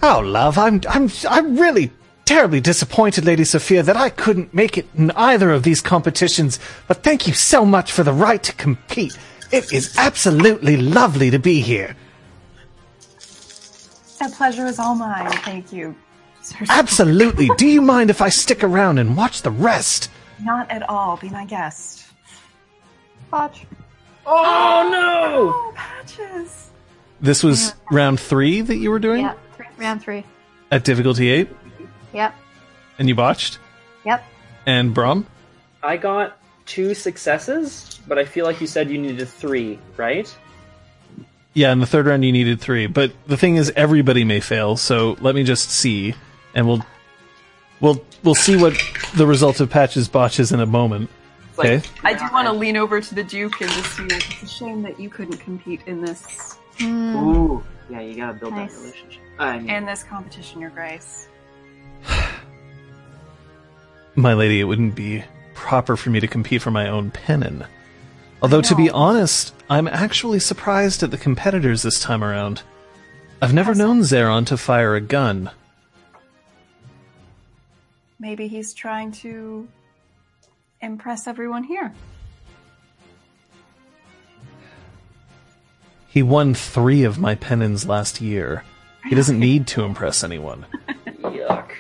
"Oh, love, I'm, I'm, I'm really terribly disappointed, Lady Sophia, that I couldn't make it in either of these competitions. But thank you so much for the right to compete. It is absolutely lovely to be here.
That pleasure is all mine. Thank you. Sir.
Absolutely. Do you mind if I stick around and watch the rest?"
Not at all. Be my guest.
Watch.
Oh no!
Oh, patches.
This was round three that you were doing
Yeah, three, round three.
at difficulty eight,
Yep,
and you botched.
yep.
And Brom,
I got two successes, but I feel like you said you needed three, right?
Yeah, in the third round you needed three, but the thing is, everybody may fail. So let me just see, and we'll we'll we'll see what the result of patches botches in a moment.
It's like,
Okay.
I do want to lean over to the Duke and just see. Like, it's a shame that you couldn't compete in this
Hmm.
Ooh, yeah, you gotta build
Nice.
that relationship. I mean,
In this competition, Your Grace.
My lady, it wouldn't be proper for me to compete for my own pennon. Although to be honest, I'm actually surprised at the competitors this time around. I've never known Zeron to fire a gun.
Maybe he's trying to impress everyone here.
He won three of my pennons last year. He doesn't need to impress anyone.
yuck.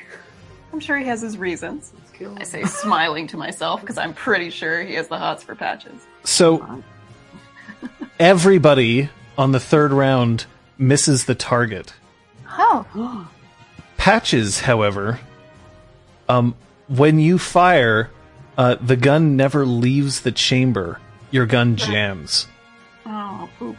I'm sure he has his reasons.
I say smiling to myself because I'm pretty sure he has the hots for patches.
So everybody on the third round misses the target.
Oh,
Patches, however, um, when you fire, uh, the gun never leaves the chamber. Your gun jams.
Oh, poop.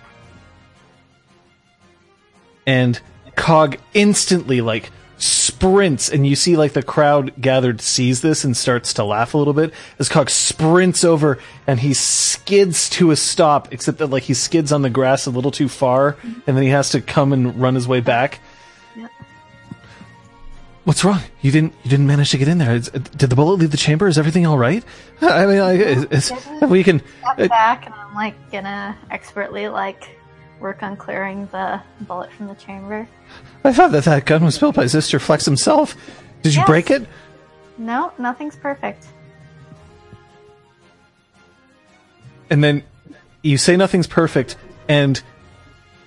and Cog instantly like sprints, and you see like the crowd gathered sees this and starts to laugh a little bit as Cog sprints over and he skids to a stop, except that like he skids on the grass a little too far, and then he has to come and run his way back. What's wrong? You didn't you didn't manage to get in there. Is- did the bullet leave the chamber? Is everything all right? I mean, I, is, we can.
Step
uh,
back, and I'm like gonna expertly like work on clearing the bullet from the chamber.
I thought that that gun was built by Sister Flex himself. Did you
Yes.
break it?
No, nothing's perfect.
And then you say nothing's perfect, and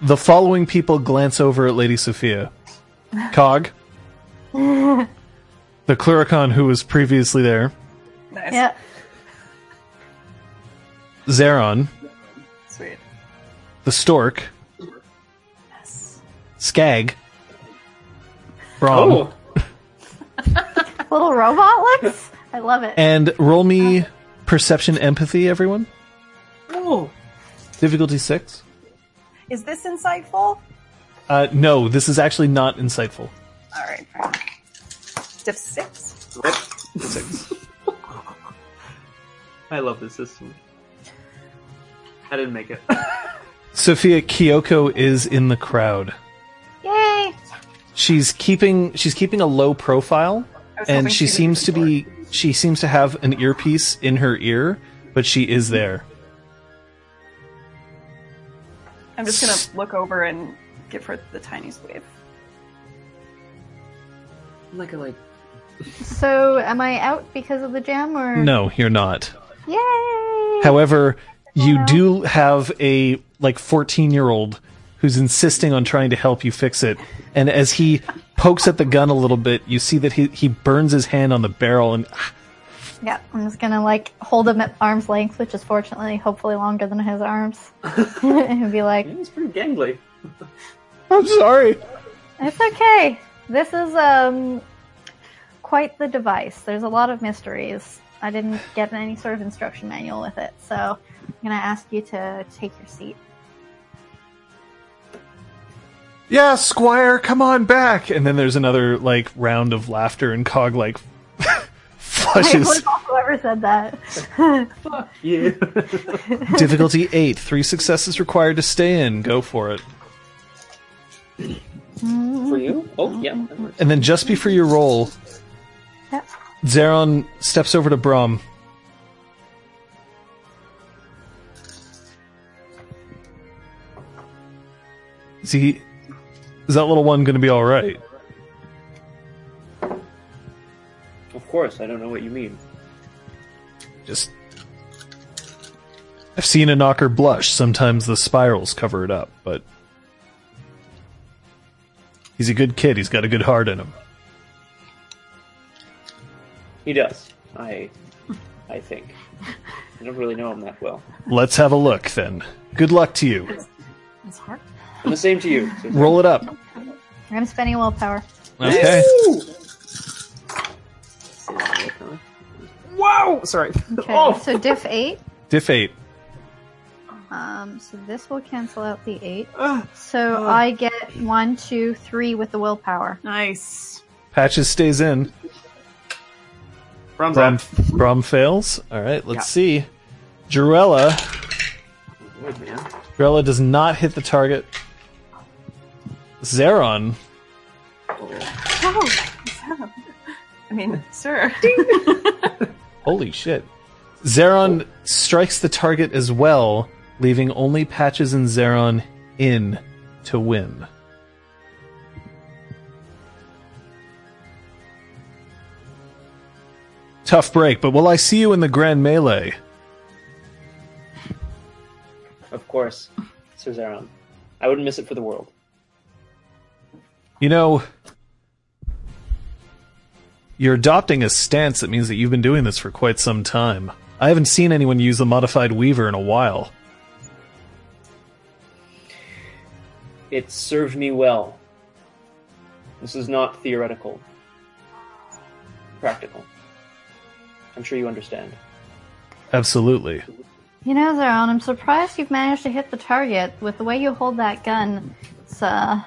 the following people glance over at Lady Sophia. Cog, the Clurichaun who was previously there,
Nice.
Yeah.
Zeron,
Sweet.
the Stork,
Yes.
Skag, Brom,
Oh,
Little robot looks. I love it.
and roll me perception empathy, everyone.
oh,
Difficulty six.
Is this insightful?
Uh, no, this is actually not insightful.
All right. Fine. Diff six.
Six.
I love this system. I didn't make it.
Sophia Kyoko is in the crowd.
Yay!
She's keeping she's keeping a low profile, and
hoping
she seems to be she seems to have an earpiece in her ear, but she is there.
I'm just gonna look over and give her the tiniest wave.
Like a like.
So, am I out because of the gem, or
No, you're not.
Yay!
However, you
Wow.
do have a like 14 year old who's insisting on trying to help you fix it, and as he pokes at the gun a little bit, you see that he he burns his hand on the barrel, and
Yeah, I'm just gonna like hold him at arm's length, which is fortunately, hopefully, longer than his arms, and be like,
It's pretty gangly.
I'm sorry.
"It's okay. This is um quite the device. There's a lot of mysteries. I didn't get any sort of instruction manual with it, so I'm gonna ask you to take your seat."
Yeah, Squire, come on back. And then there's another like round of laughter, and Cog like
I
flushes.
was whoever said that.
Yeah.
Difficulty eight. Three successes required to stay in. Go for it.
For you? Oh, mm-hmm. yeah.
And then just before you roll,
Yep.
Zeron steps over to Brom. Is he? Is that little one going to be all right?
Of course, I don't know what you mean.
Just. I've seen a nocker blush. Sometimes the spirals cover it up, but he's a good kid. He's got a good heart in him.
He does. I, I think. I don't really know him that well.
Let's have a look then. Good luck to you.
It's hard.
And the same to you. Susan.
Roll it up.
I'm spending willpower.
Okay.
Woo! Wow! Sorry.
Okay,
Oh!
so diff eight.
Diff eight.
Um, so this will cancel out the eight.
Ah.
So I get one, two, three with the willpower.
Nice.
Patches stays in.
Brom's
Brom,
out.
Brom fails. All right, let's
Yeah.
see. Jarella.
Good man.
Jarella does not hit the target. Zeron.
Oh, I mean, sir.
Holy shit. Zeron strikes the target as well, leaving only Patches and Zeron in to win. Tough break, but will I see you in the Grand Melee?
Of course, Sir Zeron. I wouldn't miss it for the world.
You know, you're adopting a stance that means that you've been doing this for quite some time. I haven't seen anyone use the modified weaver in a while.
It served me well. This is not theoretical. Practical. I'm sure you understand.
Absolutely.
You know, Zeron, I'm surprised you've managed to hit the target with the way you hold that gun. It's uh,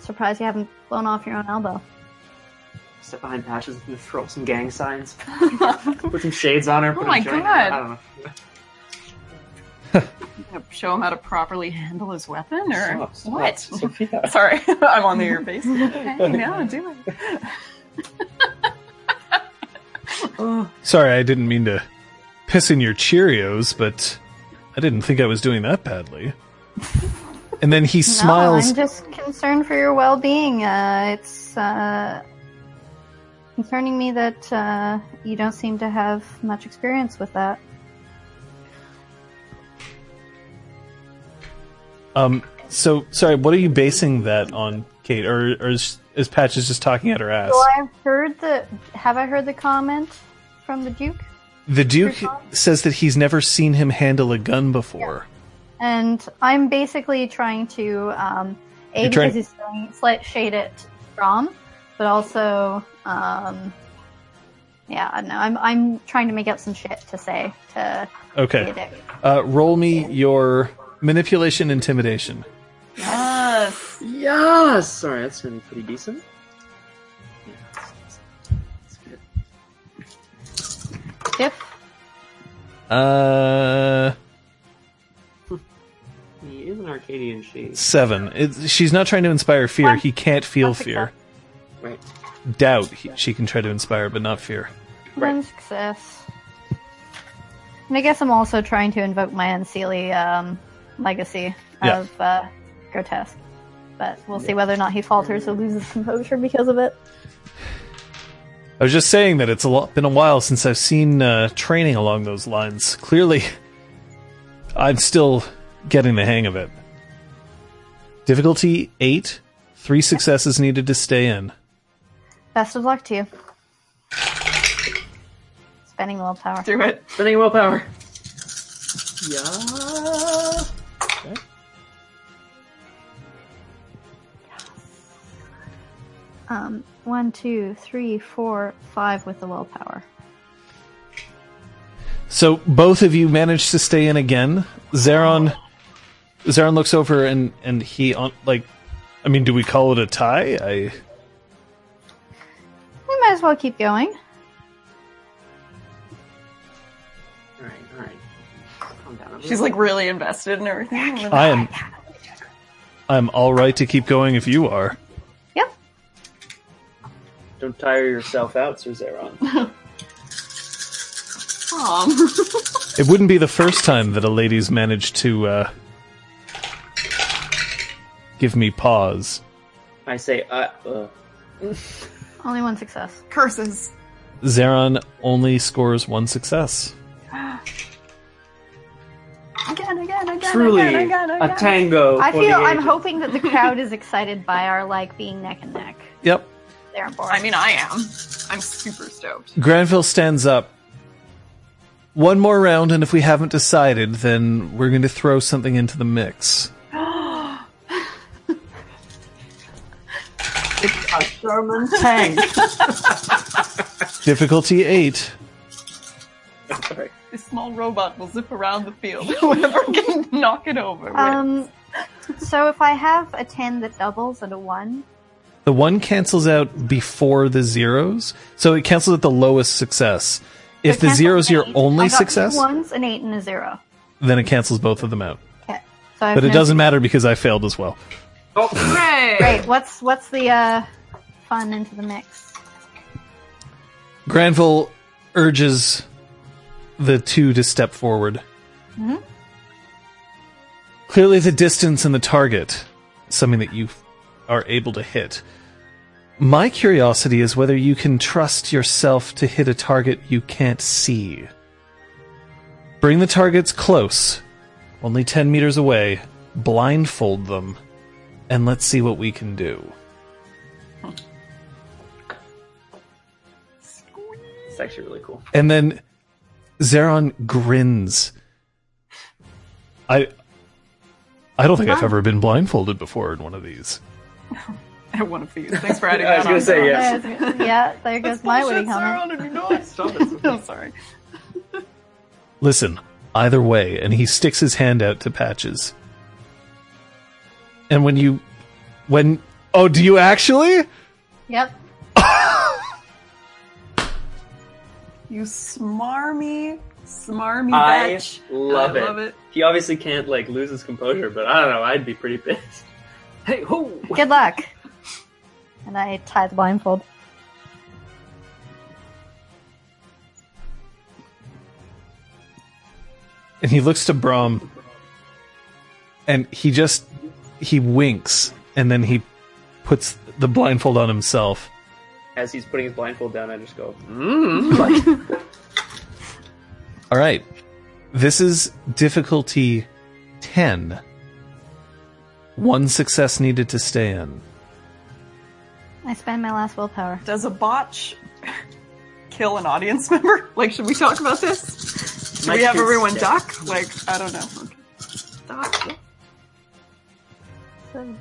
surprised you haven't blown off your own elbow.
Step behind Patches and throw up some gang signs. Put some shades on her. Put
Oh my
a joint-
God.
I don't know.
Yep, show him how to properly handle his weapon, or
Stop, stop,
what?
Sophia.
Sorry, I'm on the earpiece. Okay, now do it.
Sorry, I didn't mean to piss in your Cheerios, but I didn't think I was doing that badly. And then he
No,
smiles.
I'm just concerned for your well-being. Uh, it's uh, concerning me that uh, you don't seem to have much experience with that.
Um, so sorry, what are you basing that on, Kate? Or, or is, is Patches just talking at her ass?
So I've heard the. Have I heard the comment from the Duke?
the Duke says that he's never seen him handle a gun before.
And I'm basically trying to um, a
trying-
because he's saying slight shade it from, but also um, yeah, I don't know. I'm I'm trying to make up some shit to say to
Okay, uh, roll me your manipulation intimidation.
Yes.
Yes! Sorry, that's been pretty decent. Yeah, that's good.
Diff.
Uh,
He is an Arcadian sidhe.
seven. It, she's not trying to inspire fear.
One-
He can't feel
one
fear.
Right.
Doubt he, she can try to inspire, but not fear.
One success. And I guess I'm also trying to invoke my unseelie um, legacy
Yeah.
of uh, grotesque. But we'll see whether or not he falters or loses composure because of it.
I was just saying that it's a lot, been a while since I've seen uh, training along those lines. Clearly, I'm still getting the hang of it. Difficulty eight. Three successes needed to stay in.
Best of luck to you. Spending willpower.
Do it.
Spending willpower. Yeah.
Um, one, two, three, four, five with the willpower.
So both of you managed to stay in again. Zeron, Zeron looks over and and he on like, I mean, do we call it a tie? I
We might as well keep going.
Alright, alright. Calm down.
She's like really invested in everything.
I am I'm all right to keep going if you are.
Yep.
Don't tire yourself out, Sir Zeron.
It wouldn't be the first time that a lady's managed to uh, give me pause.
I say, uh, uh.
Only one success.
Curses.
Zeron only scores one success.
Again, again, again,
Truly
again, again, again.
a tango.
I feel I'm hoping that the crowd is excited by our like being neck and neck.
Yep.
They're on board.
I mean, I am. I'm super stoked.
Granville stands up. One more round, and if we haven't decided, then we're going to throw something into the mix.
It's a Sherman tank.
Difficulty eight.
Sorry.
This small robot will zip around the field. Whoever can knock it over.
Um, so if I have a ten that doubles and a one,
The one cancels out before the zeros, so it cancels at the lowest success. If the zero's your only
I've got
success,
two ones, an eight, and a zero.
then it cancels both of them out.
Okay. So I have
But it
no-
doesn't matter because I failed as well.
Oh,
Hooray!
Great. What's what's the uh, fun into the mix?
Granville urges the two to step forward.
Mhm.
Clearly, the distance and the target, something that you are able to hit. My curiosity is whether you can trust yourself to hit a target you can't see. Bring the targets close, only 10 meters away, blindfold them, and let's see what we can do.
it's actually really cool.
And then Zeron grins. I I don't think I've ever been blindfolded before in one of these.
I have one of these. Thanks for adding
I was gonna
on.
say, yeah.
There's- yeah, there goes my witty helmet.
Stop it.
I'm sorry.
Listen, either way, and he sticks his hand out to Patches. And when you when oh, do you actually?
Yep.
You smarmy, smarmy
I
bitch.
love
I
it.
love it.
He obviously can't like lose his composure, but I don't know. I'd be pretty pissed. Hey, who?
Good luck. And I tie the blindfold.
and he looks to Brom, and he just he winks, and then he puts the blindfold on himself.
As he's putting his blindfold down, I just go, mm, like,
All right, this is difficulty ten. One success needed to stay in.
I spend my last willpower.
Does a botch kill an audience member? Like, should we talk about this? Should
My
we have everyone
yeah.
duck? Like, I don't know. Okay.
Doc.
So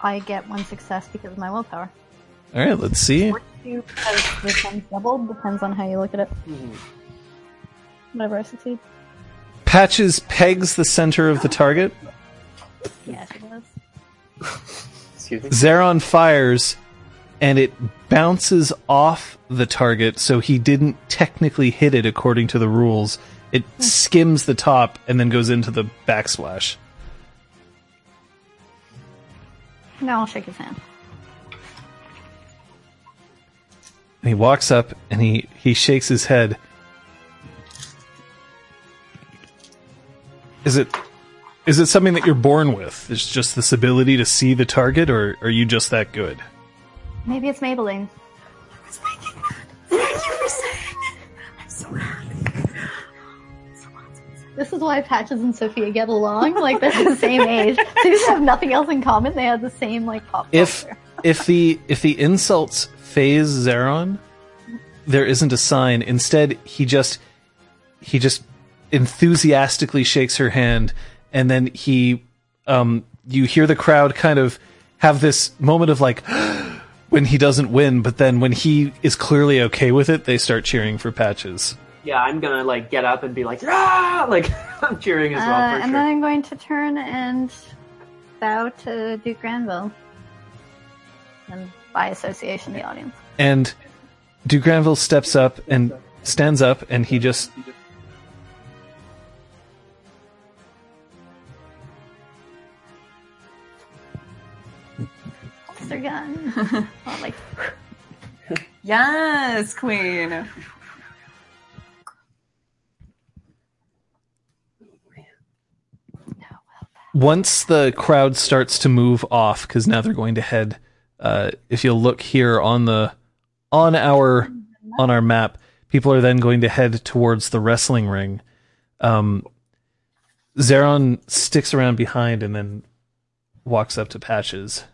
I get one success because of my willpower.
All right, let's see.
Or two because the time's doubled. Depends on how you look at it. Whatever I succeed.
Patches pegs the center of the target.
Yes, it does.
Excuse me.
Zeron fires, and it bounces off the target, so he didn't technically hit it according to the rules. It hmm. skims the top and then goes into the backsplash.
Now I'll shake his hand.
And he walks up and he, he shakes his head. Is it is it something that you're born with? It's just this ability to see the target, or are you just that good?
Maybe it's Maybelline. This is why Patches and Sophia get along. Like they're the same age. They just have nothing else in common. They have the same like pop
if if the if the insults phase Zeron, there isn't a sign. Instead, he just he just enthusiastically shakes her hand, and then he um you hear the crowd kind of have this moment of like when he doesn't win, but then when he is clearly okay with it, they start cheering for Patches.
Yeah, I'm gonna like get up and be like, ah, like I'm cheering as well
Uh,
for
and
sure.
then I'm going to turn and bow to Duke Granville. And by association, the audience.
And Duke Granville steps up and stands up, and he just
Holster their gun. Oh, like,
Yes, queen.
once the crowd starts to move off because now they're going to head uh, if you'll look here on the on our on our map people are then going to head towards the wrestling ring um Zeron sticks around behind and then walks up to Patches.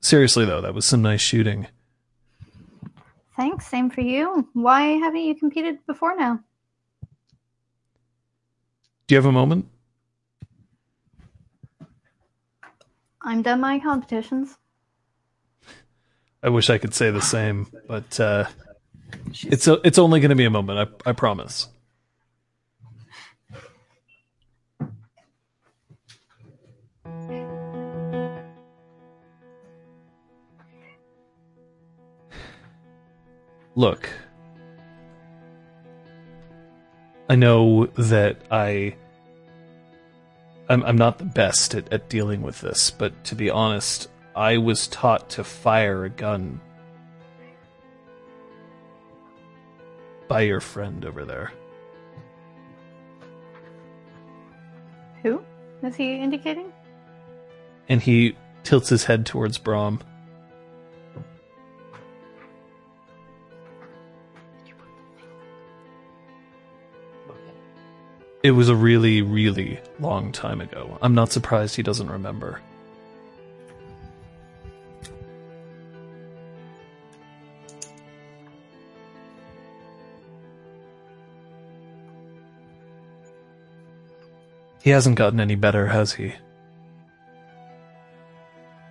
Seriously though, that was some nice shooting.
thanks, same for you. Why haven't you competed before now?
Do you have a moment?
I'm done my competitions.
I wish I could say the same, but uh, it's a, it's only going to be a moment. I I promise. Look, I know that I I'm, I'm not the best at, at dealing with this, but to be honest, I was taught to fire a gun by your friend over there.
Who is he indicating?
And he tilts his head towards Brom. It was a really, really long time ago. I'm not surprised he doesn't remember. He hasn't gotten any better, has he?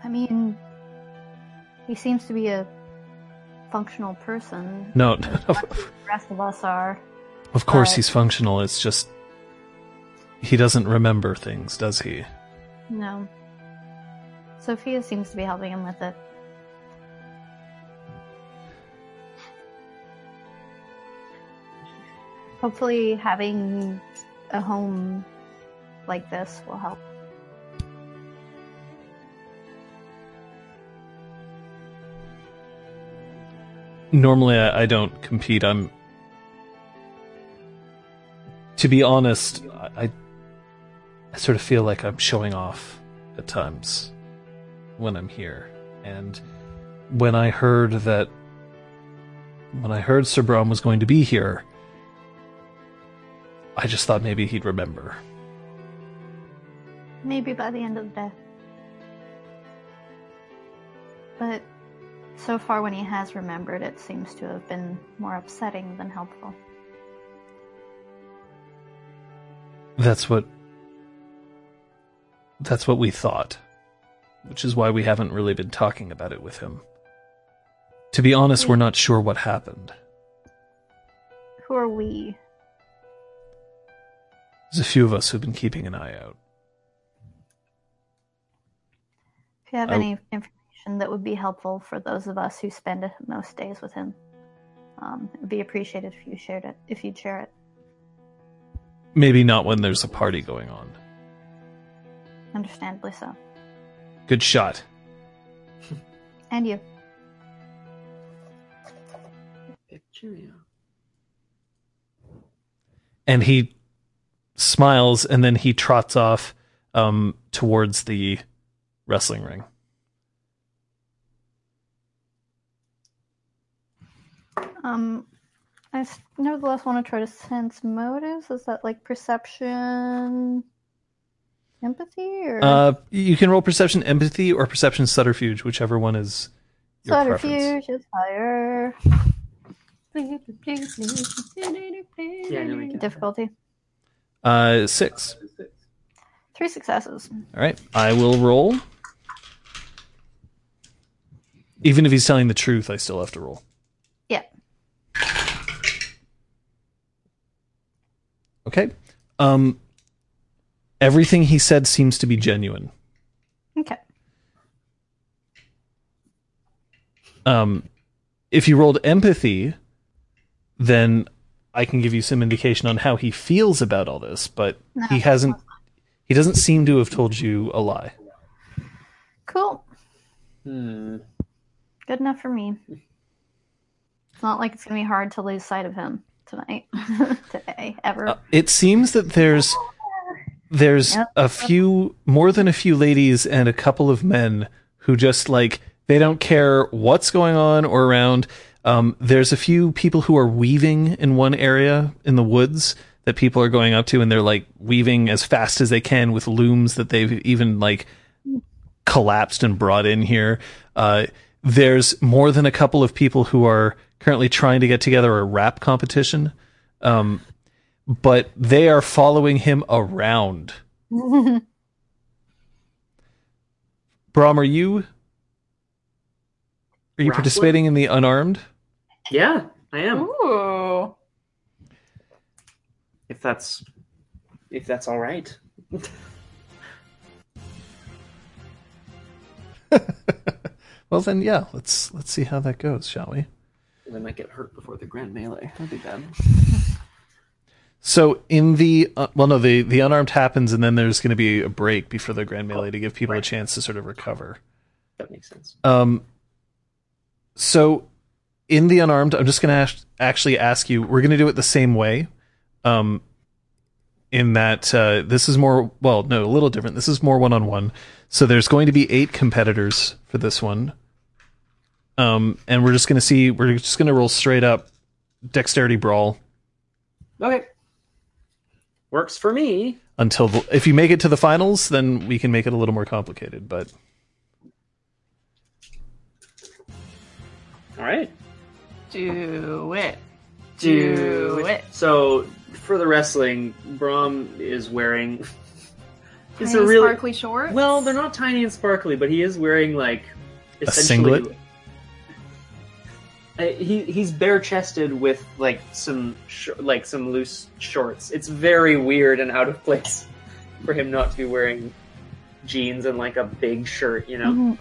I mean, he seems to be a functional person.
No,
The rest of us are.
of course
But-
he's functional. It's just he doesn't remember things, does he?
No. Sophia seems to be helping him with it. Hopefully, having a home like this will help.
Normally, I, I don't compete. I'm. To be honest, I, I I sort of feel like I'm showing off at times when I'm here. And when I heard that. When I heard Sir Brom was going to be here, I just thought maybe he'd remember.
Maybe by the end of the day. But so far, when he has remembered, it seems to have been more upsetting than helpful.
That's what. That's what we thought. Which is why we haven't really been talking about it with him. To be honest, we're not sure what happened.
Who are we?
There's a few of us who've been keeping an eye out.
If you have
I-
any information that would be helpful for those of us who spend most days with him, um, it would be appreciated if you shared it. If you'd share it.
Maybe not when there's a party going on.
Understandably so.
Good shot.
And you.
Cheerio.
And he smiles and then he trots off um, towards the wrestling ring.
Um, I s- nevertheless want to try to sense motives. Is that like perception, empathy, or
Uh, you can roll perception empathy or perception subterfuge, whichever one is your preference.
subterfuge is higher?
Yeah, I know we can.
Difficulty.
Uh, six.
Three successes.
All right, I will roll. Even if he's telling the truth, I still have to roll.
Yeah.
Okay. Um, everything he said seems to be genuine.
Okay.
Um, if you rolled empathy, then I can give you some indication on how he feels about all this, but
No.
he hasn't. He doesn't seem to have told you a lie.
Cool.
Hmm.
Good enough for me. It's not like it's gonna be hard to lose sight of him tonight, today, ever.
Uh, it seems that there's there's
Yep.
a few more than a few ladies and a couple of men who just like they don't care what's going on or around. Um, there's a few people who are weaving in one area in the woods that people are going up to and they're like weaving as fast as they can with looms that they've even like collapsed and brought in here. Uh, there's more than a couple of people who are currently trying to get together a rap competition. Um, but they are following him around. Brom, are you are you
Rattling?
participating in the unarmed?
Yeah, I am.
Ooh.
If that's if that's all right.
Well then yeah, let's let's see how that goes, shall we?
They might get hurt before the grand melee. That'd be bad.
So in the uh, well no the the unarmed happens and then there's going to be a break before the grand melee to give people a chance to sort of recover.
That makes sense.
Um, so in the unarmed, I'm just going to ask, actually ask you. We're going to do it the same way. Um, in that uh, this is more well, no, a little different. This is more one on one. So there's going to be eight competitors for this one. Um, and we're just going to see. We're just going to roll straight up dexterity brawl
Okay. Works for me.
until the, if you make it to the finals, then we can make it a little more complicated. But
All right.
Do it.
Do
it.
So for the wrestling, Brom is wearing. It's
Tiny
a really
sparkly shorts.
well. They're not tiny and sparkly, but he is wearing like
A
essentially.
singlet?
Uh, he he's bare chested with like some sh- like some loose shorts. It's very weird and out of place for him not to be wearing jeans and like a big shirt. You know.
Mhm.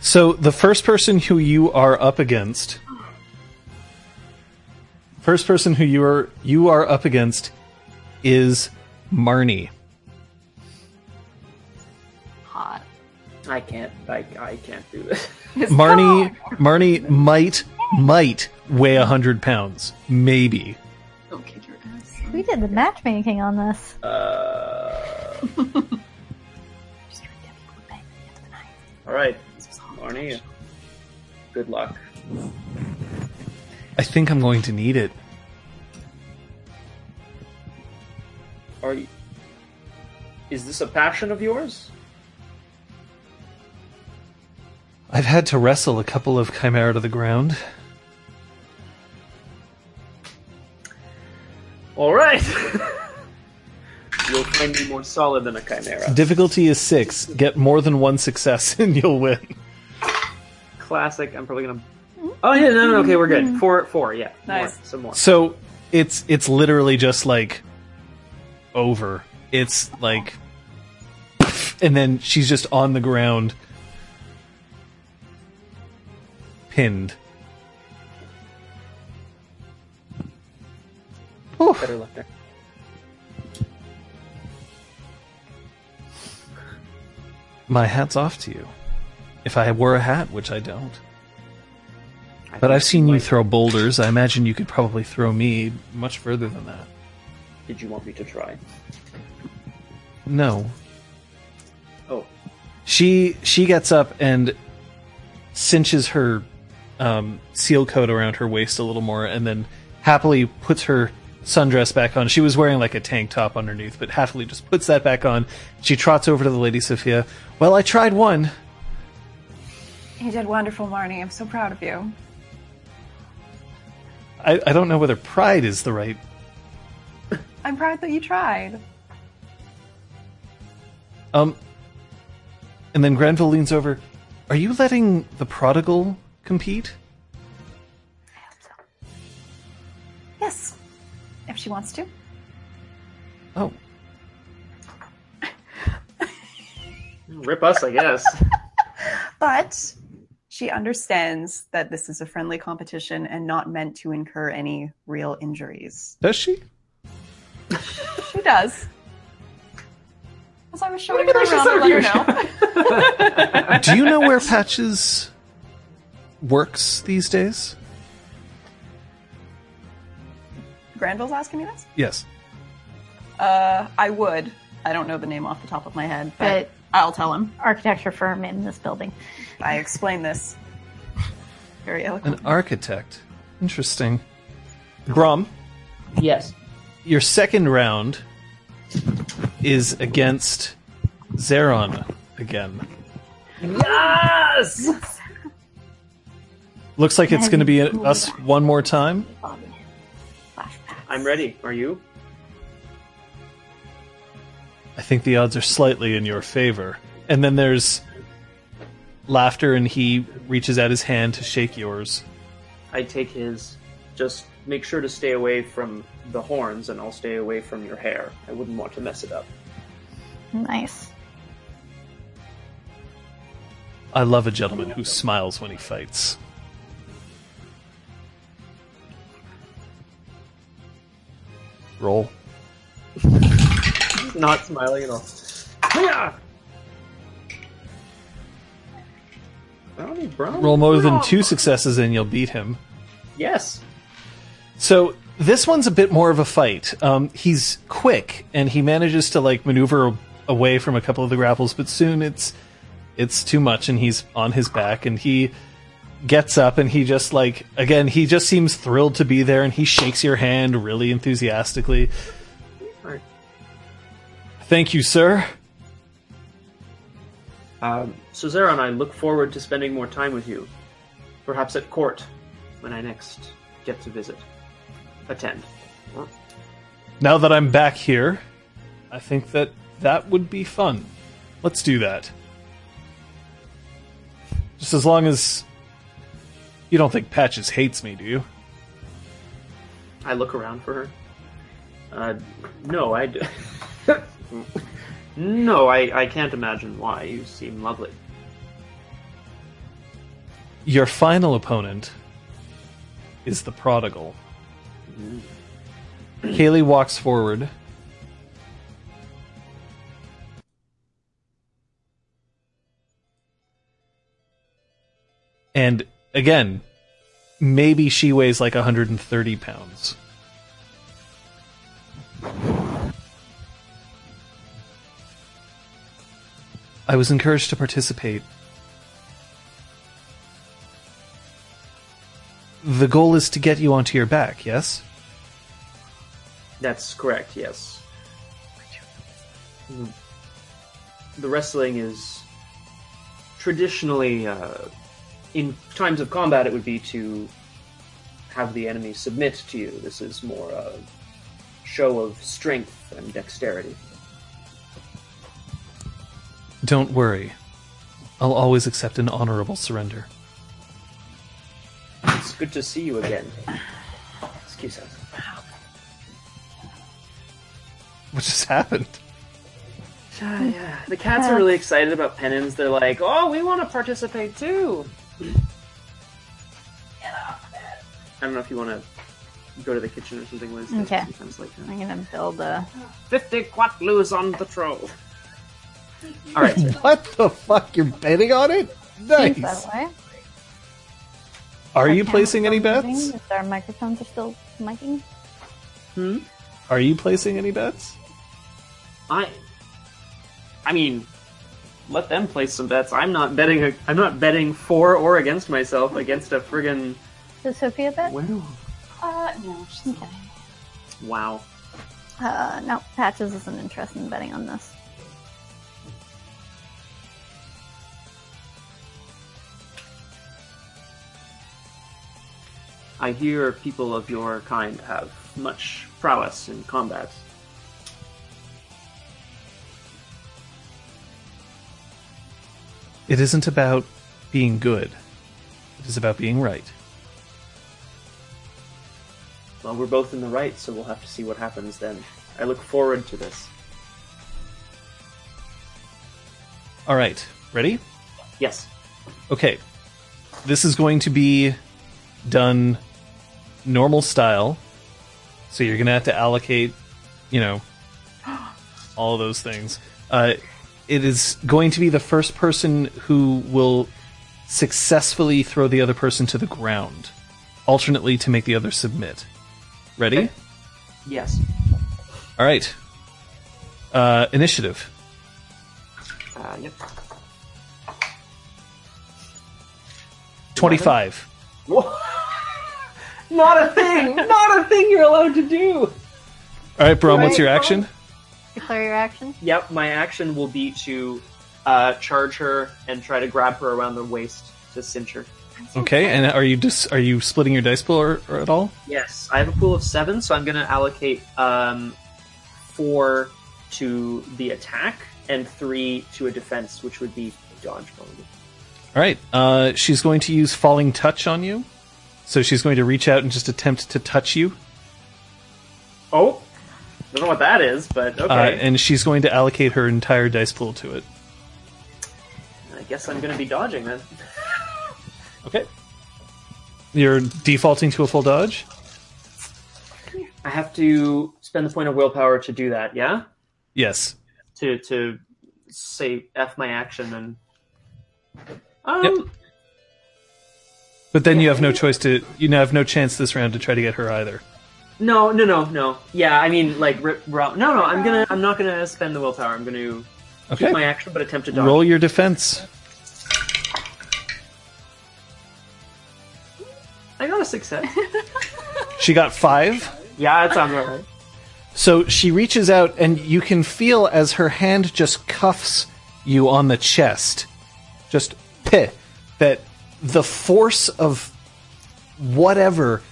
So the first person who you are up against First person who you are you are up against is Marnie.
Hot.
I can't. I, I can't do this.
Marnie Marnie might might weigh a hundred pounds, maybe.
Don't kick your ass.
We did the matchmaking on this.
Uh,
Just trying to get people to pay at the end of the night.
all right,
This was all
Marnie. Good luck.
I think I'm going to need it.
Are you? Is this a passion of yours?
I've had to wrestle a couple of chimera to the ground.
All right. You'll find me more solid than a chimera.
Difficulty is six. Get more than one success and you'll win.
Classic. I'm probably gonna. Oh yeah, no, no, okay, we're good. Four, four, yeah.
Nice.
More, some more.
So it's it's literally just like over. It's like and then she's just on the ground pinned.
Better luck there.
My hat's off to you. If I wore a hat, which I don't.
I
But I've seen you throw boulders. I imagine you could probably throw me much further than that.
Did you want me to try?
No.
Oh,
She she gets up and cinches her um, seal coat around her waist a little more, and then happily puts her sundress back on. She was wearing like a tank top underneath, but happily just puts that back on. She trots over to the lady Sophia. Well, I tried one.
You did wonderful, Marnie. I'm so proud of you.
I, I don't know whether pride is the right.
I'm proud that you tried.
Um, and then Granville leans over. Are you letting the prodigal compete?
I hope so. Yes, she wants to.
Oh,
rip us, I guess.
But she understands that this is a friendly competition and not meant to incur any real injuries.
does she?
She does. As I was showing her around to let her know.
Do you know where Patches works these days?
Granville's asking me this?
Yes.
Uh, I would. I don't know the name off the top of my head, but,
But
I'll tell him.
architecture firm in this building.
I explain this very
eloquent.
An
architect. Interesting. Brom,
yes.
your second round is against Zeron again.
Yes.
Looks like it's going to be us one more time.
I'm ready. Are you?
I think the odds are slightly in your favor. And then there's laughter, and he reaches out his hand to shake yours.
I take his. Just make sure to stay away from the horns, and I'll stay away from your hair. I wouldn't want to mess it up.
Nice.
I love a gentleman who smiles when he fights. Roll.
Not smiling at all. Yeah. Brownie, brownie,
Roll more than two successes, and you'll beat him.
Yes.
So this one's a bit more of a fight. Um, he's quick, and he manages to like maneuver away from a couple of the grapples, but soon it's it's too much, and he's on his back, and he gets up, and he just like again, he just seems thrilled to be there, and he shakes your hand really enthusiastically.
Right.
Thank you, sir.
Um, so Zeron, I look forward to spending more time with you. Perhaps at court, when I next get to visit. Attend.
Now that I'm back here, I think that that would be fun. Let's do that. Just as long as you don't think Patches hates me, do you?
I look around for her. Uh, no, I. D- no, I, I can't imagine why. You seem lovely.
Your final opponent is the prodigal. Kaylee walks forward. And again, maybe she weighs like 130 pounds. I was encouraged to participate. The goal is to get you onto your back, yes?
That's correct, yes. The wrestling is traditionally, uh, in times of combat, it would be to have the enemy submit to you. This is more a show of strength and dexterity.
Don't worry. I'll always accept an honorable surrender.
It's good to see you again. Excuse us.
What just happened?
Ah, yeah. The cats are really excited about pennons. They're like, "Oh, we want to participate too." I don't know if you want to go to the kitchen or something, Liz.
Okay.
Sometimes like that.
I'm gonna build a.
Fifty quatloos on the troll. All right.
What the fuck? You're betting on it?
Seems that way.
Are
Our
you placing any bets?
moving. Is Our microphones are still miking.
Hmm?
Are you placing any bets?
I. I mean, let them place some bets. I'm not betting. A, I'm not betting for or against myself against a friggin'
Does Sophia bet?
wow.
Uh, no, she's
Okay.
Wow.
Uh, no, Patches isn't interested in betting on this.
I hear people of your kind have much prowess in combat.
It isn't about being good. It is about being right.
Well, we're both in the right, so we'll have to see what happens then. I look forward to this.
All right. Ready?
Yes.
Okay. This is going to be done normal style. So you're going to have to allocate, you know, all those things. Uh, it is going to be the first person who will successfully throw the other person to the ground, alternately to make the other submit. Ready?
Okay. Yes.
All right. Uh, initiative.
Uh, yep.
25.
not a thing! Not a thing you're allowed to do!
All right, Brom, what's your action?
Declare your action.
Yep, my action will be to uh, charge her and try to grab her around the waist to cinch her.
Okay, and are you just are you splitting your dice pool or, or at all?
Yes, I have a pool of seven, so I'm going to allocate um, four to the attack and three to a defense, which would be dodge probably.
All right. Uh, she's going to use falling touch on you, so she's going to reach out and just attempt to touch you,
Oh, don't know what that is, but okay.
uh, and she's going to allocate her entire dice pool to it.
I guess I'm going to be dodging then.
Okay. You're defaulting to a full dodge.
I have to spend the point of willpower to do that. Yeah,
Yes.
to to say f my action and. Um,
Yep. But then you have no choice to. You now have no chance this round to try to get her either.
No, no, no, no. Yeah, I mean, like, rip, no, no. I'm gonna, I'm not gonna spend the willpower. I'm gonna
Okay.
keep my action, but attempt to dodge.
Roll your defense.
I got a success.
She got five.
yeah, that sounds right.
So she reaches out, and you can feel as her hand just cuffs you on the chest. Just peh, that the force of whatever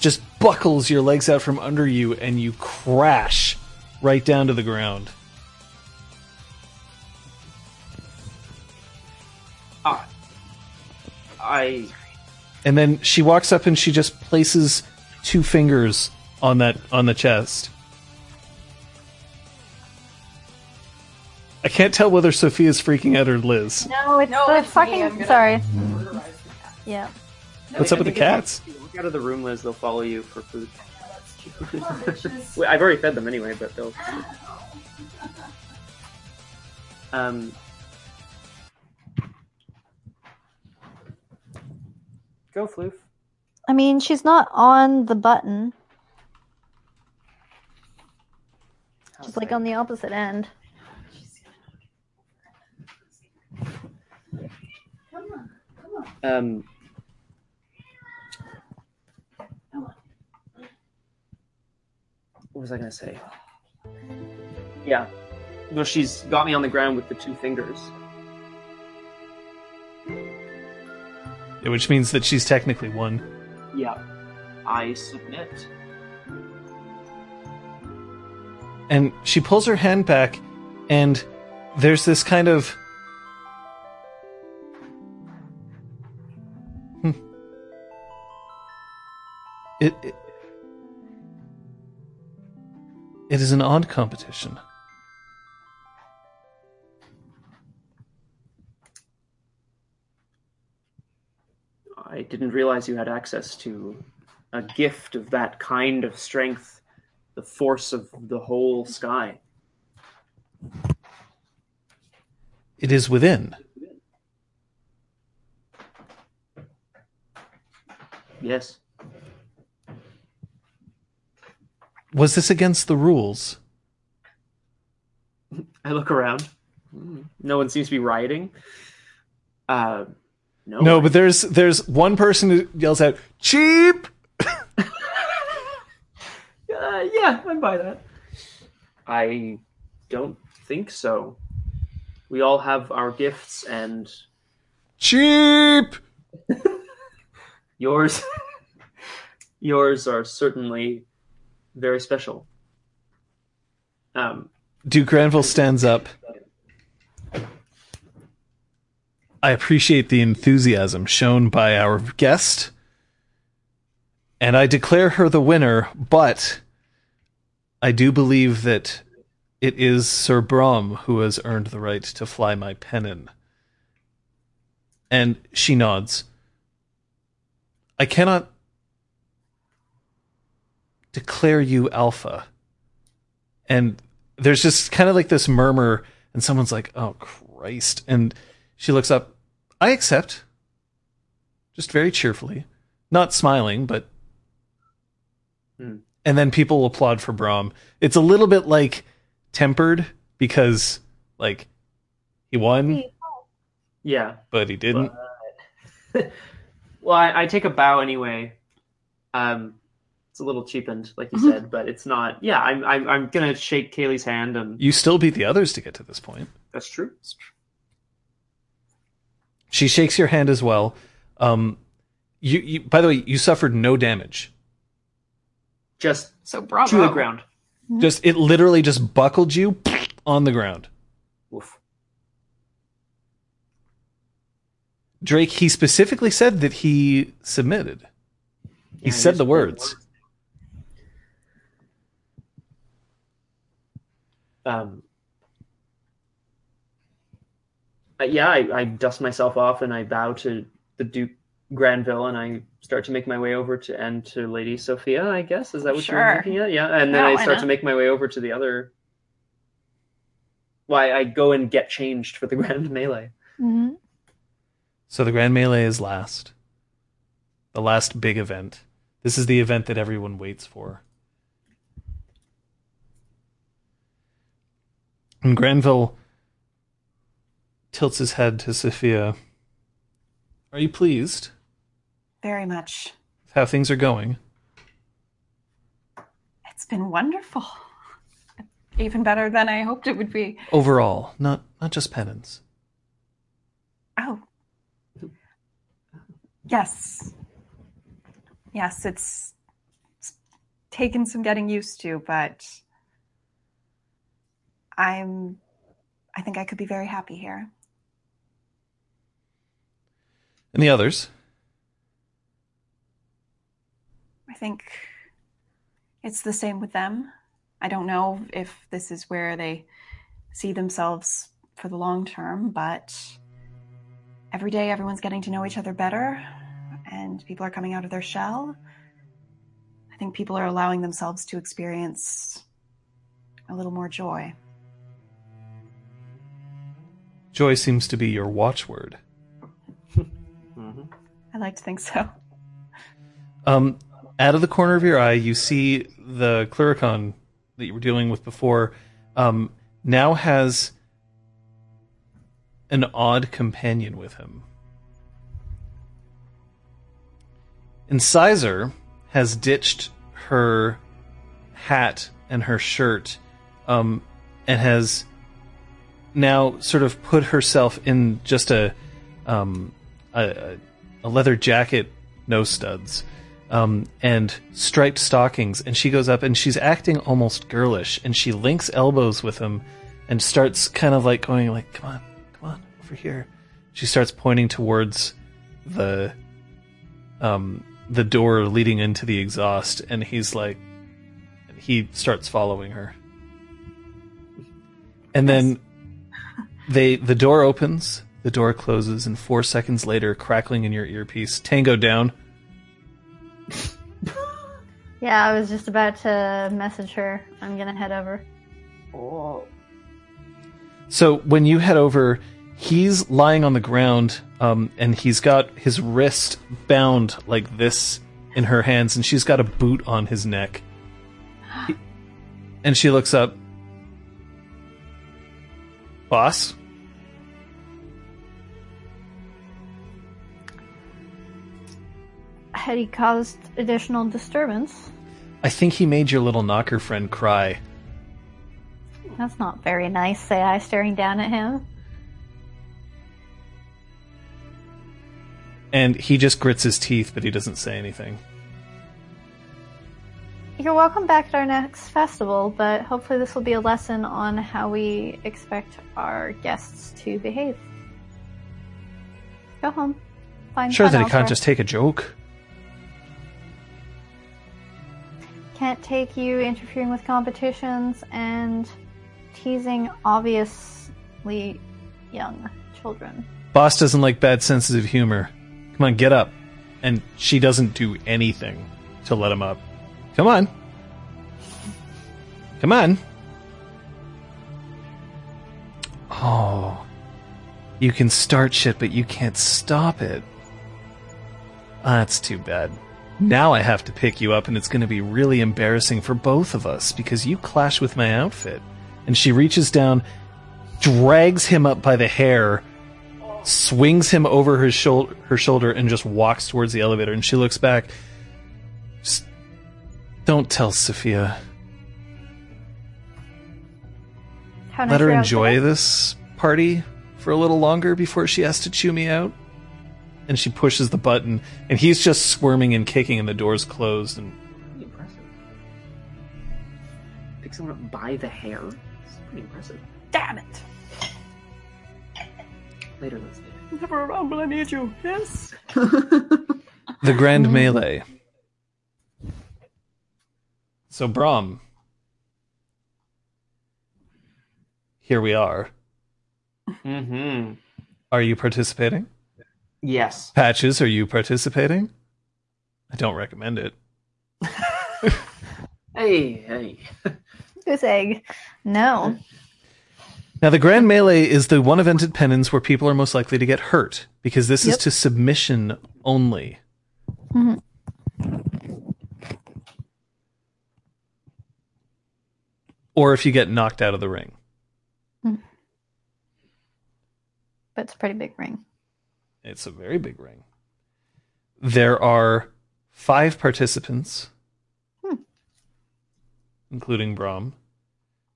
just buckles your legs out from under you, and you crash right down to the ground.
Ah, I
And then she walks up and she just places two fingers on that on the chest. I can't tell whether Sophia's freaking out or Liz.
No, it's
No,
the
it's
fucking.
I'm gonna-
Sorry. Yeah.
What's up with the cats?
Walk out of the room, Liz. They'll follow you for food. Well, I've already fed them anyway, but they'll. Um. Go, Floof.
I mean, she's not on the button. She's like on the opposite end.
Um. What was I gonna say? Yeah. Well, she's got me on the ground with the two fingers.
Which means that she's technically one.
Yeah. I submit.
And she pulls her hand back, and there's this kind of. Hmm. It, it. It is an odd competition.
I didn't realize you had access to a gift of that kind of strength, the force of the whole sky.
It is within.
Yes.
Was this against the rules?
I look around. No one seems to be rioting. Uh, no.
No, but there's there's one person who yells out "cheap."
Uh, yeah, I buy that. I don't think so. We all have our gifts, and
Cheap.
yours, yours are certainly very special. Um,
Duke Granville stands up. I appreciate the enthusiasm shown by our guest, and I declare her the winner, but I do believe that it is Sir Brom who has earned the right to fly my pennon. And she nods. I cannot declare you alpha. And there's just kind of like this murmur, and someone's like, oh, Christ. And she looks up. I accept. Just very cheerfully. Not smiling, but.
Hmm.
And then people applaud for Brom. It's a little bit like tempered because, like, he won,
yeah.
but he didn't.
Well, I, I take a bow anyway. Um, it's a little cheapened, like you said, but it's not. Yeah, I'm, I'm, I'm gonna shake Kaylee's hand, and
You still beat the others to get to this point.
that's true.
She shakes your hand as well. Um, you, you, by the way, you suffered no damage.
Just
So bravo.
to the ground.
Just it literally just buckled you on the ground.
Woof.
Drake, he specifically said that he submitted. He
Yeah,
said
used
the words.
Um, yeah, I, I dust myself off and I bow to the Duke Granville and I start to make my way over to and to Lady Sophia. I guess is that what
Sure.
you're looking at? Yeah, and then
Yeah,
I start
not?
to make my way over to the other. Why I go and get changed for the grand melee.
hmm
So the Grand Melee is last. The last big event. This is the event that everyone waits for. And Granville tilts his head to Sophia. Are you pleased
Very much.
how things are going?
It's been wonderful. Even better than I hoped it would be.
Overall, not not just pennons.
Oh. Yes. Yes, it's, it's taken some getting used to, but I'm I think I could be very happy here.
And the others?
I think it's the same with them. I don't know if this is where they see themselves for the long term, but every day everyone's getting to know each other better and people are coming out of their shell. I I think people are allowing themselves to experience a little more joy.
Joy seems to be your watchword.
hmm
I like to think so.
Um, out of the corner of your eye, you see the Clurichaun that you were dealing with before um, now has an odd companion with him. Incisor has ditched her hat and her shirt um, and has now sort of put herself in just a um, a, a leather jacket, no studs, um, and striped stockings. And she goes up and she's acting almost girlish, and she links elbows with him and starts kind of like going like, "Come on, come on, over here." She starts pointing towards the um, the door leading into the exhaust, and he's like, he starts following her, and then they the door opens, the door closes, and four seconds later, crackling in your earpiece, Tango down.
Yeah, I was just about to message her. I'm gonna head over.
Oh.
So when you head over, he's lying on the ground, um, and he's got his wrist bound like this in her hands, and she's got a boot on his neck. He- and she looks up. Boss?
Had he caused additional disturbance?
I think he made your little nocker friend cry.
That's not very nice, say I, staring down at him.
And he just grits his teeth, but he doesn't say anything.
You're welcome back at our next festival, but hopefully this will be a lesson on how we expect our guests to behave. Go home. Find
Sure that he can't just take a joke.
Can't take you interfering with competitions and teasing obviously young children.
Boss doesn't like bad senses of humor. Come on, get up. And she doesn't do anything to let him up. Come on. Come on. Oh. You can start shit, but you can't stop it. Ah, That's too bad. Now I have to pick you up, and it's going to be really embarrassing for both of us because you clash with my outfit. And she reaches down, drags him up by the hair, swings him over her her shoulder, and just walks towards the elevator. And she looks back. Just don't tell Sophia.
How
Let her enjoy
outfit.
this party for a little longer before she has to chew me out. And she pushes the button, and he's just squirming and kicking, and the door's closed. And
Pretty impressive. Pick someone up by the hair. It's pretty impressive.
Damn it!
Later, let's do
Never around, but I need you. Yes.
the grand melee. So Brom, here we are.
Mm-hmm.
Are you participating?
Yes.
Patches, are you participating? I don't recommend it.
Hey, hey.
Goose egg. No.
Now, the Grand Melee is the one event at Pennons where people are most likely to get hurt because this is to submission only.
Mhm.
Or if you get knocked out of the ring.
But it's a pretty big ring.
It's a very big ring. There are five participants,
Hmm.
including Brom.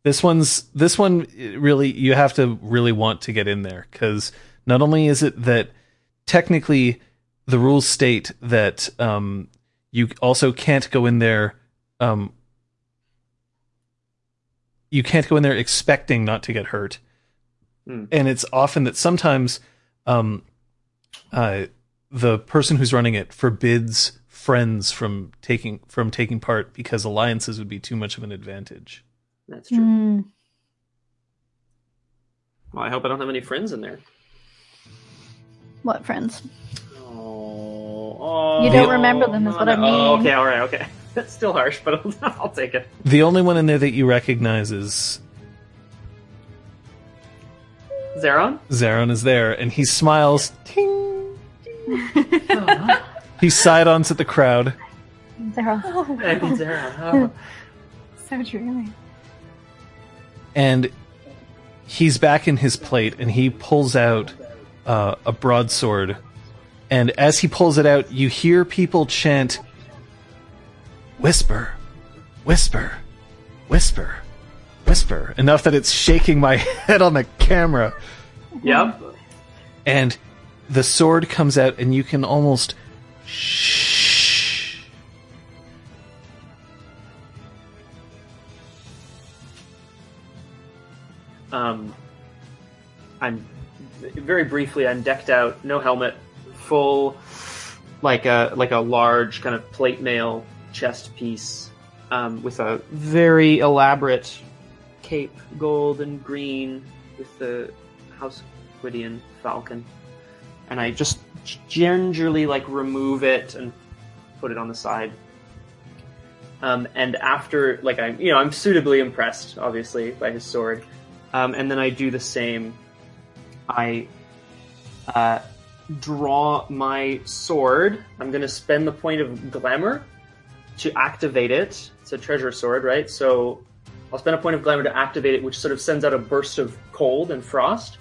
This one's this one really you have to really want to get in there because not only is it that technically the rules state that um, you also can't go in there. Um, you can't go in there expecting not to get hurt,
Hmm.
and it's often that sometimes um, uh, the person who's running it forbids friends from taking from taking part because alliances would be too much of an advantage.
That's true.
Mm.
Well, I hope I don't have any friends in there.
What friends?
Oh, oh
You don't remember them is what I
no. Oh,
mean.
okay, all right, okay. That's still harsh, but I'll, I'll take it.
The only one in there that you recognize is
Zeron?
Zaron is there, and he smiles. Ting. he side-ons at the crowd.
Zero.
Hey, Zeron. Oh.
So dreamy.
and he's back in his plate and he pulls out uh, a broadsword and as he pulls it out you hear people chant whisper. Whisper. Whisper. Whisper. Enough that it's shaking my head on the camera.
Yep.
and the sword comes out and you can almost shh.
Um, I'm very briefly. I'm decked out, no helmet, full, like a like a large kind of plate mail chest piece, um, with a very elaborate cape, gold and green, with the House Gwydion falcon, and I just gingerly like remove it and put it on the side. Um, and after, like, I'm, you know, I'm suitably impressed, obviously, by his sword. Um, and then I do the same. I uh, draw my sword. I'm going to spend the point of glamour to activate it. It's a treasure sword, right? So I'll spend a point of glamour to activate it, which sort of sends out a burst of cold and frost.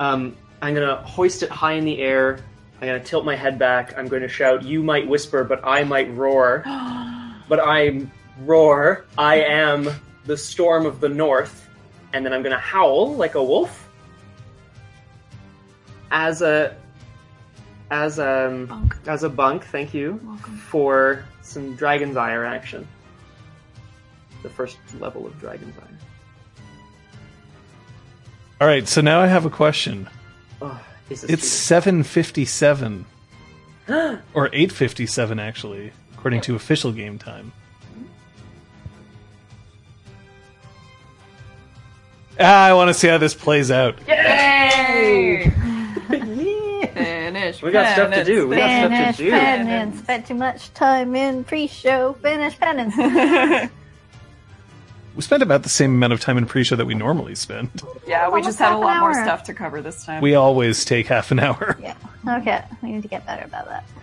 Um, I'm going to hoist it high in the air. I'm going to tilt my head back. I'm going to shout, You might whisper, but I might roar. but I roar. I am the storm of the north and then I'm gonna howl like a wolf as a as a
Bunk.
as a bunk. Thank you
Welcome.
for some Dragon's Ire action. The first level of Dragon's Ire.
all right so now i have a question
Oh, this is
it's 757 or 857 actually according to official game time ah, i want to see how this plays out
Yay!
Finish.
We got stuff to do. We got stuff to
Finish
do.
pennons. Spent too much time in pre-show. Finish pennons.
finish.
we spent about the same amount of time in pre-show that we normally spend
yeah, we just had a lot more stuff to cover this time.
we always take half an hour
yeah. Okay. We need to get better about that.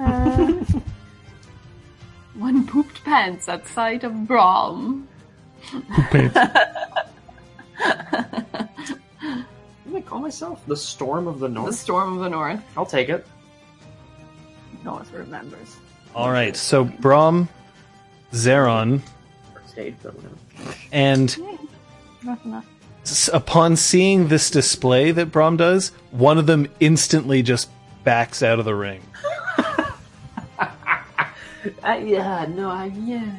Uh,
One pooped pants at sight of Brom.
What do I call myself? The storm of the North?
The storm of the north.
I'll take it.
North remembers.
all right so brom zeron
Stage, but whatever.
and
North enough.
s- upon seeing this display that brom does one of them instantly just backs out of the ring
Uh, yeah, no, I, yeah.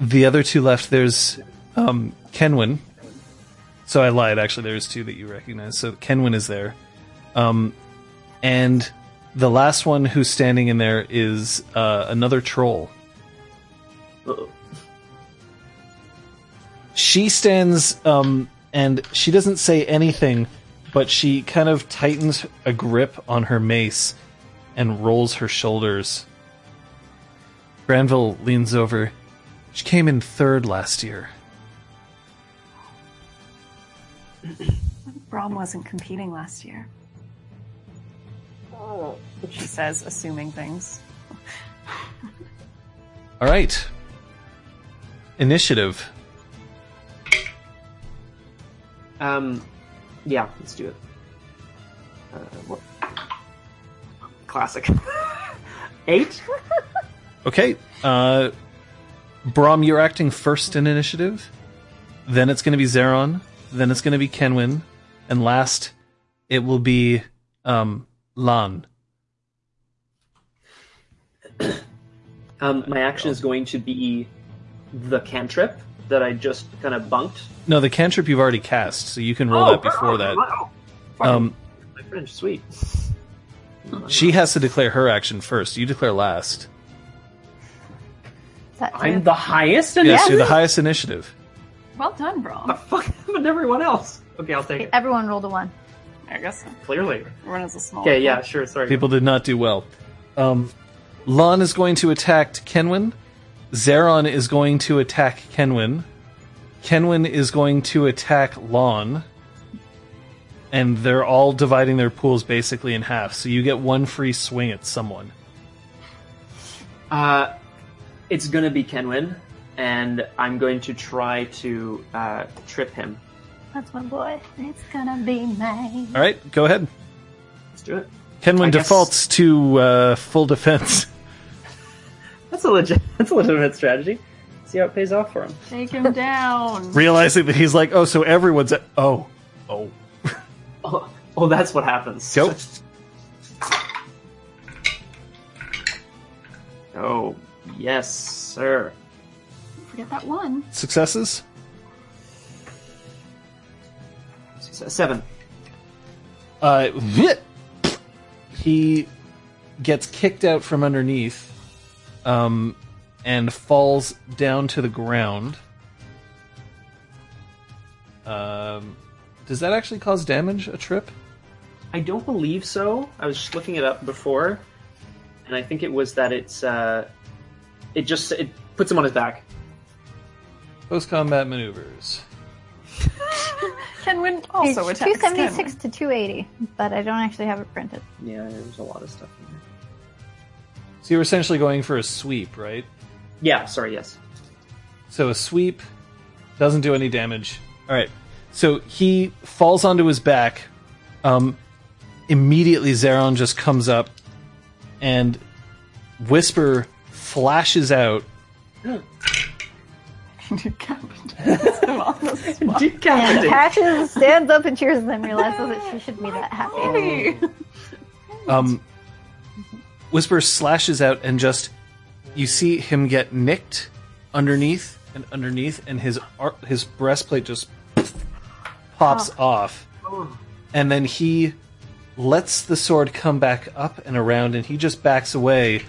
the other two left there's um, kenwin so i lied actually. There's two that you recognize. So kenwin is there. Um, and the last one who's standing in there is uh, another troll.
Uh-oh.
she stands um, and she doesn't say anything but she kind of tightens a grip on her mace and rolls her shoulders. Granville leans over. She came in third last year
Brom wasn't competing last year. Oh. She says, assuming things.
all right initiative
Um, yeah, let's do it. Uh, what? Classic. Eight?
okay uh, brom you're acting first in initiative then it's going to be zeron then it's going to be kenwin and last it will be um, lan
Um, my action is going to be the cantrip that I just kind of bunked.
No, the cantrip you've already cast, so you can roll that before that.
wow.
Um,
My French, sweet.
she has to declare her action first. You declare last.
I'm the highest in
Yes,
this?
you're the highest initiative.
Well done,
The fuck happened to everyone else? Okay, I'll take it.
Everyone rolled a one.
I guess so.
Clearly.
Everyone has a small.
Okay, yeah, sure, sorry.
People did not do well. Um, Lon is going to attack Kenwin. Zeron is going to attack Kenwin. Kenwin is going to attack Lon. And they're all dividing their pools basically in half. So you get one free swing at someone.
Uh, it's gonna be Kenwin, and I'm going to try to uh, trip him.
That's my boy. It's gonna be mine.
All right, go ahead.
Let's do it.
Kenwin
I guess-
defaults to uh, full defense.
That's a legit. That's a legitimate strategy. See how it pays off for him.
Take him down.
Realizing that he's like, oh, so everyone's at. Oh. Oh.
Oh, oh that's what happens.
Go.
Oh, yes, sir.
Forget that one.
Successes?
S- Seven.
Uh, he gets kicked out from underneath um, and falls down to the ground. Um, does that actually cause damage, a trip?
I don't believe so. I was just looking it up before, and I think it was that it's uh, it just it puts him on his back.
Post combat maneuvers.
Kenwin also
it's
attacks
276
Kenwin.
to 280, but I don't actually have it printed.
Yeah, there's a lot of stuff in there.
So you're essentially going for a sweep, right?
Yeah, sorry, yes.
So a sweep doesn't do any damage. All right. So he falls onto his back. Um, immediately, Zeron just comes up, and Whisper flashes out.
Decapitates him on the spot.
And
Decapitate.
Stands up and cheers and then realizes that she shouldn't be that happy.
Um, Whisper slashes out, and just you see him get nicked underneath and underneath, and his ar- his breastplate just pops off, and then he lets the sword come back up and around, and he just backs away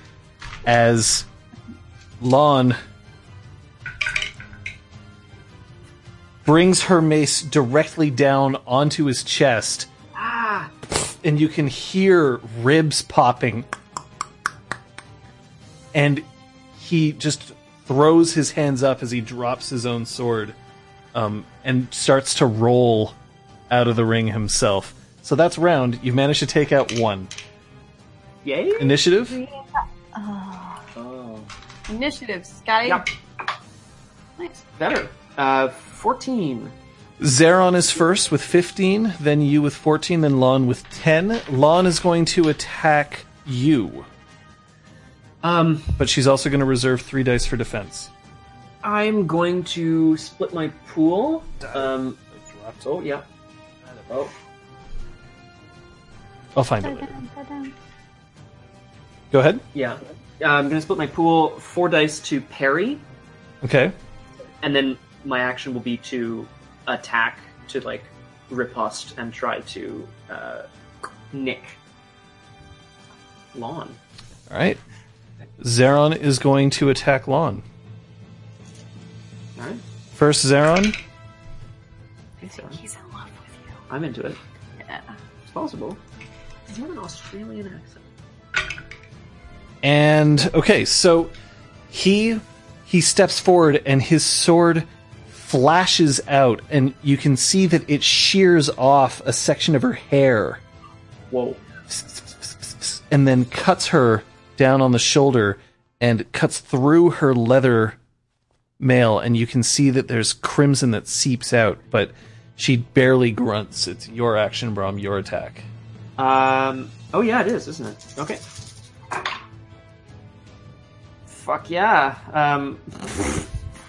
as Lon brings her mace directly down onto his chest
Ah,
and you can hear ribs popping. And he just throws his hands up as he drops his own sword um, and starts to roll out of the ring himself. So that's round. You've managed to take out one.
yay!
Initiative?
Oh,
Initiative, Scotty.
Yep.
Nice.
better. Uh, fourteen.
Zeron is first with 15, then you with 14, then Lon with 10. Lon is going to attack you,
Um,
but she's also going to reserve three dice for defense.
I'm going to split my pool. Um, oh yeah. Oh,
I'll find it later. Go ahead.
yeah. Uh, I'm gonna split my pool four dice to parry,
Okay.
and then my action will be to attack to like riposte and try to uh, nick Lon.
All right. Zeron is going to attack Lon.
All right,
First, Zeron.
so
He's in love with you.
I'm into it.
Yeah.
It's possible. Does he have an Australian accent?
And okay, so he he steps forward and his sword flashes out and you can see that it shears off a section of her hair
Whoa.
and then cuts her down on the shoulder and cuts through her leather mail and you can see that there's crimson that seeps out but she barely grunts it's your action brom your attack
Um. Oh yeah, it is, isn't it? Okay. Fuck yeah. Um.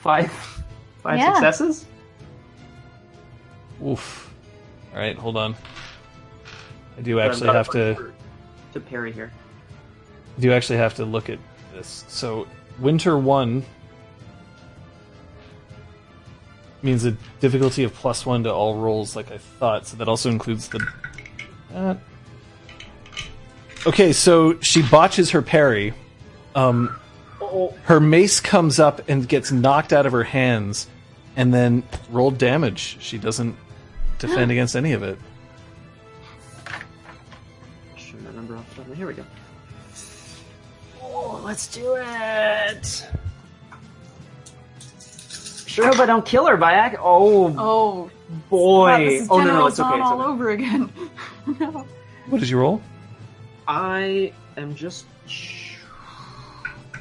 Five. Five
Yeah.
successes.
oof all right hold on i do
But I'm
actually
not
have to
for- to parry here.
do actually have to look at this. So winter one means a difficulty of plus one to all rolls, like I thought. So that also includes the. Uh, okay, so she botches her parry. Um, her mace comes up and gets knocked out of her hands, and then rolled damage. She doesn't defend against any of it.
should remember off the top of my- Here we go. Oh, let's do it. Sure hope I don't kill her by ac- Oh
Oh,
boy!
crap, this is
oh no, no,
General
it's okay. It's
all
okay.
over again. no.
What did you roll?
I am just.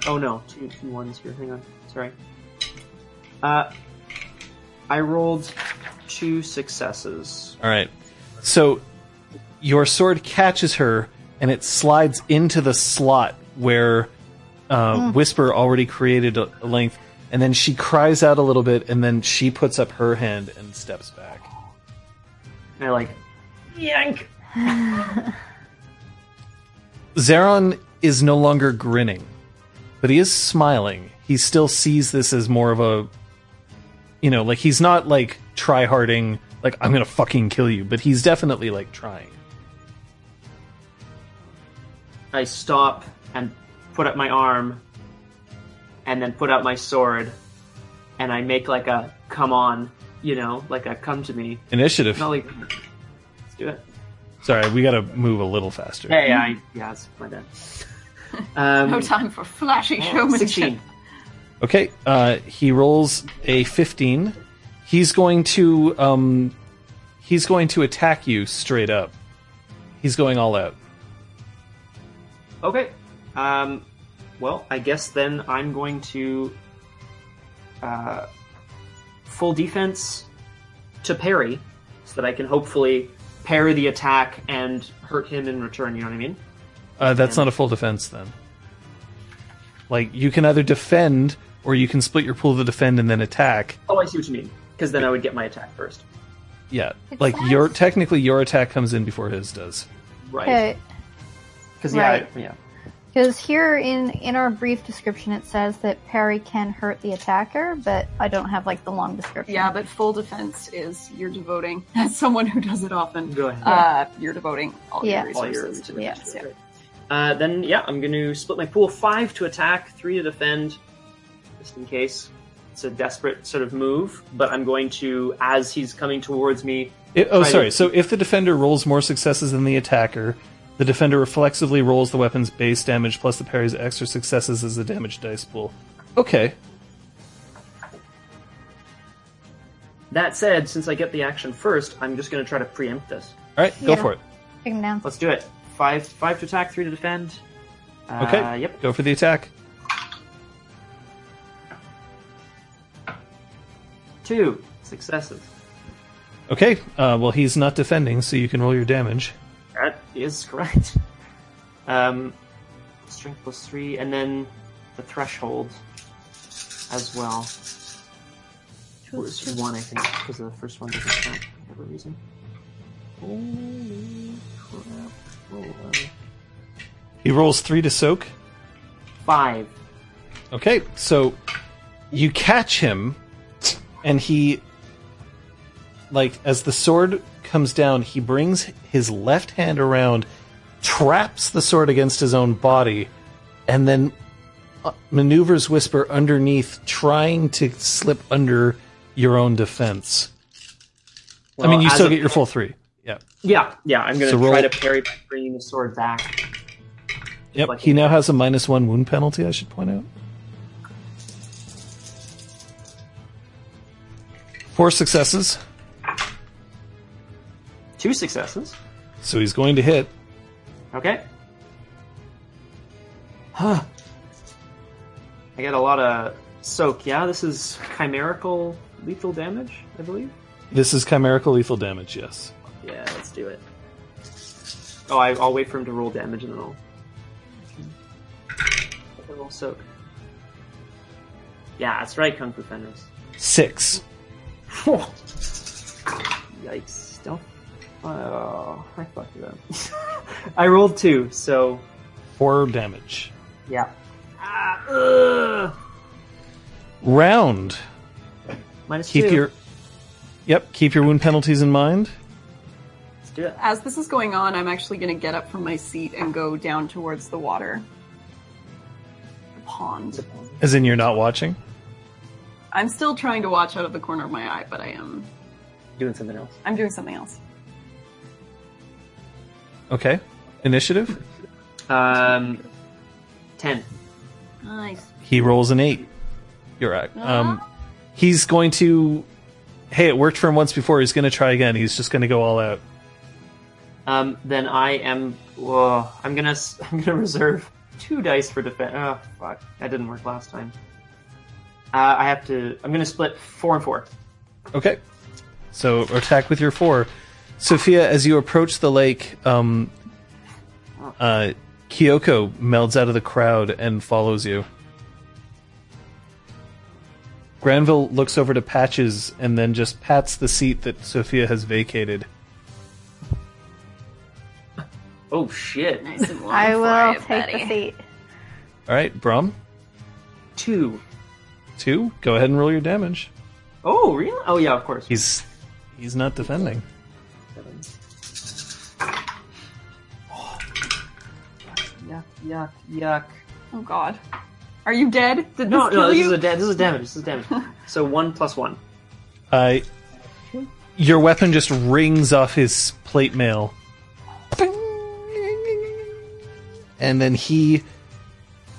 Oh no, two two ones here. Hang on, sorry. Uh, I rolled two successes.
All right. So your sword catches her and it slides into the slot where uh, Whisper already created a, a length. And then she cries out a little bit and then she puts up her hand and steps back.
And I like yank.
Zeron is no longer grinning, but he is smiling. He still sees this as more of a, you know, like he's not like try harding, like I'm gonna fucking kill you, but he's definitely like trying.
I stop and put up my arm, and then put out my sword, and I make like a come on, you know, like a come to me.
Initiative.
Not like let's do it.
Sorry, we gotta move a little faster.
Hey, I yeah, it's my bad. Um,
No time for flashy showmanship.
Sixteen.
Okay, uh, he rolls a 15. He's going to um, he's going to attack you straight up. He's going all out.
Okay. Um, well, I guess then I'm going to uh, full defense to parry, so that I can hopefully parry the attack and hurt him in return. You know what I mean?
Uh, that's not a full defense then. Like you can either defend or you can split your pool to defend and then attack.
Oh, I see what you mean. Because then I would get my attack first.
Yeah,
It
like
says-
your technically your attack comes in before his does.
Right. Because yeah,
Right.
yeah.
because here in in our brief description it says that parry can hurt the attacker, but I don't have like the long description.
Yeah, but full defense is you're devoting, as someone who does it often,
Go ahead.
uh, you're devoting all
Yeah.
your
All
resources
your
to
Yeah.
defense. Yeah.
Uh, then yeah, I'm going to split my pool five to attack, three to defend, just in case. It's a desperate sort of move, but I'm going to, as he's coming towards me,
It, oh,
Right.
sorry. So if the defender rolls more successes than the attacker, the defender reflexively rolls the weapon's base damage plus the parry's extra successes as the damage dice pool. Okay.
That said, since I get the action first, I'm just going to try to preempt this.
All right, go
Yeah.
for it.
Take him down.
Let's do it. Five, five to attack, three to defend. Uh,
Okay.
Yep.
Go for the attack.
Two successes.
Okay. Uh, well, he's not defending, so you can roll your damage.
That is correct. Um, strength plus three, and then the threshold as well. Was one, I think, because the first one doesn't count for whatever reason. Holy crap!
He rolls three to soak.
five.
Okay, so you catch him, and he, like, as the sword comes down, he brings his left hand around, traps the sword against his own body, and then uh, maneuvers Whisper underneath, trying to slip under your own defense. I mean, you still
a-
get your full three. Yeah.
Yeah, yeah. I'm gonna
So
try
roll-
to parry by bringing the sword back.
Yep.
like-
He now has a minus one wound penalty. I should point out. Four successes.
Two successes.
So he's going to hit.
Okay. Huh. I get a lot of soak. Yeah, this is chimerical lethal damage, I believe.
This is chimerical lethal damage, yes.
Yeah, let's do it. Oh, I, I'll wait for him to roll damage and then I'll. I'll roll soak. Yeah, that's right, Kung Fu Fenris.
Six.
Yikes! Don't. Oh, I fucked it up. I rolled two, so
Four damage.
yeah. Ah, ugh.
Round.
Minus
Keep
two.
your. Yep, keep your wound penalties in mind.
Let's do it.
As this is going on, I'm actually going to get up from my seat and go down towards the water. The pond.
As in, you're not watching.
I'm still trying to watch out of the corner of my eye, but I am.
Doing something else.
I'm doing something else.
Okay. Initiative.
Um, ten.
Nice.
He rolls an eight. You're right. Um, he's going to. Hey, it worked for him once before. He's going to try again. He's just going to go all out.
Um, then I am. Whoa, I'm gonna. I'm gonna reserve two dice for defense. Oh fuck, that didn't work last time. Uh, I have to. I'm gonna split four and four.
Okay. So attack with your four. Sophia, as you approach the lake, um, uh, Kyoko melds out of the crowd and follows you. Granville looks over to Patches and then just pats the seat that Sophia has vacated.
Oh shit.
Nice and warm
I
for
will
you,
take
Betty.
the seat.
All right, Brom,
Two.
two. Go ahead and roll your damage.
Oh really? Oh yeah, of course.
He's he's not defending.
Yuck, yuck, yuck.
Oh God. Are you dead? Did
No,
this
no, this
you?
is a da- this is damage. This is damage. so one plus one.
Uh, your weapon just rings off his plate mail. And then he,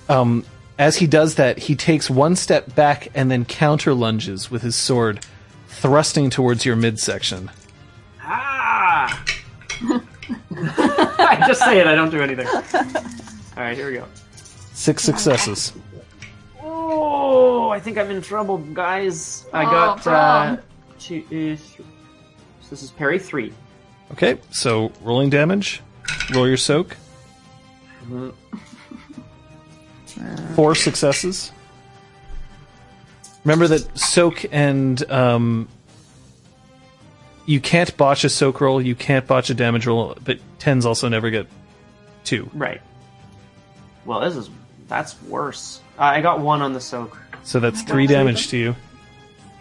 um, as he does that, he takes one step back and then counter lunges with his sword, thrusting towards your midsection.
Ah! I just say it. I don't do anything. All right, here we go.
Six successes.
Oh, I think I'm in trouble, guys. I
Oh,
got uh,
Brom.
two. uh, three. So this is parry three.
Okay, so rolling damage. Roll your soak. Four successes. Remember that soak and um, you can't botch a soak roll, you can't botch a damage roll, but tens also never get two.
Right. Well, this is that's worse. Uh, I got one on the soak.
So that's three damage to you.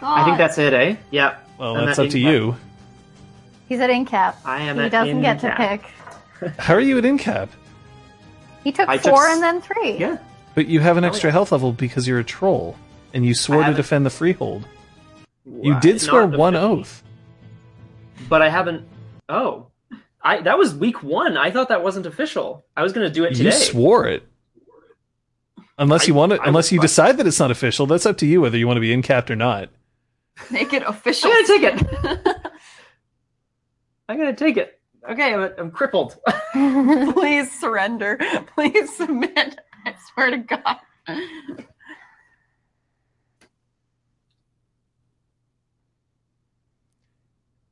I think that's it, eh? Yeah.
Well,
And
that's
that
up to
incap-
you.
He's at incap.
I am
He
at
doesn't get to pick.
How are you at incap?
He took
I
four
s-
and then three.
Yeah.
But you have an oh, extra health level because you're a troll, and you swore to defend the freehold. You did swear one oath.
but I haven't. Oh, I that was week one. I thought that wasn't official. I was going to do it today.
You swore it. Unless you want to, unless you
fine.
decide that it's not official, that's up to you whether you want to be incapped or not.
Make it official.
I'm gonna take it. I'm gonna take it. Okay, I'm, I'm crippled.
Please surrender. Please submit. I swear to God.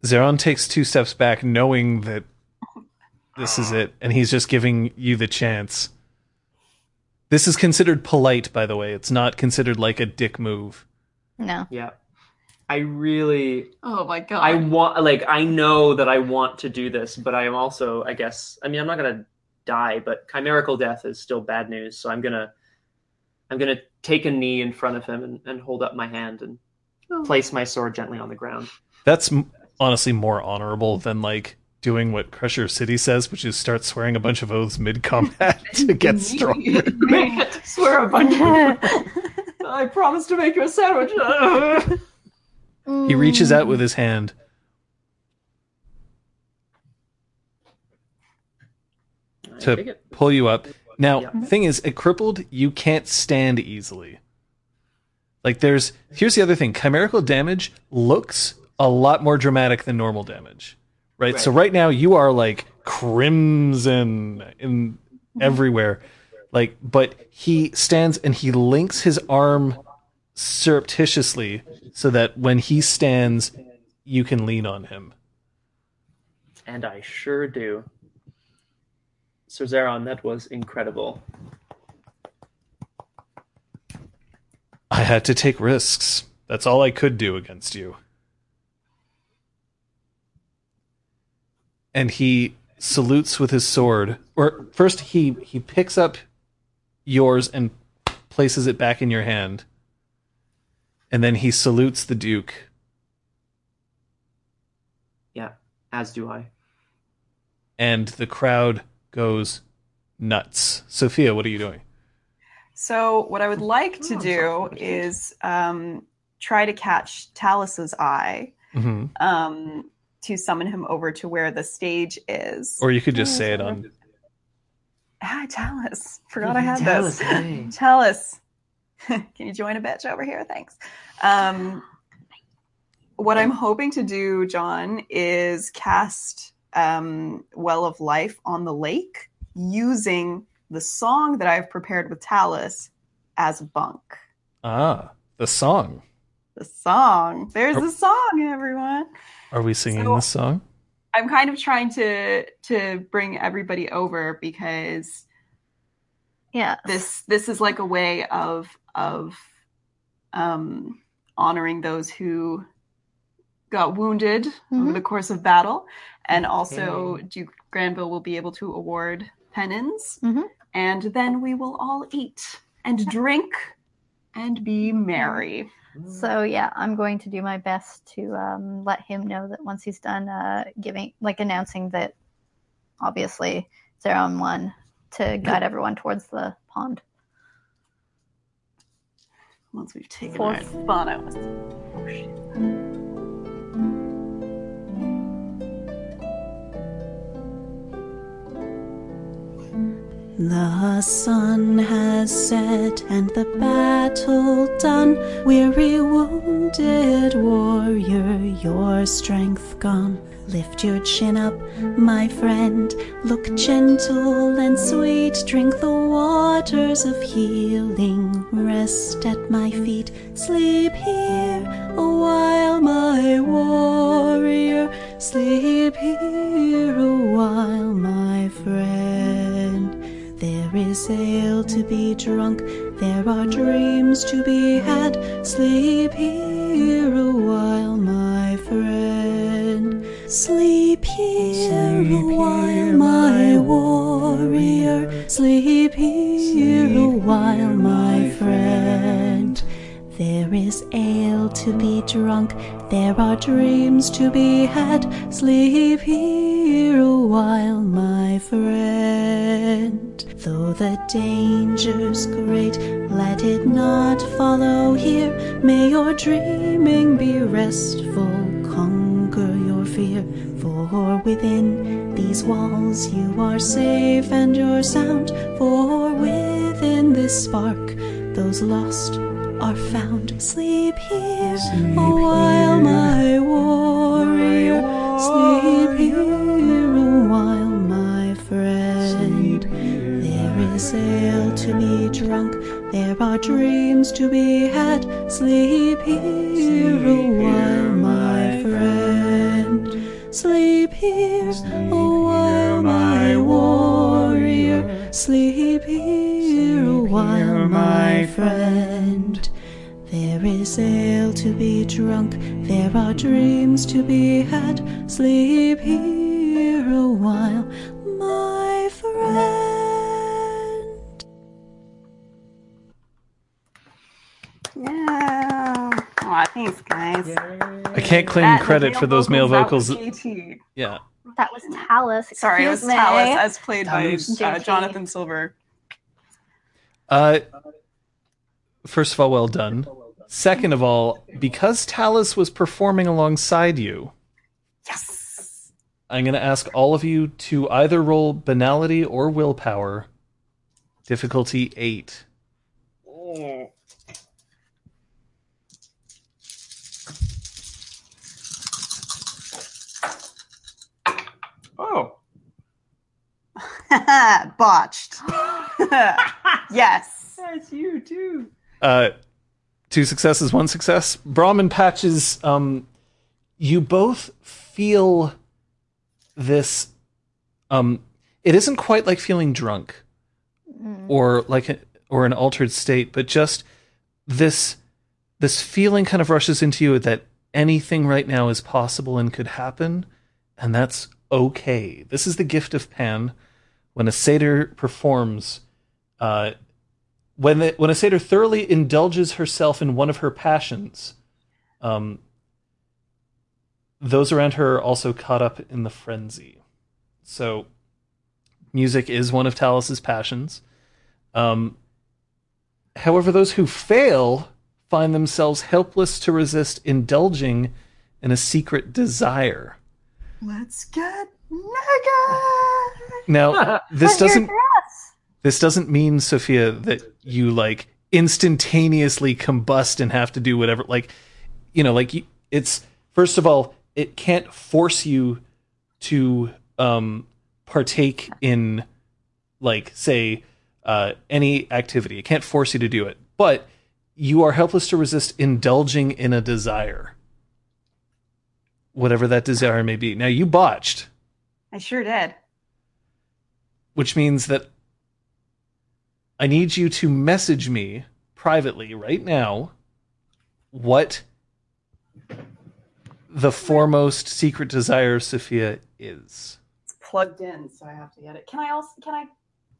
Zeron takes two steps back, knowing that this is it, and he's just giving you the chance. This is considered polite, by the way. It's not considered like a dick move.
No.
yeah, I really,
Oh my God.
I want, like, I know that I want to do this, but I am also, I guess, I mean, I'm not gonna die, but chimerical death is still bad news. So I'm gonna, I'm gonna take a knee in front of him and, and hold up my hand and
Oh.
place my sword gently on the ground.
That's honestly more honorable than like doing what Crusher City says, which is start swearing a bunch of oaths mid combat to get stronger.
Make it swear a bunch. of I promise to make you a sandwich.
He reaches out with his mm. hand.
I
to pull you up. Now,
Yeah.
thing is, at crippled, you can't stand easily. Like, there's here's the other thing: chimerical damage looks a lot more dramatic than normal damage, right? So
Right.
right now you are like crimson in mm-hmm. everywhere, like. But he stands and he links his arm surreptitiously so that when he stands, you can lean on him.
And I sure do. Sir Zeron, that was incredible.
I had to take risks. That's all I could do against you. And he salutes with his sword. Or first he he picks up yours and places it back in your hand. And then he salutes the duke.
Yeah, as do I.
And the crowd goes nuts. Sophia, what are you doing?
So, what I would like to do is um, try to catch Talus's eye
hmm
um, to summon him over to where the stage is.
Or you could just say it on
Hi, Chalice. Forgot I had
Chalice,
this.
hey.
Chalice. Can you join a bitch over here? Thanks. Um, what I'm hoping to do, John, is cast um, Well of Life on the lake using the song that I've prepared with Talus as bunk.
Ah, the song.
The song. There's
Oh.
the song, everyone.
Are we singing
So-
this song?
I'm kind of trying to to bring everybody over because
Yeah.
this this is like a way of of um honoring those who got wounded over
Mhm.
the course of battle and also duke granville will be able to award pennons
Mhm.
and then we will all eat and drink and be merry
So yeah, I'm going to do my best to um, let him know that once he's done uh, giving, like announcing that, obviously they're on one to guide everyone towards the pond.
Once we've taken
Four.
our fun out
The sun has set and the battle done. Weary, wounded warrior, your strength gone. Lift your chin up, my friend. Look gentle and sweet. Drink the waters of healing. Rest at my feet. Sleep here a while, my warrior. Sleep here a while, my friend. There is ale to be drunk, there are dreams to be had. Sleep here a while, my friend. Sleep here a while, my warrior. Sleep here a while, my friend. There is ale to be drunk, there are dreams to be had. Sleep here a while, my friend. Though the danger's great, let it not follow here. May your dreaming be restful, conquer your fear. For within these walls you are safe and you're sound. For within this spark, those lost are found. Sleep here a while, my warrior. Sleep here a while, my friend. There is ale to be drunk, there are dreams to be had. Sleep here a while, my friend. Sleep here a while, my warrior. Sleep here a while, my friend. There is ale to be drunk, there are dreams to be had. Sleep here a while, my friend.
yeah Aw, thanks guys
I can't claim
That
credit for those male
that
vocals.
was JT.
Yeah.
That was Talus.
Sorry, it was
excuse me.
Talus as played by uh, Jonathan Silver.
Uh, first of all, well done. Second of all, because Talus was performing alongside you,
Yes.
I'm going to ask all of you to either roll banality or willpower. Difficulty 8.
Oh.
Botched. yes.
That's you too.
Uh, two successes, one success. Brom and Patches, um, you both feel this. Um, it isn't quite like feeling drunk or like a, or an altered state, but just this this feeling kind of rushes into you that anything right now is possible and could happen, and that's okay. This is the gift of Pan. When a satyr performs, uh, when the, when a satyr thoroughly indulges herself in one of her passions, um, those around her are also caught up in the frenzy. So, music is one of Talus's passions. Um, however, those who fail find themselves helpless to resist indulging in a secret desire.
Let's get mega.
Now, this doesn't. This doesn't mean, Sophia, that you like instantaneously combust and have to do whatever. Like, you know, like it's first of all, it can't force you to um, partake in, like, say, uh, any activity. It can't force you to do it, but you are helpless to resist indulging in a desire, whatever that desire may be. Now, you botched,
I sure did.
which means that I need you to message me privately right now what the foremost secret desire of Sophia is.
It's plugged in, so I have to get it. Can I also? Can I?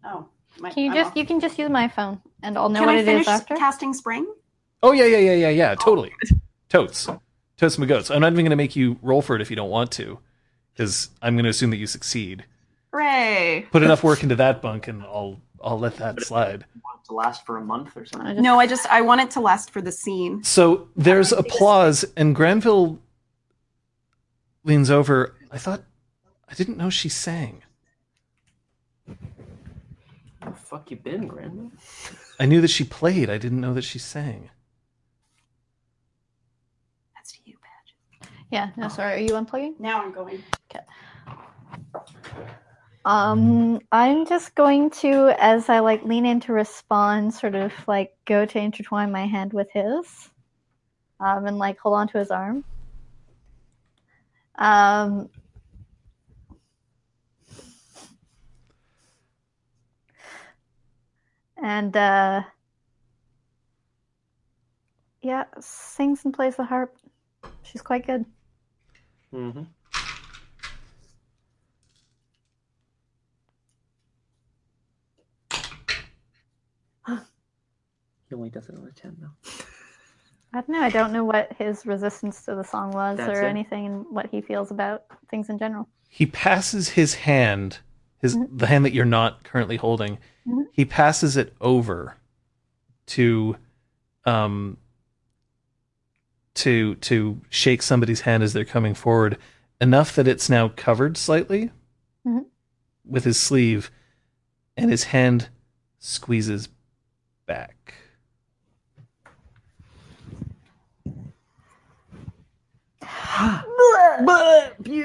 Oh, my,
Can you
I'm
just
off.
you can just use my phone and I'll know
Can
what
I
it
finish
is after.
casting spring?
Oh yeah, yeah, yeah, yeah, yeah. Oh. Totally. Totes. Totes my goats. I'm not even gonna make you roll for it if you don't want to. Because I'm gonna assume that you succeed.
Hooray!
Put enough work into that bunk and I'll I'll let that slide.
Want it to last for a month or something.
No, I just I want it to last for the scene.
So there's applause and Granville leans over. I thought I didn't know she sang.
Where the fuck you been, Granville?
I knew that she played. I didn't know that she sang.
That's to you, Badge.
Yeah, no, sorry. Are you unplugging?
Now I'm going.
Um, I'm just going to, as I like lean in to respond, sort of like go to intertwine my hand with his, um, and like hold on to his arm. Um, and uh, yeah, sings and plays the harp. She's quite good.
Mm-hmm. He only does it on a 10 now.
I don't know. I don't know what his resistance to the song was
That's
or
it.
anything, and what he feels about things in general.
He passes his hand, his the hand that you're not currently holding.
Mhm.
He passes it over to um to to shake somebody's hand as they're coming forward enough that it's now covered slightly
Mhm.
with his sleeve and his hand squeezes back.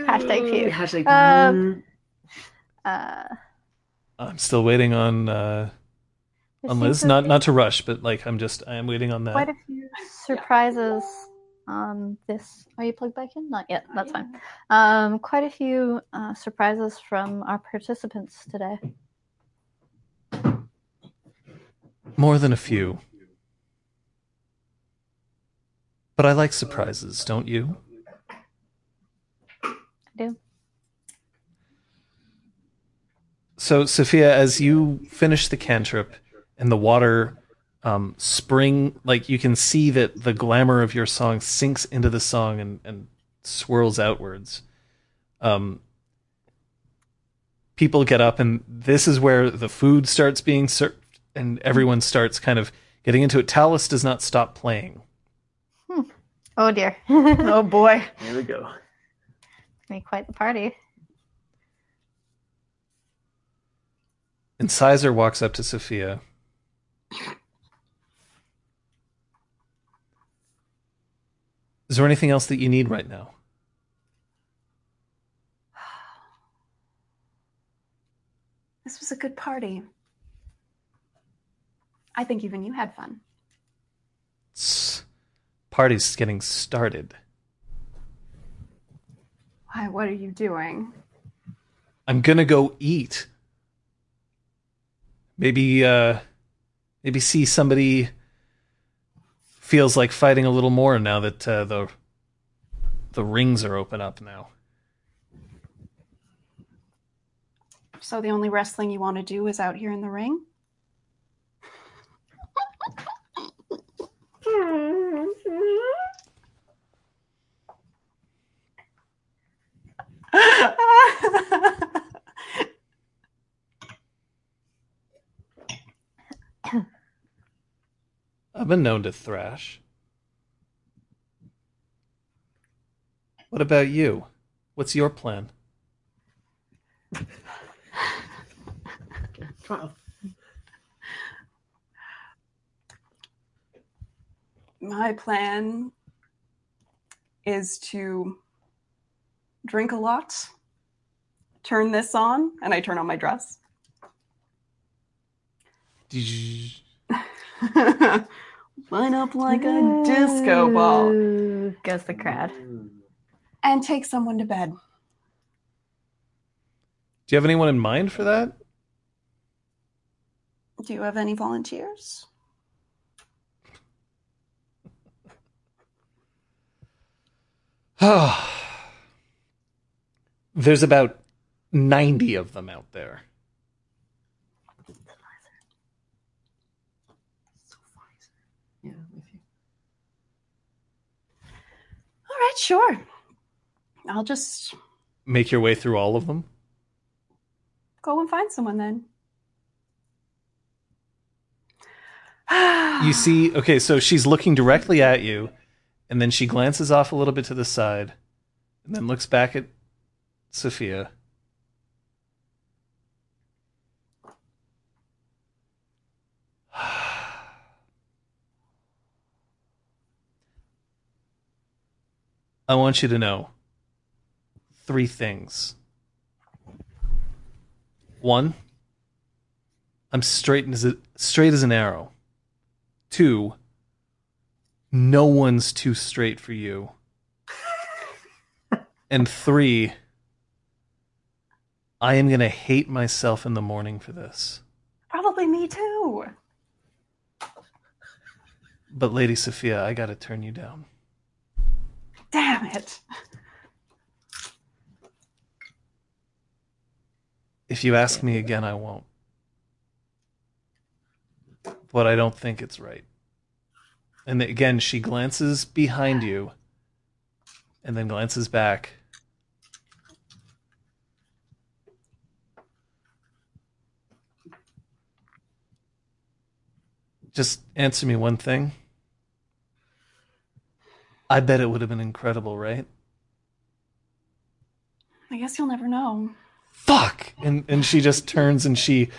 Hashtag puke.
Hashtag
Um, Uh,
I'm still waiting on uh on Liz. Not not to rush, but like I'm just I am waiting on that.
quite a few surprises. on this are you plugged back in? Not yet. That's fine. Um, quite a few uh, surprises from our participants today.
More than a few. But I like surprises, don't you?
I do.
So, Sophia, as you finish the cantrip and the water um, spring, like you can see that the glamour of your song sinks into the song and, and swirls outwards. Um, people get up, and this is where the food starts being served, and everyone starts kind of getting into it. Talus does not stop playing.
Oh dear.
Oh boy.
Here we go.
Be quite the party.
Incisor walks up to Sophia. Is there anything else that you need right now?
This was a good party. I think even you had fun.
Party's getting started.
Why, what are you doing?
I'm gonna go eat. Maybe, uh, maybe see somebody feels like fighting a little more now that uh, the the rings are open up now.
So the only wrestling you want to do is out here in the ring?
I've been known to thrash. What about you? What's your plan?
My plan is to drink a lot, turn this on, and I turn on my dress. Line up like a disco ball
Ooh, Goes the crowd.
and take someone to bed.
Do you have anyone in mind for that?
Do you have any volunteers?
There's about 90 of them out there.
Yeah, if you-
All right, sure. I'll just
Make your way through all of them.
go and find someone then.
You see, okay, so she's looking directly at you, and then she glances off a little bit to the side, and then looks back at Sophia. I want you to know three things. One, I'm straight as a, straight as an arrow. Two, no one's too straight for you. and three, I am going to hate myself in the morning for this.
Probably me too.
But Lady Sophia, I got to turn you down.
Damn it.
If you ask me again, I won't. But I don't think it's right. And again, she glances behind you and then glances back. Just answer me one thing. I bet it would have been incredible, right?
I guess you'll never know.
fuck and and she just turns and she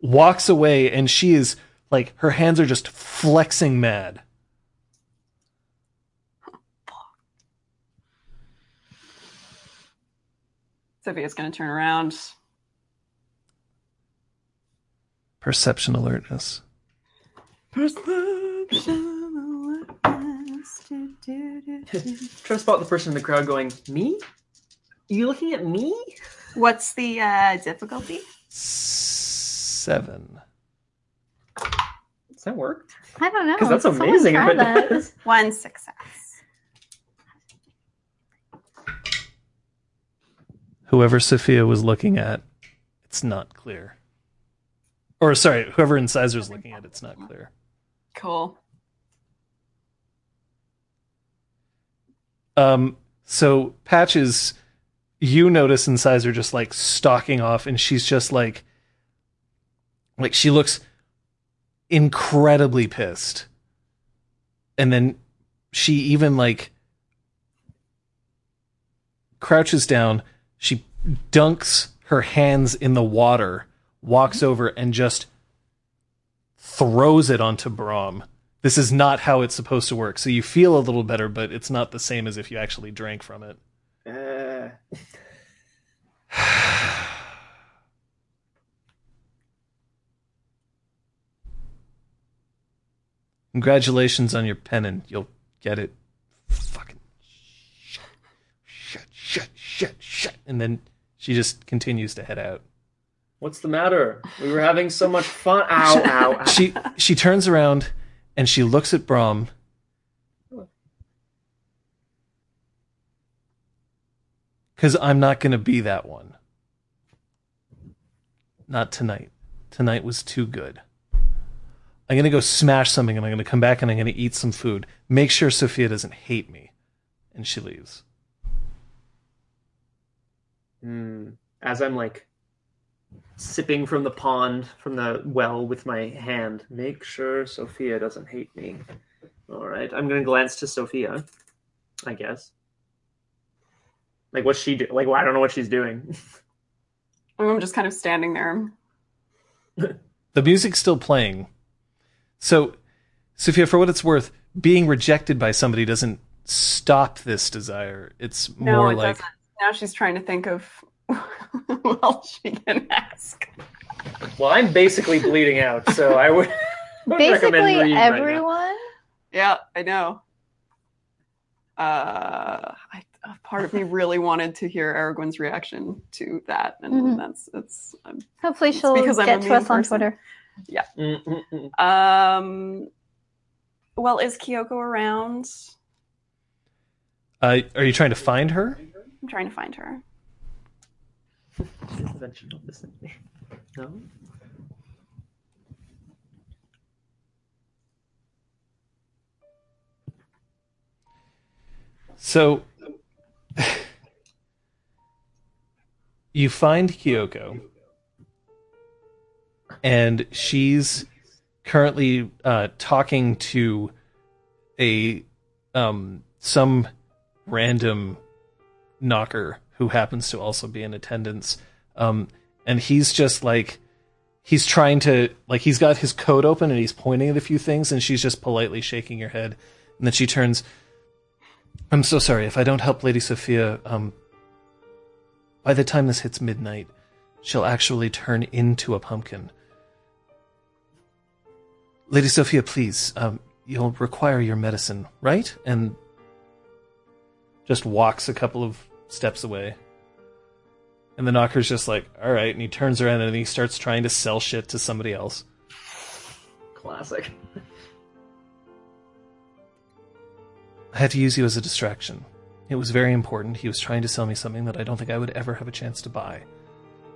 walks away and she is like her hands are just flexing mad
Sophia's gonna turn around.
perception alertness
Try to spot the person in the crowd going, Me? You looking at me?
What's the uh, difficulty?
seven
Does that work?
I don't know.
'Cause that's
Someone
amazing if it
that.
does.
One success.
whoever sophia was looking at it's not clear or sorry whoever incisor is looking at it's not clear
Cool.
Um, so Patches, you notice Incisor just like stalking off, and she's just like, like she looks incredibly pissed, and then she even like crouches down. She dunks her hands in the water, walks over, and just throws it onto Brom. This is not how it's supposed to work. So you feel a little better, but it's not the same as if you actually drank from it.
Uh,
Congratulations on your pennant. You'll get it. Fucking shut, shut, shut, shut, shut. And then she just continues to head out.
what's the matter? We were having so much fun. Ow, ow, ow.
She she turns around and she looks at Brom. Cause I'm not gonna be that one. Not tonight. Tonight was too good. I'm gonna go smash something and I'm gonna come back and I'm gonna eat some food. Make sure Sophia doesn't hate me. And she leaves.
Hmm. As I'm like sipping from the pond, from the well with my hand, make sure Sophia doesn't hate me. All right, I'm gonna glance to Sophia, I guess. Like, what's she do? Like, well, I don't know what she's doing.
I'm just kind of standing there.
The music's still playing. So, Sophia, for what it's worth, being rejected by somebody doesn't stop this desire. It's
No,
more
it
like
doesn't. Now she's trying to think of who else she can ask.
Well, I'm basically bleeding out, so I would, would recommend
Basically,
Reed right
everyone.
Yeah, I know. Uh, I, a part of me really wanted to hear Aragorn's reaction to that, and
Mhm.
that's it's. Um,
Hopefully,
It's
she'll
because
get to
mean
us on
person.
Twitter.
Mm, mm, mm.
um well, is Kyoko around?
uh, are you trying to find her?
I'm trying to find her.
Conventional vicinity. No.
So you find Kyoko, and she's currently uh, talking to a um, some random nocker who happens to also be in attendance. Um, and he's just like he's trying to like he's got his coat open and he's pointing at a few things, and she's just politely shaking her head. And then she turns. I'm so sorry if I don't help Lady Sophia. Um, by the time this hits midnight, she'll actually turn into a pumpkin. Lady Sophia, please, um, you'll require your medicine, right? And just walks a couple of steps away. And the nocker's just like, all right, and he turns around and he starts trying to sell shit to somebody else.
Classic.
I had to use you as a distraction. It was very important. He was trying to sell me something that I don't think I would ever have a chance to buy.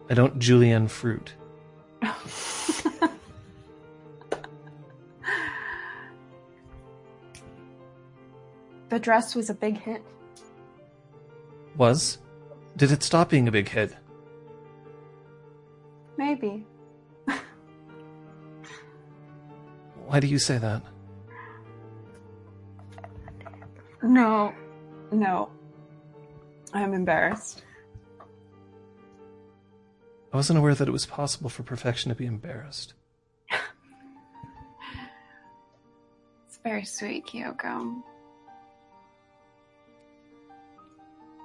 I don't julienne fruit.
The dress was a big hit.
Was? Did it stop being a big hit?
Maybe.
Why do you say that?
No. No. I'm embarrassed.
I wasn't aware that it was possible for perfection to be embarrassed.
It's very sweet, Kyoko.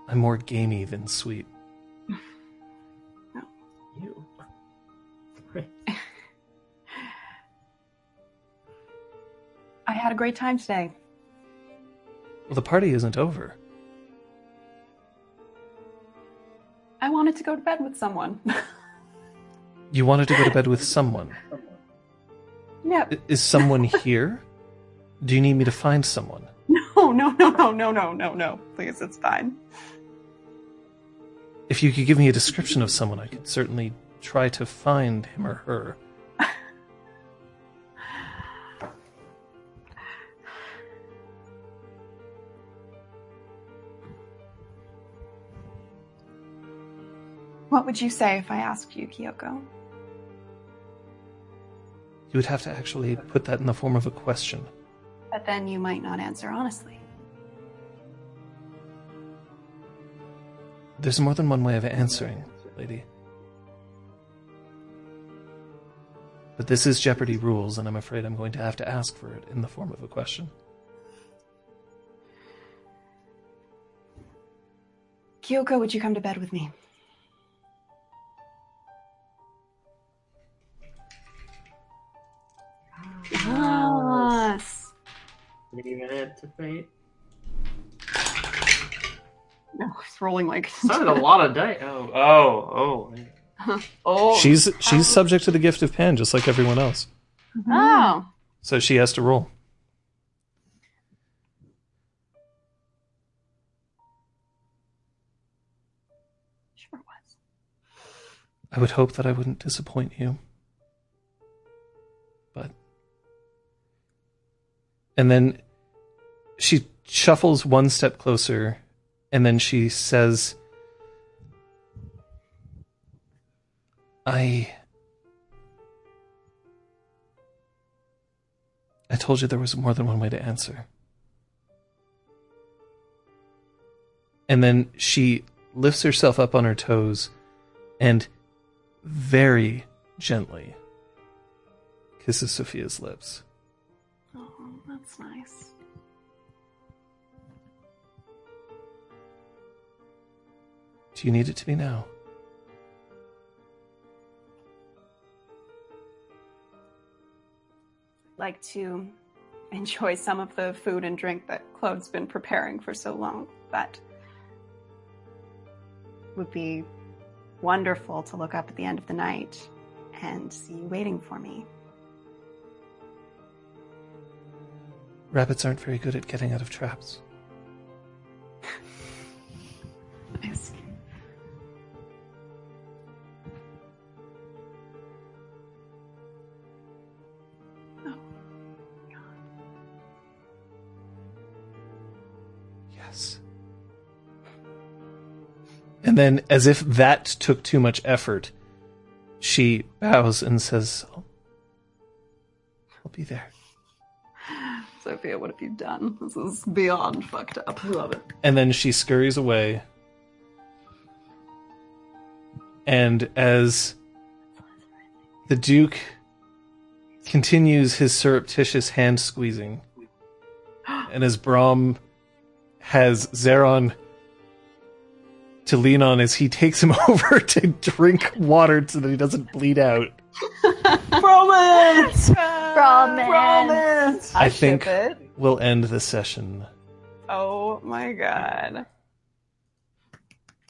I'm more gamey than sweet.
You.
I had a great time today.
Well, the party isn't over.
I wanted to go to bed with someone.
You wanted to go to bed with someone.
yep.
Is someone here? Do you need me to find someone?
No, oh, no, no, no, no, no, no, no. Please, it's fine.
If you could give me a description of someone, I could certainly try to find him or her.
What would you say if I asked you, Kyoko?
You would have to actually put that in the form of a question.
But then you might not answer honestly.
There's more than one way of answering, lady. But this is Jeopardy rules, and I'm afraid I'm going to have to ask for it in the form of a question.
Kyoko, would you come to bed with me?
Yes.
Ah, Leaving it to fate.
No, it's rolling like.
Sounded a lot of dice. Oh, oh, oh.
oh.
She's she's oh. subject to the gift of Pan, just like everyone else. Mm-hmm.
Oh.
So she has to roll.
Sure was.
I would hope that I wouldn't disappoint you. But. And then she shuffles one step closer, and then she says, I. I told you there was more than one way to answer. And then she lifts herself up on her toes and very gently kisses Sophia's lips.
Oh, that's nice.
Do you need it to be now?
like to enjoy some of the food and drink that Claude's been preparing for so long. That would be wonderful to look up at the end of the night and see you waiting for me.
Rabbits aren't very good at getting out of traps. And then, as if that took too much effort, she bows and says, "I'll, I'll be there."
Sophia, what have you done? This is beyond fucked up.
I love it.
And then she scurries away. And as the Duke continues his surreptitious hand squeezing, and as Brom has Zeron to lean on as he takes him over to drink water so that he doesn't bleed out.
Promise!
Promise.
Promise!
I
ship
think-
it.
We'll end the session.
Oh my god.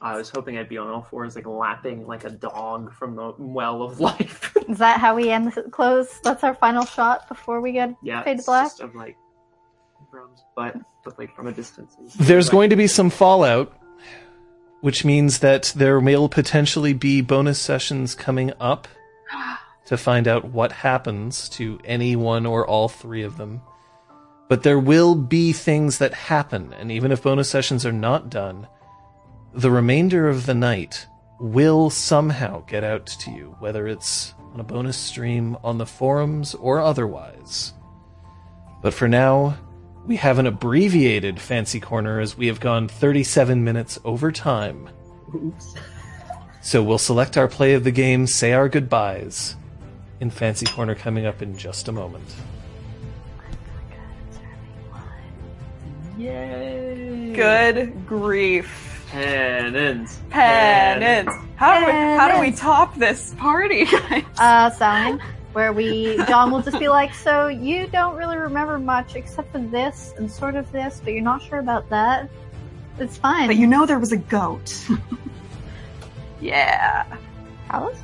I was hoping I'd be on all fours, like lapping like a dog from the well of life.
Is that how we end the close? That's our final shot before we get
yeah,
fade to
it's
black.
just of like Brom's butt, but like from a distance.
There's
Like,
going to be some fallout, which means that there will potentially be bonus sessions coming up to find out what happens to any one or all three of them. But there will be things that happen, and even if bonus sessions are not done, the remainder of the night will somehow get out to you, whether it's on a bonus stream on the forums or otherwise. But for now, we have an abbreviated Fancy Corner as we have gone 37 minutes over time.
Oops.
So we'll select our play of the game, say our goodbyes, in Fancy Corner coming up in just a moment.
Yay!
Good grief.
Pennons.
Pennons. How do we, how do we top this party, guys?
uh, sign where we John will just be like, so you don't really remember much except for this and sort of this, but you're not sure about that. It's fine.
But you know there was a goat. yeah.
Alice?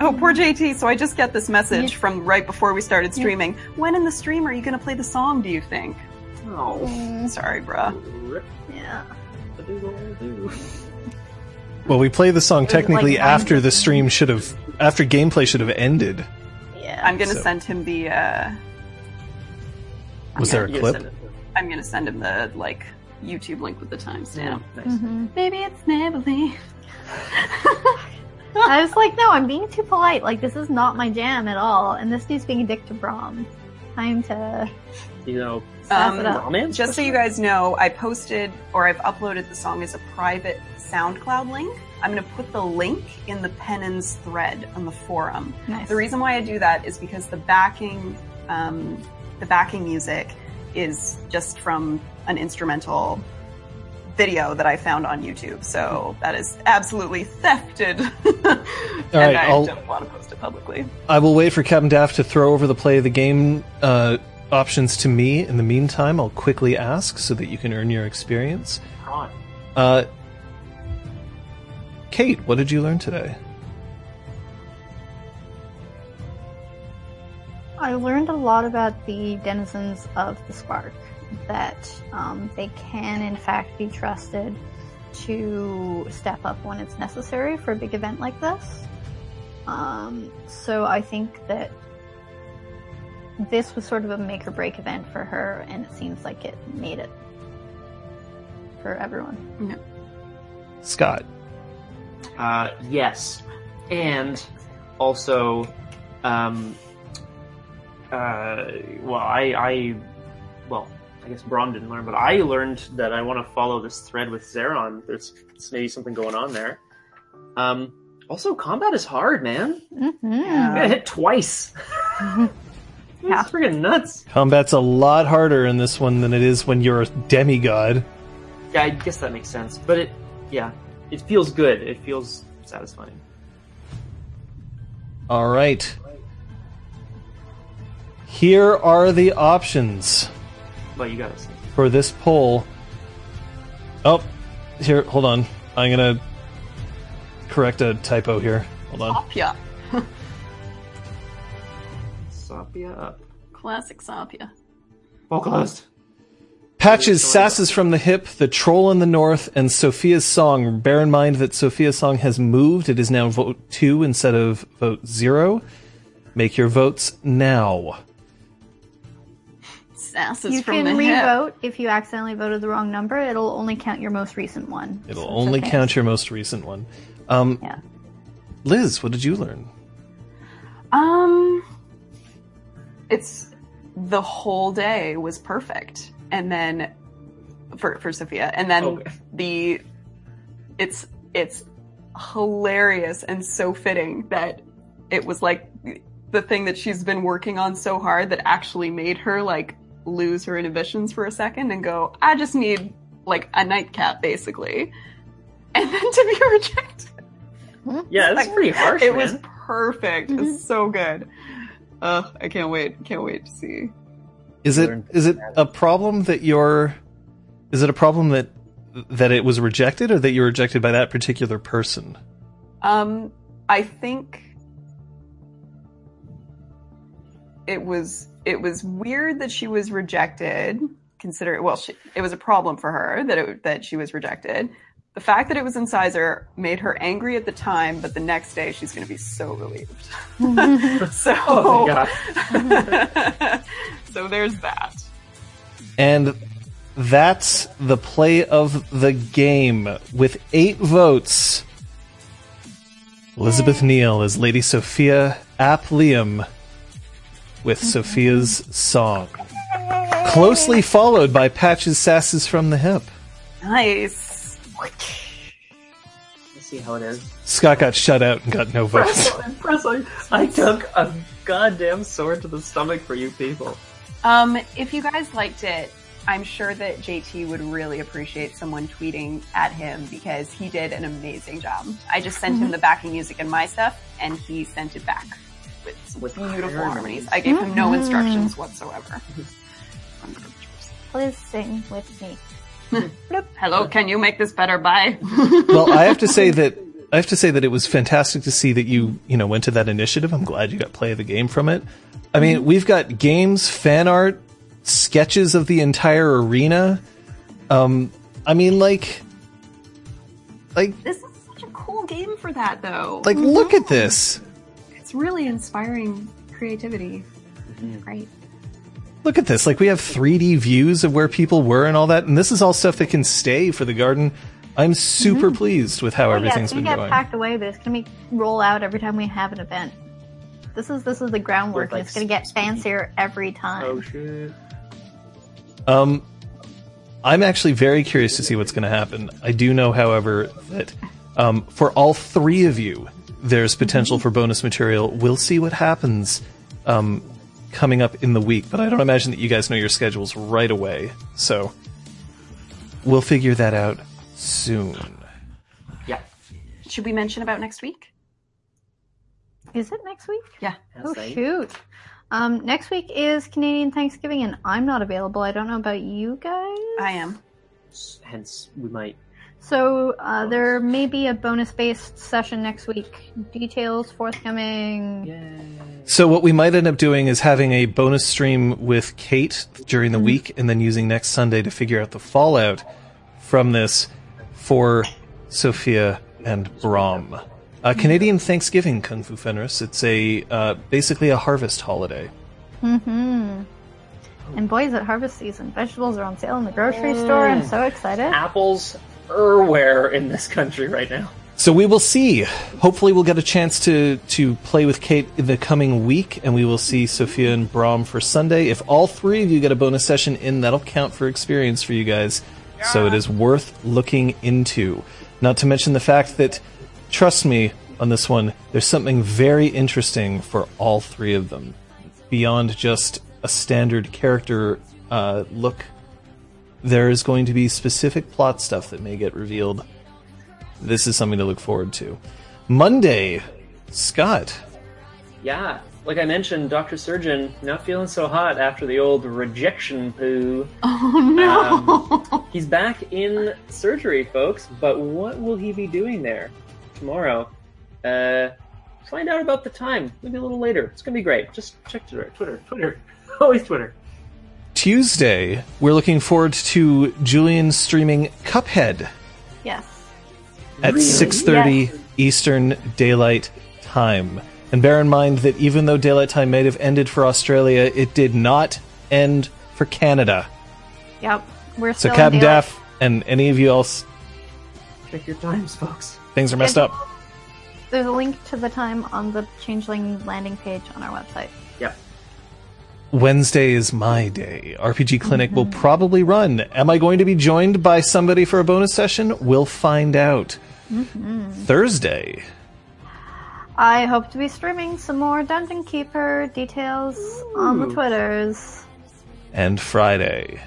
Oh, poor JT. So I just get this message
Yeah.
from right before we started streaming. When in the stream are you going to play the song, do you think?
Oh.
Sorry, bruh.
Yeah.
the doodle doo.
Well, we play the song
Was it like
technically after the stream should have, after gameplay should have ended.
Yeah.
I'm going to
So-
send him the, uh,
Was there a
You
clip?
send it.
I'm going to send him the, like, YouTube link with the timestamp.
Nice.
Mhm.
Maybe it's Maybelline.
I was like, no, I'm being too polite. Like, this is not my jam at all. And this dude's being a dick to Brom. Time to
You know,
pass
Um,
it up.
romance.
Just so you guys know, I posted or I've uploaded the song as a private SoundCloud link. I'm going to put the link in the Pennons thread on the forum.
Nice.
The reason why I do that is because the backing, um, the backing music is just from an instrumental video that I found on YouTube. So that is absolutely thefted. and
right,
I
I'll-
don't want to post it publicly.
I will wait for Captain Daft to throw over the play of the game uh, options to me. In the meantime, I'll quickly ask so that you can earn your experience.
Prawn.
Uh, Kate, what did you learn today?
I learned a lot about the denizens of the Spark. That um, they can, in fact, be trusted to step up when it's necessary for a big event like this. Um, so I think that this was sort of a make or break event for her, and it seems like it made it for everyone.
Scott.
Uh, yes, and also, um, uh, well, I, I, well, I guess Brom didn't learn, but I learned that I want to follow this thread with Zeron. There's, there's maybe something going on there. Um, also, combat is hard, man.
Mm-hmm.
I got hit twice.
Yeah.
It's freaking nuts.
Combat's a lot harder in this one than it is when you're a demigod.
Yeah, I guess that makes sense. But it, yeah, it feels good. It feels satisfying.
All right. Here are the options
But you gotta see.
for this poll. Oh, here, hold on. I'm gonna correct a typo here. Hold on.
Sapia.
Sapia up.
Classic Sapia.
Focused.
Patches, Sasses from the Hip, The Troll in the North, and Sophia's Song. Bear in mind that Sophia's Song has moved. It is now vote 2 instead of vote 0. Make your votes now.
Sass is
You
from
can
the hip.
re-vote if you accidentally voted the wrong number. It'll only count your most recent one.
It'll
So it's
only
okay.
count your most recent one. Um,
Yeah.
Liz, what did you learn?
Um, it's the whole day was perfect, and then for for Sophia, and then
Okay.
the it's it's hilarious and so fitting that it was like the thing that she's been working on so hard that actually made her like lose her inhibitions for a second and go, I just need like a nightcap basically, and then to be rejected.
Yeah, that's pretty harsh,
It
man.
was perfect. It's so good. Ugh, I can't wait. Can't wait to see.
Is it
Learn
is it a problem that you're is it a problem that that it was rejected or that you were rejected by that particular person?
Um, I think it was it was weird that she was rejected. Consider well, she, it was a problem for her that it, that she was rejected. The fact that it was Incisor made her angry at the time, but the next day she's going to be so relieved. so,
Oh, thank God.
so there's that.
And that's the play of the game with 8 votes. Elizabeth Neal is Lady Sophia Ap Liam with Sophia's song. Closely followed by Patches Sasses from the Hip.
Nice.
Let's see how it is.
Scott got shut out and got no votes.
Press on. I took a goddamn sword to the stomach for you people.
Um, if you guys liked it, I'm sure that JT would really appreciate someone tweeting at him because he did an amazing job. I just sent him the backing music and my stuff, and he sent it back with
With
beautiful
harmonies.
harmonies. I gave him no instructions whatsoever.
Please sing with me.
Hello, can you make this better? Bye.
well, I have to say that I have to say that it was fantastic to see that you you know went to that initiative. I'm glad you got play of the game from it. I mean, we've got games, fan art, sketches of the entire arena. Um, I mean, like, like,
this is such a cool game for that, though.
like, look at this.
it's really inspiring creativity. Great.
Look at this. Like, we have 3D views of where people were and all that, and this is all stuff that can stay for the garden. I'm super pleased with how
Oh, yeah,
everything's
it's gonna
been
get
going.
packed away, but it's gonna be roll out every time we have an event. This is this is the groundwork,
like,
and it's gonna get
spooky-
fancier every time.
Oh shit.
Um, I'm actually very curious to see what's going to happen. I do know, however, that um, for all three of you, there's potential for bonus material. We'll see what happens um, coming up in the week, but I don't imagine that you guys know your schedules right away. So we'll figure that out soon.
Yeah.
Should we mention about next week?
Is it next week?
Yeah.
Oh
That's
shoot. Um, next week is Canadian Thanksgiving, and I'm not available. I don't know about you guys.
I am.
Hence, we might.
So uh, there may be a bonus-based session next week. Details forthcoming.
Yay.
So what we might end up doing is having a bonus stream with Kate during the week, and then using next Sunday to figure out the fallout from this for Sophia and Brom. Uh, Canadian Thanksgiving, Kung Fu Fenris. It's a uh, basically a harvest holiday.
Mm-hmm. And boy, is it harvest season. Vegetables are on sale in the grocery store. I'm so excited.
Apples everywhere in this country right now.
So we will see. Hopefully, we'll get a chance to to play with Kate in the coming week, and we will see Sophia and Brom for Sunday. If all three of you get a bonus session in, that'll count for experience for you guys. So it is worth looking into. Not to mention the fact that, trust me on this one, there's something very interesting for all three of them, beyond just a standard character uh, look. There is going to be specific plot stuff that may get revealed this is something to look forward to. Monday, Scott.
Yeah, like I mentioned, Doctor Surgeon not feeling so hot after the old rejection poo.
Oh no!
Um, he's back in surgery, folks. But what will he be doing there tomorrow? Uh, find out about the time. Maybe a little later. It's gonna be great. Just check Twitter. Twitter. Twitter. Always Twitter.
Tuesday, we're looking forward to Julian streaming Cuphead
Yes.
at
Really?
6:30 Eastern Daylight Time. And bear in mind that even though Daylight Time may have ended for Australia, it did not end for Canada.
Yep. We're
So
still in
Captain. Daff and any of you else,
Check your times, folks.
things are messed up.
There's a link to the time on the Changeling landing page on our website.
Yep.
Wednesday is my day. RPG Clinic will mm-hmm. probably run. Am I going to be joined by somebody for a bonus session? We'll find out. Mm-hmm. Thursday.
I hope to be streaming some more Dungeon Keeper details on the Twitters.
and Friday.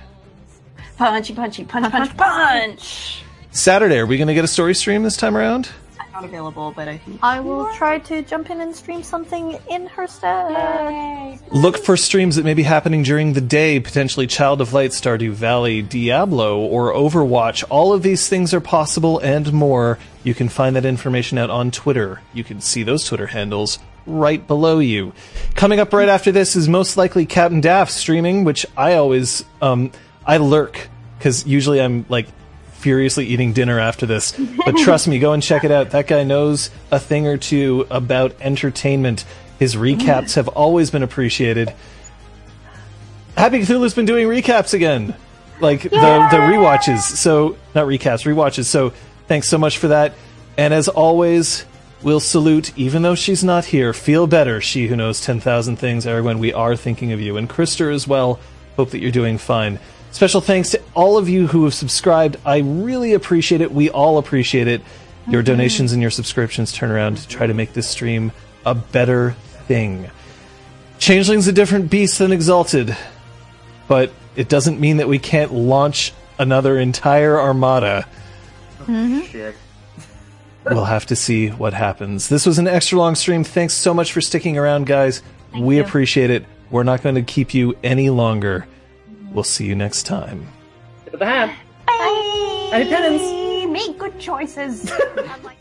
Punchy, punchy, punch, punch, punch.
Saturday, are we going to get a story stream this time around?
I'm not available, but I think.
I will try to jump in and stream something in her stead.
Look for streams that may be happening during the day, potentially Child of Light, Stardew Valley, Diablo, or Overwatch. All of these things are possible and more. You can find that information out on Twitter. You can see those Twitter handles right below you. Coming up right after this is most likely Captain Daff streaming, which I always, um, I lurk, because usually I'm like furiously eating dinner after this. But trust me, go and check it out. That guy knows a thing or two about entertainment. His recaps have always been appreciated. Happy Cthulhu's been doing recaps again, like the the rewatches. So not recaps, rewatches. So thanks so much for that. And as always, we'll salute, even though she's not here. Feel better, she who knows ten thousand things. Erwin, we are thinking of you, and Krister as well. Hope that you're doing fine. Special thanks to all of you who have subscribed. I really appreciate it. We all appreciate it. Your donations and your subscriptions turn around to try to make this stream a better thing. Changeling's a different beast than Exalted, but it doesn't mean that we can't launch another entire armada. Mm-hmm.
Shit.
We'll have to see what happens. This was an extra long stream. Thanks so much for sticking around, guys. we
you.
appreciate it. We're not going to keep you any longer. We'll see you next time.
Tip of the hat.
Bye.
Happy Pennons.
Make good choices.
Unlike